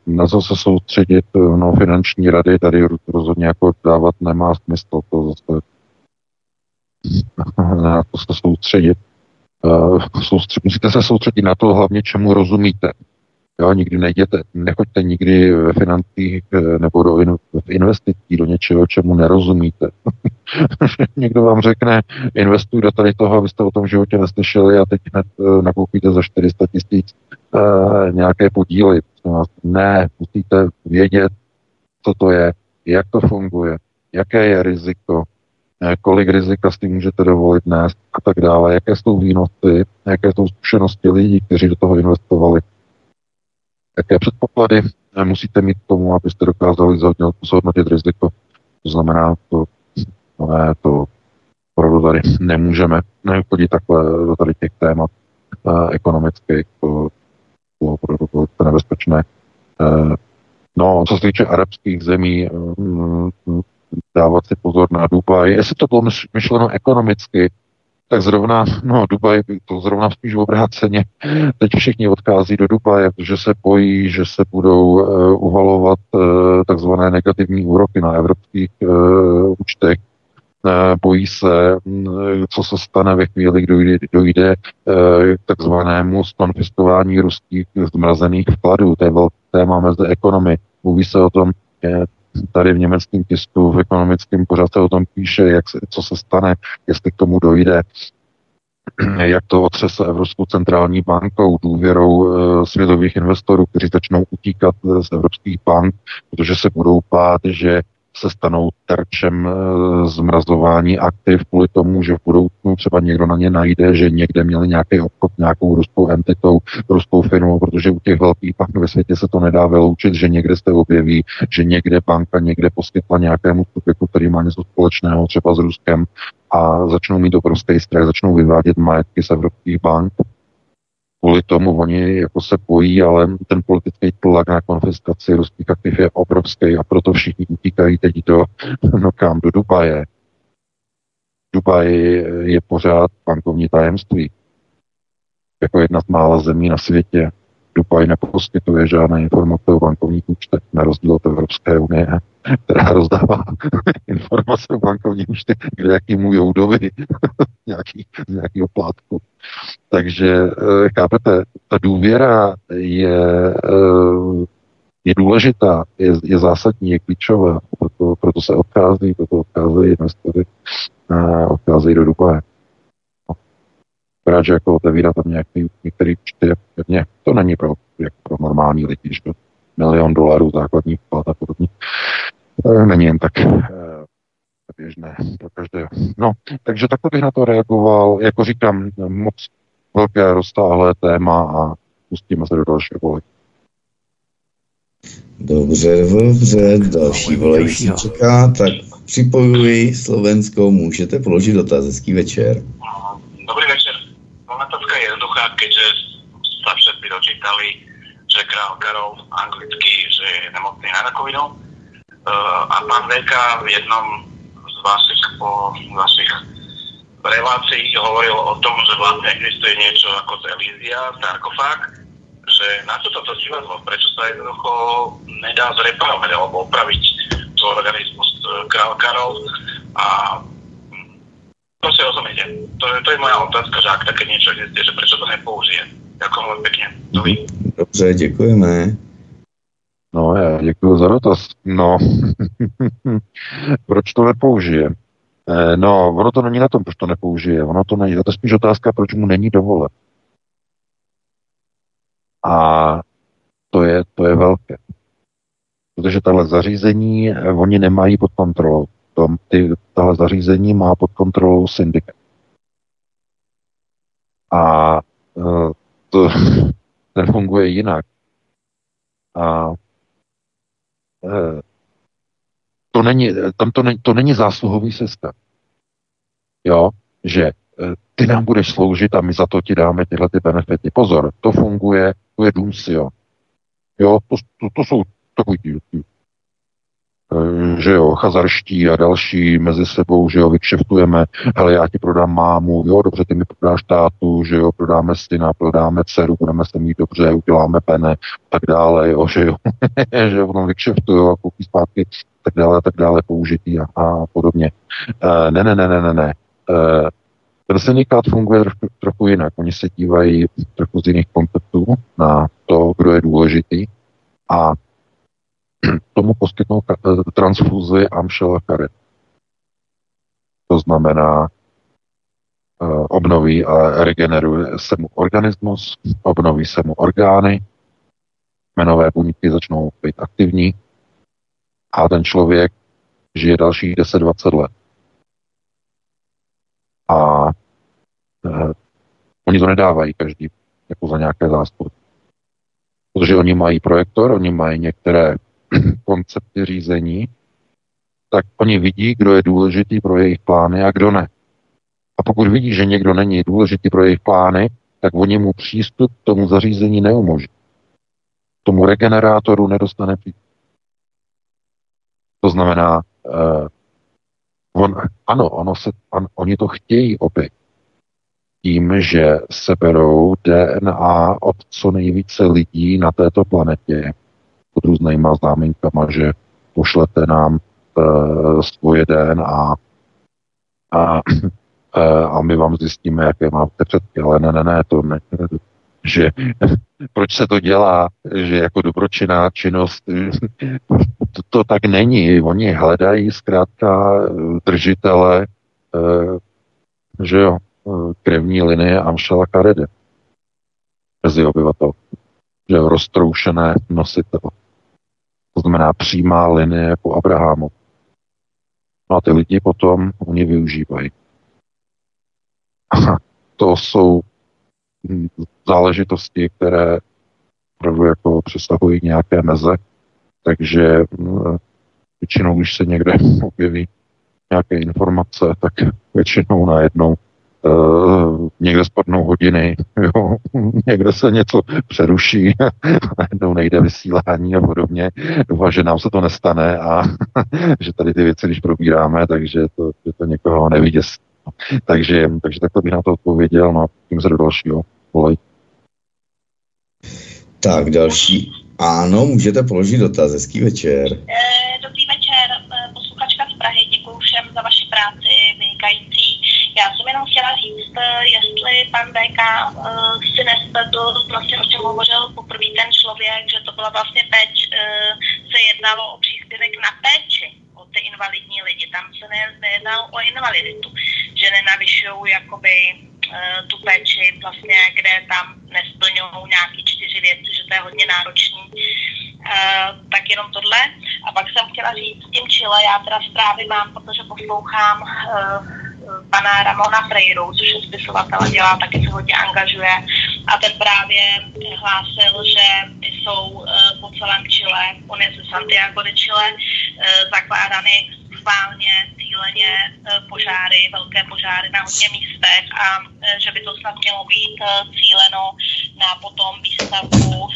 Na co se soustředit, no finanční rady tady rozhodně jako dávat nemá smysl. To zase na to se soustředit soustřed, musíte se soustředit na to hlavně, čemu rozumíte. Jo, nikdy nejděte, nechoďte nikdy ve financích eh, nebo do in, v investicí do něčeho, čemu nerozumíte. Někdo vám řekne, investuj do tady toho, abyste o tom životě neslyšeli a teď hned uh, nakoupíte za 400 tisíc uh, nějaké podíly. Ne, musíte vědět, co to je, jak to funguje, jaké je riziko, Eh, kolik rizika s tím můžete dovolit nést a tak dále, jaké jsou výnosy, jaké jsou zkušenosti lidí, kteří do toho investovali, jaké předpoklady eh, musíte mít k tomu, abyste dokázali zhodnotit riziko. To znamená, to, ne, to opravdu tady nemůžeme nechodit takhle do tady těch témat eh, ekonomických, to bylo opravdu velice nebezpečné. Eh, no, co se týče arabských zemí, eh, dávat si pozor na Dubaj. Jestli to bylo myšleno ekonomicky, tak zrovna, no Dubaj, to zrovna spíš obráceně. Teď všichni odchází do Dubaje, protože se bojí, že se budou uh, uvalovat uh, takzvané negativní úroky na evropských uh, účtech. Uh, bojí se, uh, co se stane ve chvíli, kdy dojde, dojde uh, k takzvanému skonfiskování ruských zmrazených vkladů. To je velké téma mezi ekonomy. Mluví se o tom, tady v německém tisku, v ekonomickém pořád se o tom píše, jak se, co se stane, jestli k tomu dojde, jak to otřese Evropskou centrální bankou, důvěrou e, světových investorů, kteří začnou utíkat z evropských bank, protože se budou bát, že se stanou terčem eh, zmrazování aktiv kvůli tomu, že v budoucnu třeba někdo na ně najde, že někde měli nějaký obchod nějakou ruskou entitou, ruskou firmou, protože u těch velkých bank ve světě se to nedá vyloučit, že někde se objeví, že někde banka někde poskytla nějakému subjektu, který má něco společného třeba s Ruskem a začnou mít obrovský strach, začnou vyvádět majetky z evropských bank kvůli tomu oni jako se bojí, ale ten politický tlak na konfiskaci ruských aktiv je obrovský a proto všichni utíkají teď do, no kam, do Dubaje. Dubaj je pořád bankovní tajemství. Jako jedna z mála zemí na světě. Dubaj neposkytuje žádné informace o bankovních účtech, na rozdíl od Evropské unie, která rozdává informace o bankovních účtech kde jakýmu joudovi nějaký, z nějakého plátku. Takže eh, chápete, ta důvěra je, eh, je důležitá, je, je zásadní, je klíčová, proto, proto se odchází, proto odcházejí investory, odcházejí do Dubaje rád, že jako otevírá tam nějaký, některý účty, pevně. To není pro, jako pro normální lidi, že milion dolarů základní plat a podobně. E, není jen tak e, běžné pro každého. No, takže takhle bych na to reagoval. Jako říkám, moc velké roztáhlé téma a pustíme se do dalšího vole. Dobře, dobře, další volající čeká, tak připojuji Slovensko, můžete položit dotaz, hezký večer. Dobrý večer. Otázka je jednoduchá, keďže sa všetci dočítali, že král Karol anglicky, že je nemocný na rakovinu. Uh, a pán VK v jednom z vašich, po, vašich relácií hovoril o tom, že vlastne existuje niečo ako Elízia, sarkofág, že na čo toto divadlo, prečo sa jednoducho nedá zreparovať alebo opraviť svoj organizmus král Karol a to si rozumiete. To, je, to je moja otázka, že ak také niečo existuje, že prečo to nepoužije. Ďakujem veľmi pekne. Dobrý. Dobře, děkujeme. No, já děkuji za dotaz. No, proč to nepoužije? Eh, no, ono to není na tom, proč to nepoužije. Ono to není. To je spíš otázka, proč mu není dovolen. A to je, to je velké. Protože tahle zařízení eh, oni nemají pod kontrolou. Tom, ty, tahle zařízení má pod kontrolou syndikat. A uh, to nefunguje jinak. A uh, to není, tam to, není, to není zásluhový systém. Jo, že ty nám budeš sloužit a my za to ti dáme tyhle ty benefity. Pozor, to funguje, to je Dumsio. Jo, to, to, to jsou takový že jo, chazarští a další mezi sebou, že jo, vykšeftujeme, hele, já ti prodám mámu, jo, dobře, ty mi prodáš tátu, že jo, prodáme syna, prodáme dceru, budeme se mít dobře, uděláme pene, tak dále, jo, že jo, že jo, potom vykšeftuju a koupí zpátky, tak dále, tak dále, použitý a, a podobně. Uh, ne, ne, ne, ne, ne, ne. Uh, ten syndikát funguje trochu, trochu jinak. Oni se dívají trochu z jiných konceptů na to, kdo je důležitý a tomu poskytnou transfuzi Amšela karet. To znamená, eh, obnoví a regeneruje se mu organismus, obnoví se mu orgány, jmenové buňky začnou být aktivní a ten člověk žije dalších 10-20 let. A eh, oni to nedávají každý jako za nějaké zástupy. Protože oni mají projektor, oni mají některé koncepty řízení, tak oni vidí, kdo je důležitý pro jejich plány a kdo ne. A pokud vidí, že někdo není důležitý pro jejich plány, tak oni mu přístup k tomu zařízení neumožní. Tomu regenerátoru nedostane přístup. To znamená, uh, on, ano, ono se, on, oni to chtějí opět. Tím, že seberou DNA od co nejvíce lidí na této planetě, pod různýma záminkama, že pošlete nám uh, svoje DNA a, uh, a my vám zjistíme, jaké máte předky. Ale ne, ne, ne, to ne, že proč se to dělá, že jako dobročinná činnost, to, to tak není. Oni hledají zkrátka držitele, uh, že jo, krevní linie Amšela Karede mezi obyvatel. Že roztroušené nositel. To znamená přímá linie jako Abrahamu. No a ty lidi potom oni využívají. To jsou záležitosti, které opravdu jako přesahují nějaké meze, takže mm, většinou, když se někde objeví nějaké informace, tak většinou najednou někde spadnou hodiny, jo, někde se něco přeruší, najednou nejde vysílání a podobně. Doufám, že nám se to nestane a že tady ty věci, když probíráme, takže to, že to někoho nevyděsí. Takže, takže takhle bych na to odpověděl, no a tím se do dalšího volej. Tak, další. Ano, můžete položit dotaz. Hezký večer. Eh, dobrý večer, eh, posluchačka z Prahy. Děkuji všem za vaši práci, vynikající. Já jsem jenom chtěla říct, eh, jestli pan BK si nesvedl, vlastně o čem hovořil poprvé ten člověk, že to byla vlastně péč, se jednalo o příspěvek na péči o ty invalidní lidi. Tam se nejednalo o invaliditu, že nenavyšují jakoby Eh, tu péči, vlastně, kde tam nesplňují nějaký čtyři věci, že to je hodně náročný. Uh, tak jenom tohle. A pak jsem chtěla říct s tím Chile, já teda zprávy mám, protože poslouchám uh, pana Ramona Freiru, což je spisovatel a dělá, taky se hodně angažuje. A ten právě hlásil, že jsou uh, po celém Chile, on je ze Santiago de Chile, uh, zakládány schválně, cíleně požáry, velké požáry na hodně místech a že by to snad mělo být cíleno na potom výstavbu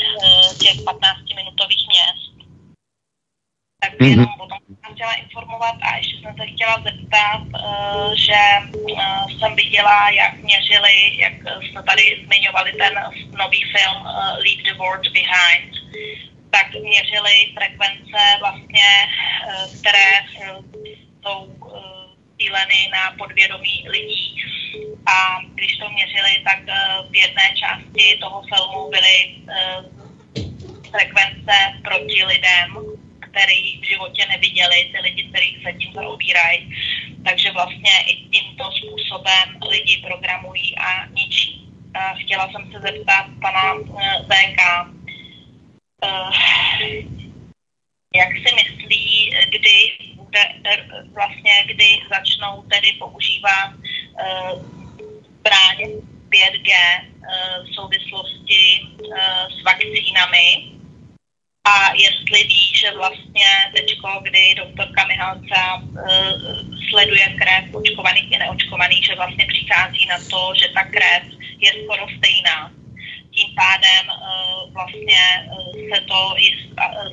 těch 15-minutových měst. Tak mm-hmm. jenom potom jsem chtěla informovat a ještě jsem se chtěla zeptat, že jsem viděla, jak měřili, jak jsme tady zmiňovali ten nový film Leave the World Behind, tak měřili frekvence vlastně, eh, které eh, jsou eh, cíleny na podvědomí lidí. A když to měřili, tak v jedné části toho filmu byly frekvence proti lidem, který v životě neviděli, ty lidi, kteří se tím zaobírají. takže vlastně i tímto způsobem lidi programují a ničí. Chtěla jsem se zeptat pana VK, jak si myslí, kdy bude vlastně, kdy začnou tedy používat zbraň 5G v souvislosti s vakcínami a jestli ví, že vlastně teďko, kdy doktorka Mihalca uh, sleduje krev očkovaných i neočkovaných, že vlastně přichází na to, že ta krev je skoro stejná. Tím pádem uh, vlastně uh, se to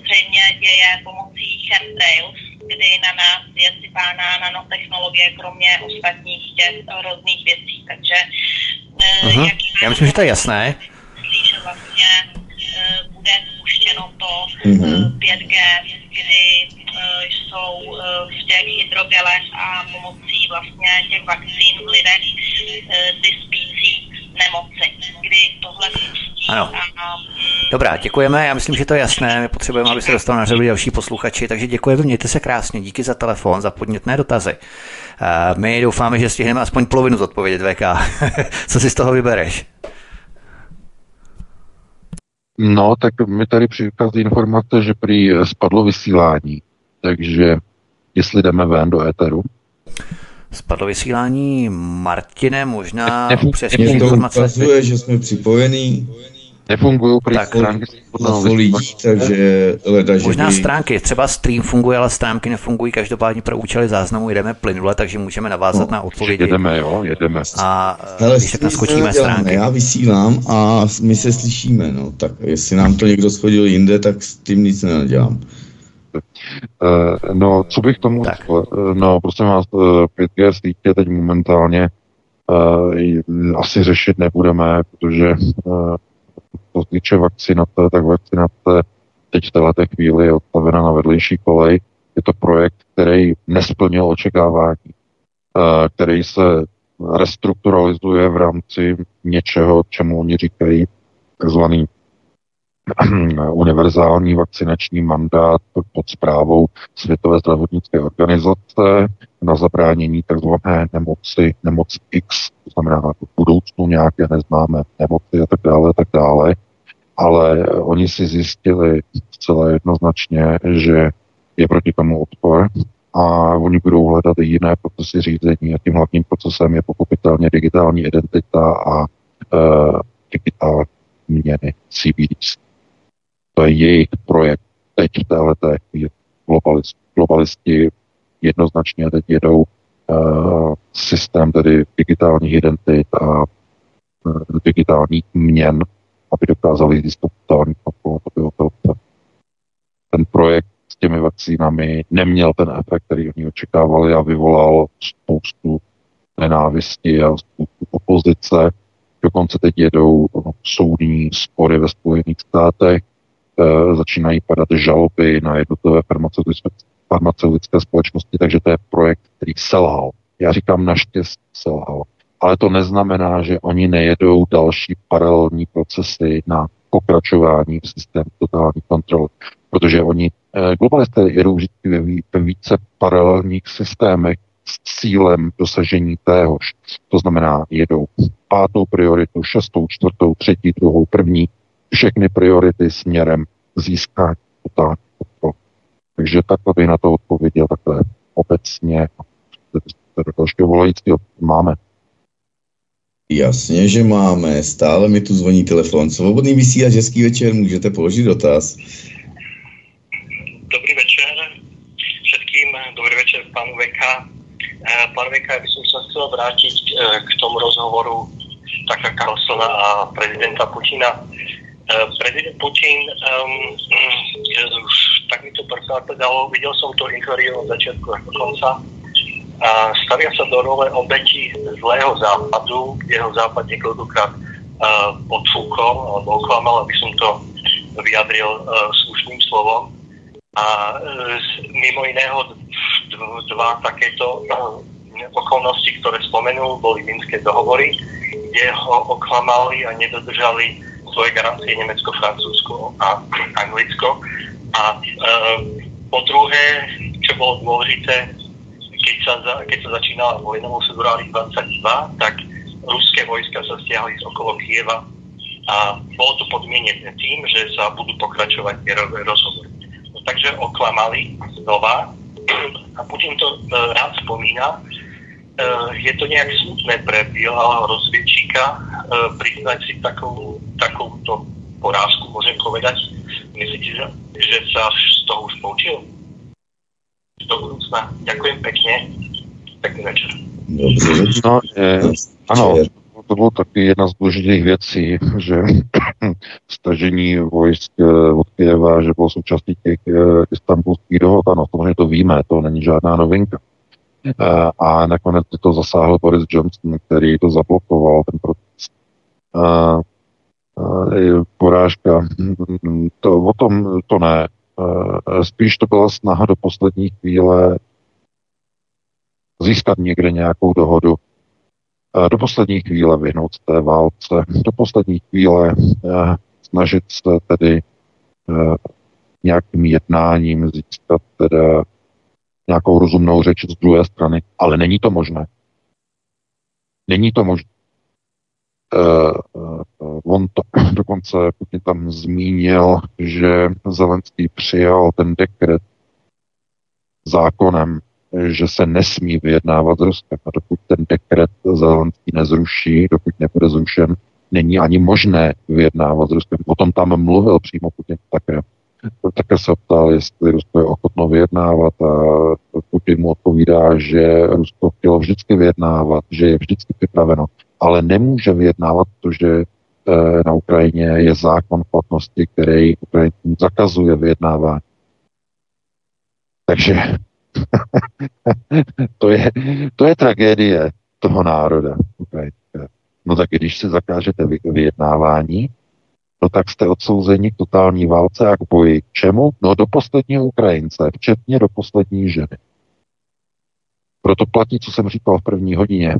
zřejmě děje pomocí chemtrails, kdy na nás je sypána nanotechnologie, kromě ostatních těch různých věcí. Takže uh, uh-huh. Já myslím, že to je jasné. Myslí, že vlastně uh, bude spuštěno to mm-hmm. 5G, kdy uh, jsou uh, v těch hydrogelech a pomocí vlastně těch vakcín v lidech uh, ty spící nemoci, kdy tohle. Ano. A, Dobrá, děkujeme. Já myslím, že to je jasné. My potřebujeme, aby se dostal na řadu další posluchači, takže děkujeme, mějte se krásně. Díky za telefon, za podnětné dotazy. My doufáme, že stihneme aspoň polovinu zodpovědět VK. Co si z toho vybereš? No, tak mi tady přichází informace, že prý spadlo vysílání, takže jestli jdeme ven do éteru. Spadlo vysílání Martine, možná přesně informace. ukazuje, že jsme připojení. Nefungují prý tak, stránky na lidí, takže leda, že Možná by... stránky, třeba stream funguje, ale stránky nefungují, každopádně pro účely záznamu jdeme plynule, takže můžeme navázat no, na odpovědi. Jedeme, jo, jedeme. A Ale když tak naskočíme stránky. Já vysílám a my se slyšíme, no, tak jestli nám to někdo schodil jinde, tak s tím nic nedělám. Uh, no, co bych tomu tak. řekl? Uh, no, prosím vás, 5G sítě teď momentálně uh, asi řešit nebudeme, protože uh, co se týče vakcinace, tak vakcinace teď v této chvíli je odstavena na vedlejší kolej. Je to projekt, který nesplnil očekávání, eh, který se restrukturalizuje v rámci něčeho, čemu oni říkají takzvaný univerzální vakcinační mandát pod zprávou Světové zdravotnické organizace na zabránění tzv. nemoci, nemoc X, to znamená v budoucnu nějaké neznámé nemoci a tak dále, a tak dále. Ale oni si zjistili zcela jednoznačně, že je proti tomu odpor a oni budou hledat jiné procesy řízení a tím hlavním procesem je pochopitelně digitální identita a e, digitální měny CBDC. To je jejich projekt teď v této chvíli. Globalist, globalisti jednoznačně teď jedou uh, systém tedy digitálních identit a uh, digitálních měn, aby dokázali získat totální kontrolu. Ten projekt s těmi vakcínami neměl ten efekt, který oni očekávali a vyvolal spoustu nenávisti a spoustu opozice. Dokonce teď jedou soudní spory ve Spojených státech, začínají padat žaloby na jednotlivé farmaceutické, farmaceutické společnosti, takže to je projekt, který selhal. Já říkám naštěstí selhal. Ale to neznamená, že oni nejedou další paralelní procesy na pokračování v systému totální kontroly. Protože oni, eh, globalisté jedou vždycky ve více paralelních systémech s cílem dosažení téhož. To znamená, jedou pátou prioritu, šestou, čtvrtou, třetí, druhou, první, všechny priority směrem získání totální kontroly. Takže takhle bych na to odpověděl takhle obecně. Dalšího volajícího máme. Jasně, že máme. Stále mi tu zvoní telefon. Svobodný vysílač, hezký večer, můžete položit dotaz. Dobrý večer všetkým, dobrý večer panu VK. Eh, pan VK, já bych se chtěl vrátit eh, k tomu rozhovoru Taka Carlsona a prezidenta Putina. Eh, prezident Putin, um, tak mi to dalo, viděl jsem to interview od začátku až do konca, a stavia sa do role obeti zlého západu, kde ho západ niekoľkokrát uh, podfúkol alebo oklamal, aby som to vyjadril slušným slovom. A mimo iného dva takéto okolnosti, ktoré spomenul, boli Minské dohovory, kde ho oklamali a nedodržali svoje garancie Nemecko, Francúzsko a Anglicko. A uh, po druhé, čo bolo dôležité, keď sa, za, keď sa začínala vojna vo februári 22, tak ruské vojska sa stiahli z okolo Kieva a bolo to podmienené tým, že sa budú pokračovať mierové rozhovory. No, takže oklamali znova a Putin to e, rád spomína. E, je to nejak smutné pre bieleho rozviečíka e, priznať si takovú, takouto porážku, môžem povedať. Myslíte, že, že sa z toho už poučil? Do budúcna. Ďakujem pekne. Pekný večer. Dobře. No, je, ano, to bylo taky jedna z důležitých věcí, že stažení vojsk eh, od Kyjeva, že bylo součástí těch eh, istambulských dohod. Ano, samozřejmě to víme, to není žádná novinka. Eh, a nakonec to zasáhl Boris Johnson, který to zablokoval, ten proces. Porážka, to, o tom to ne. Spíš to byla snaha do poslední chvíle získat někde nějakou dohodu do poslední chvíle vyhnout z té válce, do poslední chvíle eh, snažit se tedy eh, nějakým jednáním získat teda nějakou rozumnou řeč z druhé strany, ale není to možné. Není to možné. Uh, uh, on to dokonce Putin tam zmínil, že Zelenský přijal ten dekret zákonem že se nesmí vyjednávat s Ruskem. A dokud ten dekret Zelenský nezruší, dokud nebude zrušen, není ani možné vyjednávat s Ruskem. O tom tam mluvil přímo Putin také. Také se ptal, jestli Rusko je ochotno vyjednávat a Putin mu odpovídá, že Rusko chtělo vždycky vyjednávat, že je vždycky připraveno, ale nemůže vyjednávat, protože eh, na Ukrajině je zákon platnosti, který Ukrajincům zakazuje vyjednávání. Takže to, je, to je tragédie toho národa. No tak když si zakážete vyjednávání, no tak jste odsouzeni k totální válce a k boji. K čemu? No do posledního Ukrajince, včetně do poslední ženy. Proto platí, co jsem říkal v první hodině.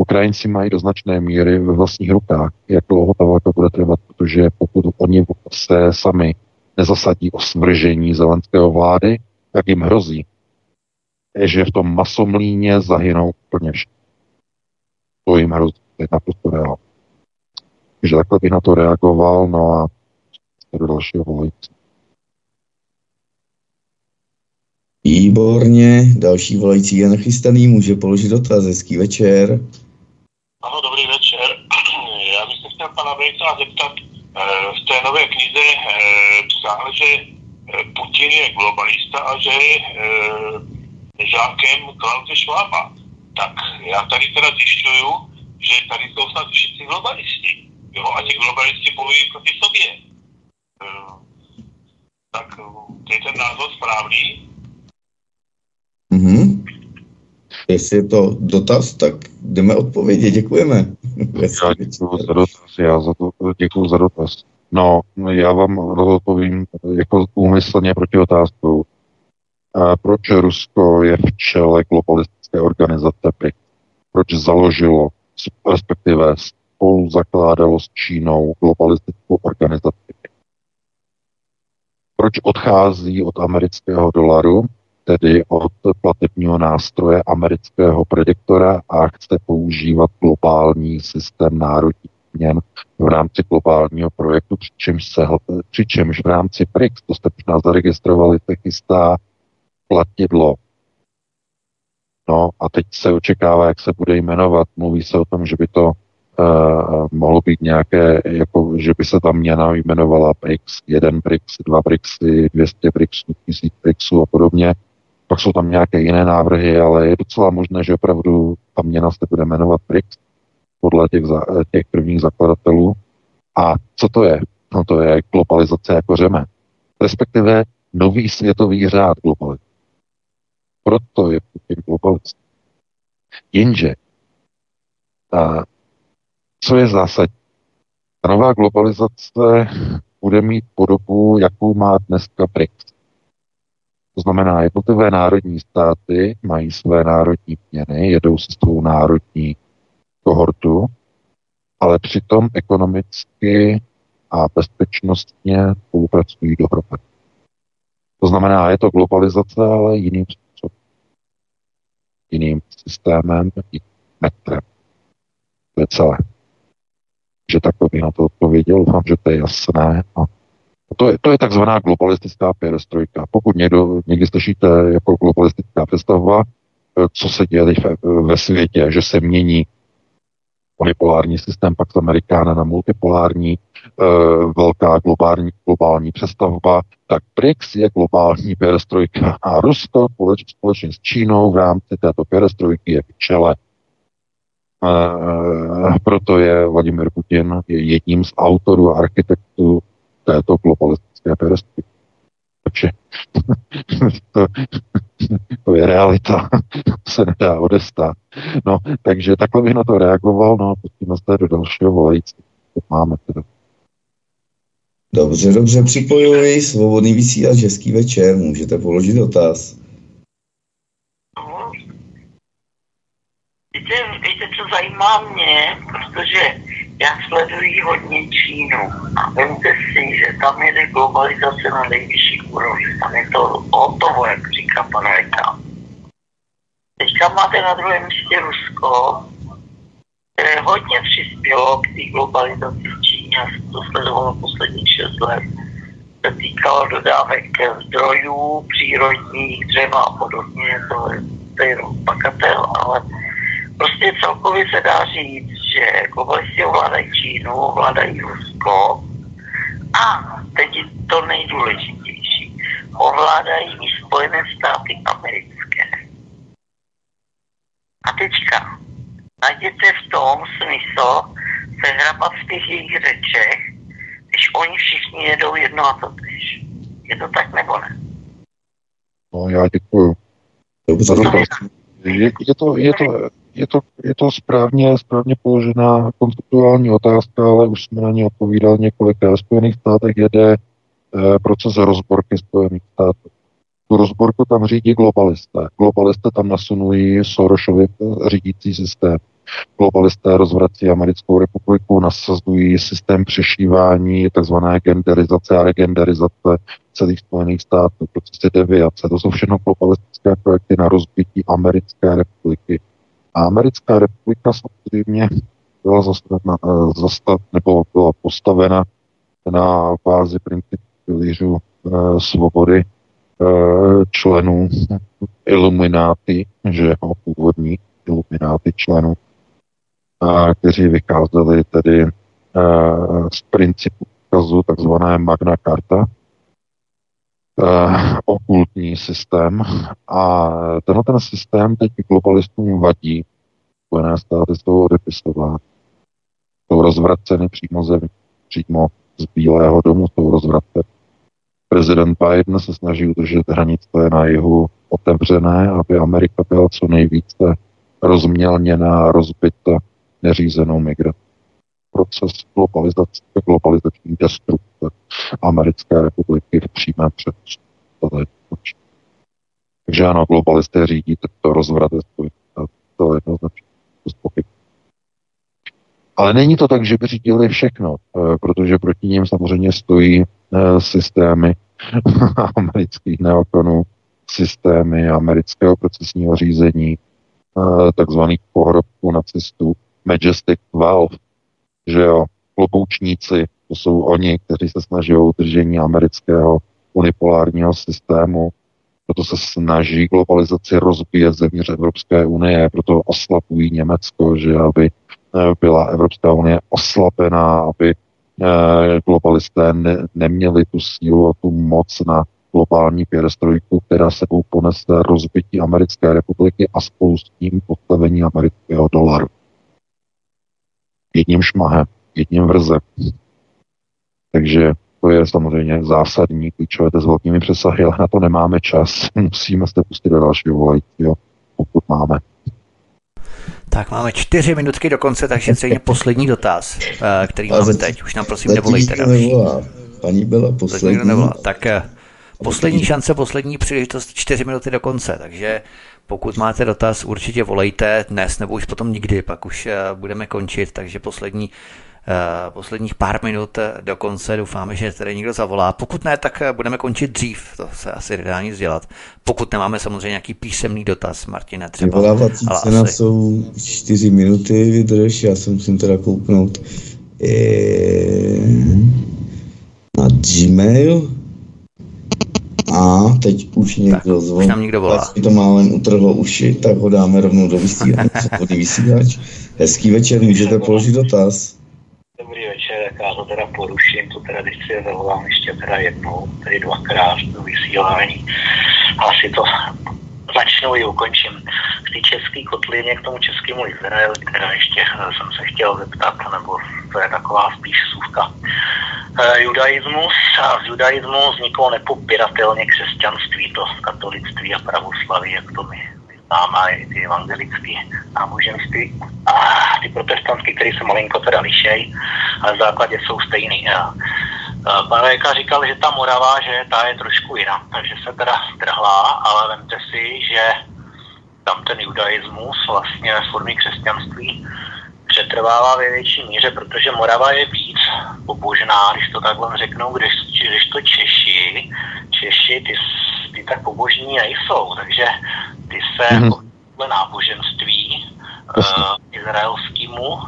Ukrajinci mají do značné míry ve vlastních rukách, jak dlouho ta válka bude trvat, protože pokud oni se sami nezasadí o svržení zelenského vlády, tak jim hrozí, že v tom masomlíně zahynou úplně všichni. To jim hrozí, to je naprosto reál. Takže takhle bych na to reagoval, no a do dalšího volající. Výborně, další volající je nachystaný, může položit dotaz, hezký večer. Ano, dobrý večer. Já bych Vejca zeptat, eh, v té nové knize eh, psal, že eh, Putin je globalista a že žákem Klauze Švába. Tak já tady teda zjišťuju, že tady jsou snad všichni globalisti. Jo, a ti globalisti bojují proti sobě. Tak to je ten názor správný? Mhm. Jestli je to dotaz, tak jdeme odpovědět. Děkujeme. Já děkuji za za to děkuji za dotaz. No, já vám odpovím jako úmyslně proti otázku proč Rusko je v čele globalistické organizace BRICS, proč založilo, respektive spolu zakládalo s Čínou globalistickou organizaci Proč odchází od amerického dolaru, tedy od platebního nástroje amerického prediktora a chce používat globální systém národních měn v rámci globálního projektu, přičemž, se, přičemž v rámci BRICS, to jste možná zaregistrovali, se chystá platidlo. No a teď se očekává, jak se bude jmenovat. Mluví se o tom, že by to uh, mohlo být nějaké, jako, že by se tam měna jmenovala BRICS, jeden BRICS, dva BRICSy, 200 BRICSů, 1000 BRICSů a podobně. Pak jsou tam nějaké jiné návrhy, ale je docela možné, že opravdu ta měna se bude jmenovat BRICS podle těch, za, těch prvních zakladatelů. A co to je? No to je globalizace jako řeme. Respektive nový světový řád globalizace. Proto je Putin globalista. Jenže, a co je zásadní? Ta nová globalizace bude mít podobu, jakou má dneska BRICS. To znamená, jednotlivé národní státy mají své národní měny, jedou si svou národní kohortu, ale přitom ekonomicky a bezpečnostně spolupracují dohromady. To znamená, je to globalizace, ale jiným způsobem. jiným systémem, jiným metrem. To je celé. Že bych na to odpověděl, doufám, že to je jasné. A to je, to je takzvaná globalistická perestrojka. Pokud někdo, někdy slyšíte jako globalistická představa, eh, co se děje ve světě, že se mění unipolární systém, pak z Amerikána na multipolární, e, velká globální, globální přestavba, tak BRICS je globální perestrojka a Rusko společně s Čínou v rámci této perestrojky je v čele. E, proto je Vladimir Putin jedním z autorů a architektů této globalistické perestrojky. Takže to, to je realita, to se nedá odestát. No, takže takhle bych na to reagoval, no a pustíme se do dalšího volající. To máme teda. Dobře, dobře, připojuji. Svobodný vysílač, hezký večer, můžete položit dotaz. Víte, víte, co zajímá mě, protože já sleduji hodně Čínu a vemte si, že tam je globalizace na nejvyšší úrovni. Tam je to o toho, jak říká pan Reka. Teďka máte na druhém místě Rusko, které hodně přispělo k té globalizaci v Číně. Jsem to sledoval posledních 6 let. Se týkalo dodávek zdrojů, přírodních, dřeva a podobně. To je, to je jenom pakatel, ale prostě celkově se dá říct, že globalisti ovládají Čínu, ovládají Rusko a teď je to nejdůležitější. Ovládají i Spojené státy americké. A teďka, najděte v tom smysl se hrabat v těch jejich řečech, když oni všichni jedou jedno a to tež. Je to tak nebo ne? No, já děkuju. Dobře, je, je, to, je, to, je to, je to správně, správně položená konceptuální otázka, ale už jsme na ně odpovídali několikrát. V Spojených státech jede eh, proces rozborky Spojených států. Tu rozborku tam řídí globalisté. Globalisté tam nasunují Sorosově řídící systém. Globalisté rozvrací americkou republiku, nasazují systém přešívání, takzvané genderizace a regenderizace celých Spojených států, procesy deviace. To jsou všechno globalistické projekty na rozbití americké republiky. A americká republika samozřejmě byla zastavena, eh, zastav, nebo byla postavena na bázi principu pilířů e, svobody e, členů Illumináty, že jeho původní Illumináty členů, a, kteří vycházeli tedy e, z principu ukazu takzvané Magna Carta, uh, okultní systém a tenhle ten systém teď globalistům vadí. Spojené státy jsou odepisovány. Jsou rozvraceny přímo země, přímo z Bílého domu jsou rozvraceny. Prezident Biden se snaží udržet hranice na jihu otevřené, aby Amerika byla co nejvíce rozmělněná rozbita neřízenou migrací. Proces globalizace, globalizační destrukce Americké republiky v přímém přenosu. Takže ano, globalisté řídí tento rozvrat to jednoznačně ale není to tak, že by řídili všechno, eh, protože proti ním samozřejmě stojí eh, systémy amerických neokonů, systémy amerického procesního řízení, eh, takzvaných pohrobků nacistů, Majestic Valve, že jo, kloboučníci, to jsou oni, kteří se snaží o udržení amerického unipolárního systému, proto se snaží globalizaci rozbíjet zevnitř Evropské unie, proto oslabují Německo, že aby eh, byla Evropská unie oslabená, aby eh, globalisté ne, neměli tu sílu a tu moc na globální pěrestrojku, která sebou ponese rozbití Americké republiky a spolu s tím postavení amerického dolaru. Jedním šmahem, jedním vrzem. Takže to je samozřejmě zásadní, klíčové s velkými přesahy, ale na to nemáme čas. Musíme se pustit do dalšího volajícího, pokud máme. Tak máme čtyři minutky do konce, takže je poslední dotaz, eh, který máme teď. Už nám prosím nevolejte další. Paní byla poslední. Tak eh, poslední šance, poslední příležitost, čtyři minuty do konce, takže pokud máte dotaz, určitě volejte dnes nebo už potom nikdy, pak už eh, budeme končit, takže poslední Eh, posledních pár minut do konce. Doufáme, že tady někdo zavolá. Pokud ne, tak eh, budeme končit dřív. To se asi nedá nic dělat. Pokud nemáme samozřejmě nějaký písemný dotaz, Martina, třeba. Vyvolávací cena asi... jsou 4 minuty, vydrž, já se musím teda kouknout e... na Gmail. A teď už někdo zvolí. Už nám někdo volá. to málem utrhlo uši, tak ho dáme rovnou do vysílání. vysílač. Hezký večer, můžete položit dotaz. Dobrý večer, já to teda poruším, to teda když si zavolám ještě teda jednou, tedy dvakrát do vysílání. Asi to začnu i ukončím. K té české kotlině, k tomu českému Izraeli, teda ještě eh, jsem se chtěl zeptat, nebo to je taková spíš sůvka. E, judaismus a z judaismu vzniklo nepopiratelně křesťanství, to katolictví a pravoslaví, jak to my známá i ty evangelické náboženství a ty protestantské, které se malinko teda lišej, ale v základě jsou stejný. A, Pan Vejka říkal, že ta Morava, že ta je trošku jiná, takže se teda strhla, ale vemte si, že tam ten judaismus vlastně ve formě křesťanství přetrvává ve větší míře, protože Morava je víc pobožná, když to takhle řeknu, když, když to Češi, Češi, ty, ty tak pobožní nejsou, takže ty se mm-hmm. náboženství uh, izraelskému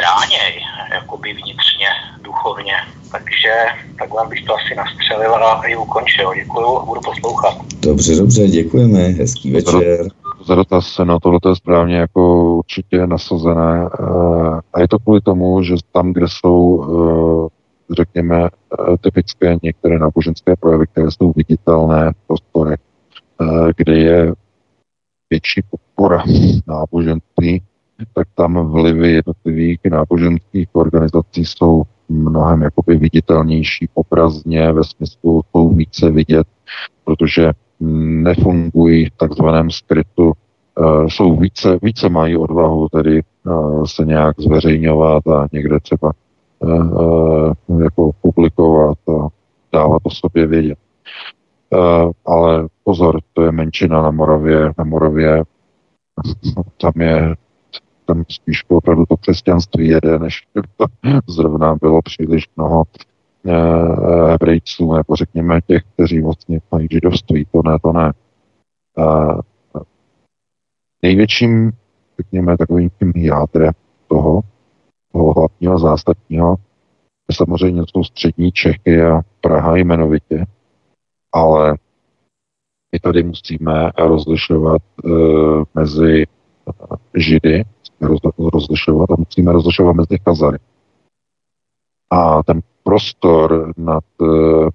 bráněj, jakoby vnitřně, duchovně. Takže takhle bych to asi nastřelil a i ukončil. Děkuju a budu poslouchat. Dobře, dobře, děkujeme, hezký večer. Za dotaz no tohle je správně jako určitě nasazené eh, a je to kvůli tomu, že tam, kde jsou eh, řekněme, eh, typické některé náboženské projevy, které jsou viditelné v prostorech, kde je větší podpora náboženství, tak tam vlivy jednotlivých náboženských organizací jsou mnohem jakoby viditelnější obrazně ve smyslu jsou více vidět, protože nefungují v takzvaném skrytu, uh, jsou více, více mají odvahu tedy uh, se nějak zveřejňovat a někde třeba uh, jako publikovat a dávat o sobě vědět. Ale pozor, to je menšina na Moravě. Na Moravě tam je tam spíš opravdu to křesťanství jede, než to zrovna bylo příliš mnoho eh, hebrejců, nebo řekněme těch, kteří vlastně mají židovství, to ne, to ne. Eh, největším, řekněme, takovým tím jádrem toho, toho hlavního zásadního, je samozřejmě jsou střední Čechy a Praha jmenovitě, ale my tady musíme rozlišovat e, mezi Židy, rozlišovat a musíme rozlišovat mezi kazary. A ten prostor nad eh,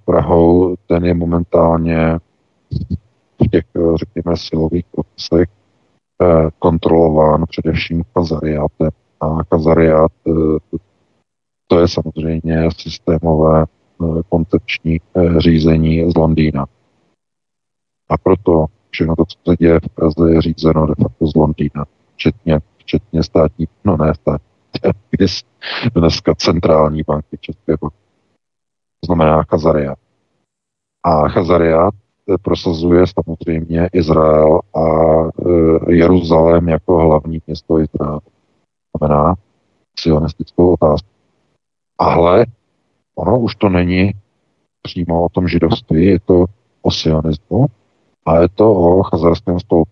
Prahou, ten je momentálně v těch, eh, řekněme, silových procesech eh, kontrolován především kazariátem. A kazariát to je samozřejmě systémové koncepční řízení z Londýna. A proto všechno to, co se děje v Praze, je řízeno de facto z Londýna, včetně včetně státní, no ne státní, dneska centrální banky České banky. To znamená Chazariát. A Chazariát eh, prosazuje samozřejmě Izrael a e, Jeruzalém jako hlavní město Izrael. To znamená sionistickou otázku. Ale ono už to není přímo o tom židovství, je to o sionismu a je to o chazarském stolci.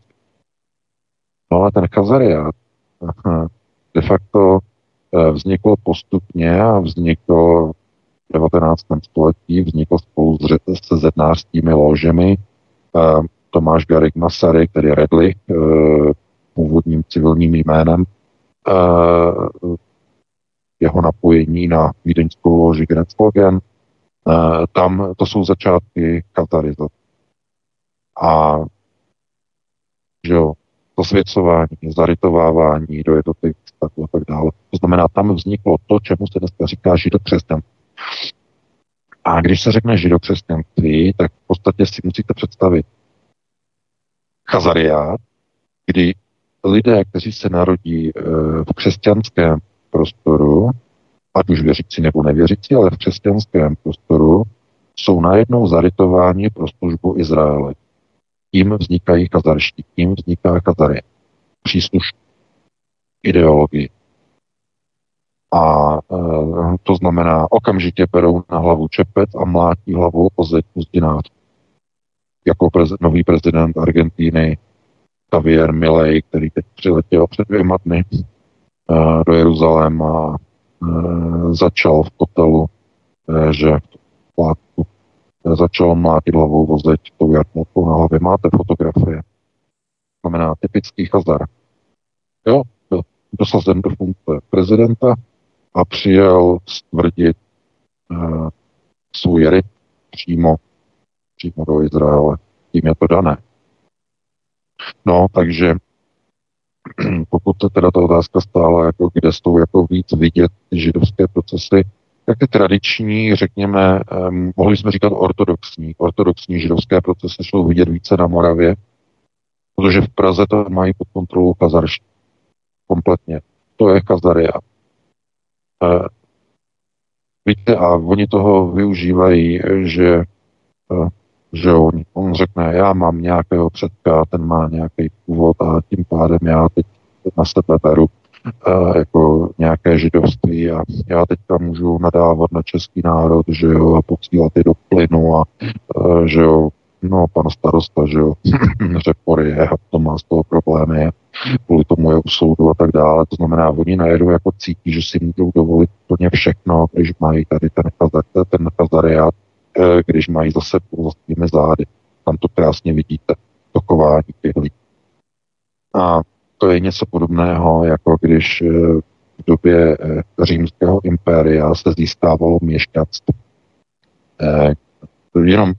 No ale ten chazariát de facto eh, vznikl postupně a vznikl v 19. století, vznikl spolu se zednářskými ložemi. Eh, Tomáš Garik Masaryk, tedy Redlich, eh, původním civilním jménem, jeho napojení na vídeňskou loži Grenzlogen, tam to jsou začátky katarizace. A že jo, posvěcování, zarytovávání do jednotlivých stavů a tak dále. To znamená, tam vzniklo to, čemu se dneska říká židokřesťanství. A když se řekne židokřesťanství, tak v podstatě si musíte představit chazariát, kdy lidé, kteří se narodí eh, v křesťanském prostoru, ať už věřící nebo nevěřící, ale v křesťanském prostoru, jsou najednou zarytováni pro službu Izraele tím vznikají kazarští, tím vzniká kazary. Příslušný ideologii. A e, to znamená, okamžitě berou na hlavu čepet a mlátí hlavou o zeď uzdinář. Jako prez, nový prezident Argentíny Javier Milei, který teď přiletěl před dvěma dny e, do Jeruzaléma, e, začal v kotelu, e, že v plátku začal mlátit hlavou o zeď tou jarmulkou na hlavě. Máte fotografie. Znamená typický chazar. Jo, dosazen do funkce prezidenta, a přijel stvrdit uh, svůj ryb přímo, přímo do Izraele. Tím je to dané. No, takže pokud to teda ta otázka stála, jako kde jsou jako víc vidět židovské procesy, tak ty tradiční, řekněme, um, mohli jsme říkat ortodoxní, ortodoxní židovské procesy jsou vidět více na Moravě, protože v Praze to mají pod kontrolou kazarští. Kompletně. To je kazaria. Uh, víte, a oni toho využívají, že, uh, že on, on řekne, já mám nějakého předka, ten má nějaký původ a tím pádem já teď na sebe beru jako nějaké židovství a já teďka můžu nadávat na český národ, že jo, a posílat je do plynu a uh, že jo, no pan starosta, že jo, řepory je a to má z toho problémy, kvůli tomu je u soudu a tak dále. To znamená, oni najednou jako cítí, že si můžou dovolit plně všechno, když mají tady ten, ten kazariát, eh, když mají zase za svými zády. Tam to krásně vidíte, tokování těch lidí. A to je něco podobného, jako když eh, v době eh, římského impéria se získávalo měšťanství. Jenom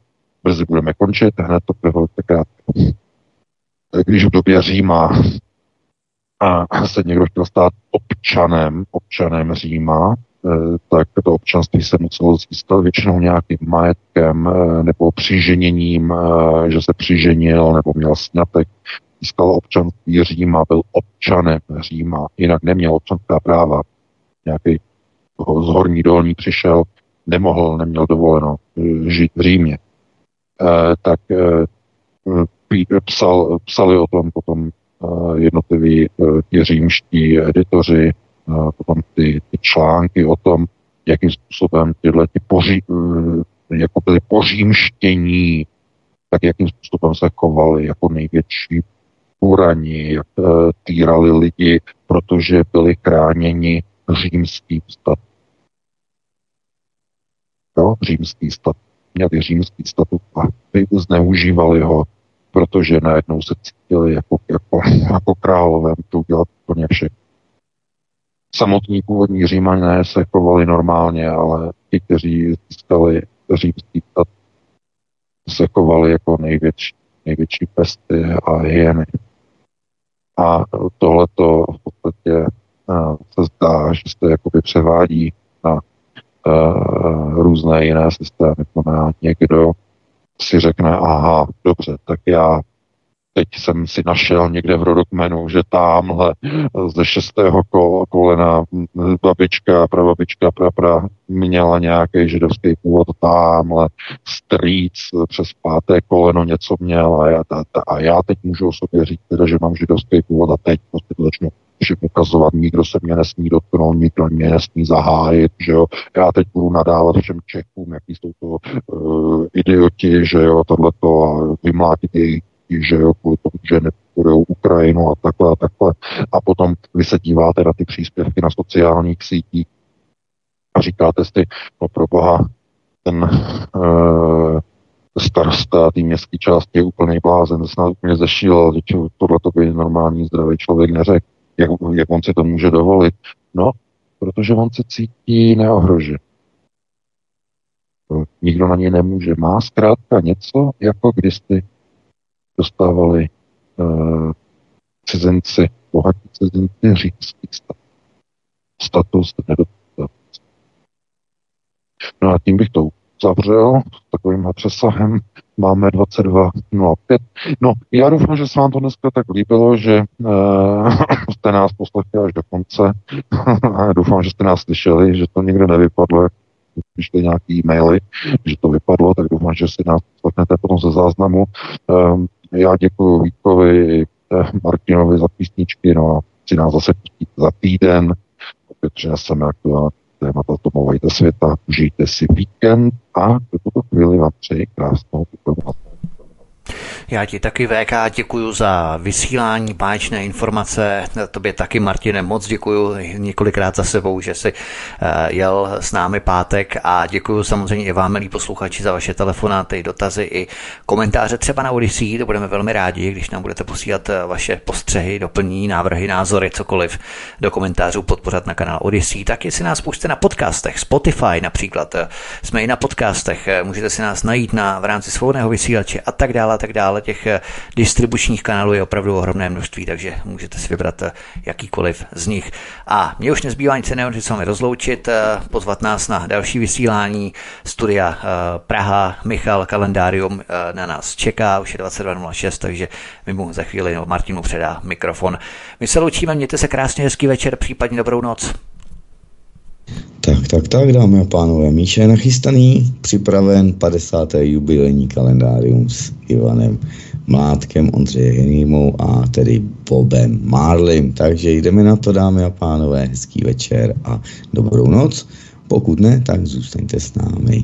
brzy budeme končit, hned to velice krátké. Když v době Říma a se někdo chtěl stát občanem, občanem Říma, eh, tak to občanství se muselo získat většinou nějakým majetkem eh, nebo přiženěním, eh, že se přiženil nebo měl snětek, získal občanství Říma, byl občanem Říma, jinak neměl občanská práva. Nějaký z horní dolní přišel, nemohl, neměl dovoleno žít v Římě. Tak psal, psali o tom potom jednotliví ti římští editoři, potom ty, ty články o tom, jakým způsobem tyhle ty poří, e, jako byly pořímštění, tak jakým způsobem se chovali jako největší urani, jak e, týrali lidi, protože byli chráněni římským statut. Jo, římský statut. Měli římský statut a zneužívali ho protože najednou se cítili jako, jako, jako králové, můžou dělat úplně vše. Samotní původní římané se chovali normálně, ale ti, kteří získali římský stát, se chovali jako největší, největší pesty a hyeny. A tohleto v podstatě uh, se zdá, že se jakoby převádí na uh, různé jiné systémy. To znamená, někdo si řekne, aha, dobře, tak já teď jsem si našel někde v rodokmenu, že tamhle ze šestého kolena babička, prababička, prapra měla nějaký židovský původ tamhle, strýc přes páté koleno něco měl a já, a já teď můžu o sobě říct, teda, že mám židovský původ a teď prostě to začnu všem ukazovat, nikdo se mě nesmí dotknout, nikdo mě nesmí zahájit, že jo. Já teď budu nadávat všem Čechům, jaký jsou to uh, idioti, že jo, tohleto a vymlátit jejich že jo, kvůli tomu, že nepodporují Ukrajinu a takhle a takhle. A potom vy se díváte na ty příspěvky na sociálních sítích a říkáte si, no pro boha, ten uh, starosta té městské části je úplný blázen, snad úplně že tohle to by normální zdravý člověk neřekl. Jak, jak on si to může dovolit? No, protože on se cítí neohrožen. Nikdo na něj nemůže. Má zkrátka něco, jako když jsi dostávali uh, cizinci, bohatí cizinci římský status. Status nedostatku. No a tím bych to zavřel takovým přesahem. Máme 22.05. No, já doufám, že se vám to dneska tak líbilo, že uh, jste nás poslechli až do konce. doufám, že jste nás slyšeli, že to nikde nevypadlo, přišly nějaký e-maily, že to vypadlo, tak doufám, že si nás potom ze záznamu. Um, já děkuji Vítkovi, eh, Martinovi za písničky, no a si nás zase za týden, skutečně jsem aktuální témata tomovajte světa. Užijte si víkend a do tuto chvíli vám přeji krásnou pokračování. Já ti taky VK děkuji za vysílání, báječné informace. Tobě taky, Martine, moc děkuji několikrát za sebou, že jsi eh, jel s námi pátek a děkuji samozřejmě i vám, milí posluchači, za vaše telefonáty, dotazy i komentáře třeba na Odyssey. To budeme velmi rádi, když nám budete posílat eh, vaše postřehy, doplní, návrhy, názory, cokoliv do komentářů podpořat na kanál Odyssey. Tak jestli nás pustíte na podcastech, Spotify například, eh, jsme i na podcastech, můžete si nás najít na, v rámci svobodného vysílače a tak dále, a tak dále ale těch eh, distribučních kanálů je opravdu ohromné množství, takže můžete si vybrat eh, jakýkoliv z nich. A mě už nezbývá nic jiného, než s vámi rozloučit, eh, pozvat nás na další vysílání studia Praha. Michal Kalendárium na nás čeká, už je 22.06, takže mi mu za chvíli, nebo Martinu předá mikrofon. My se loučíme, mějte se krásně, hezký večer, případně dobrou noc. Tak, tak, tak, dámy a pánové, Míša je nachystaný, připraven 50. jubilejní kalendárium s Ivanem Mládkem, Ondřeje Henýmou a tedy Bobem Marlim. Takže jdeme na to, dámy a pánové, hezký večer a dobrou noc. Pokud ne, tak zůstaňte s námi.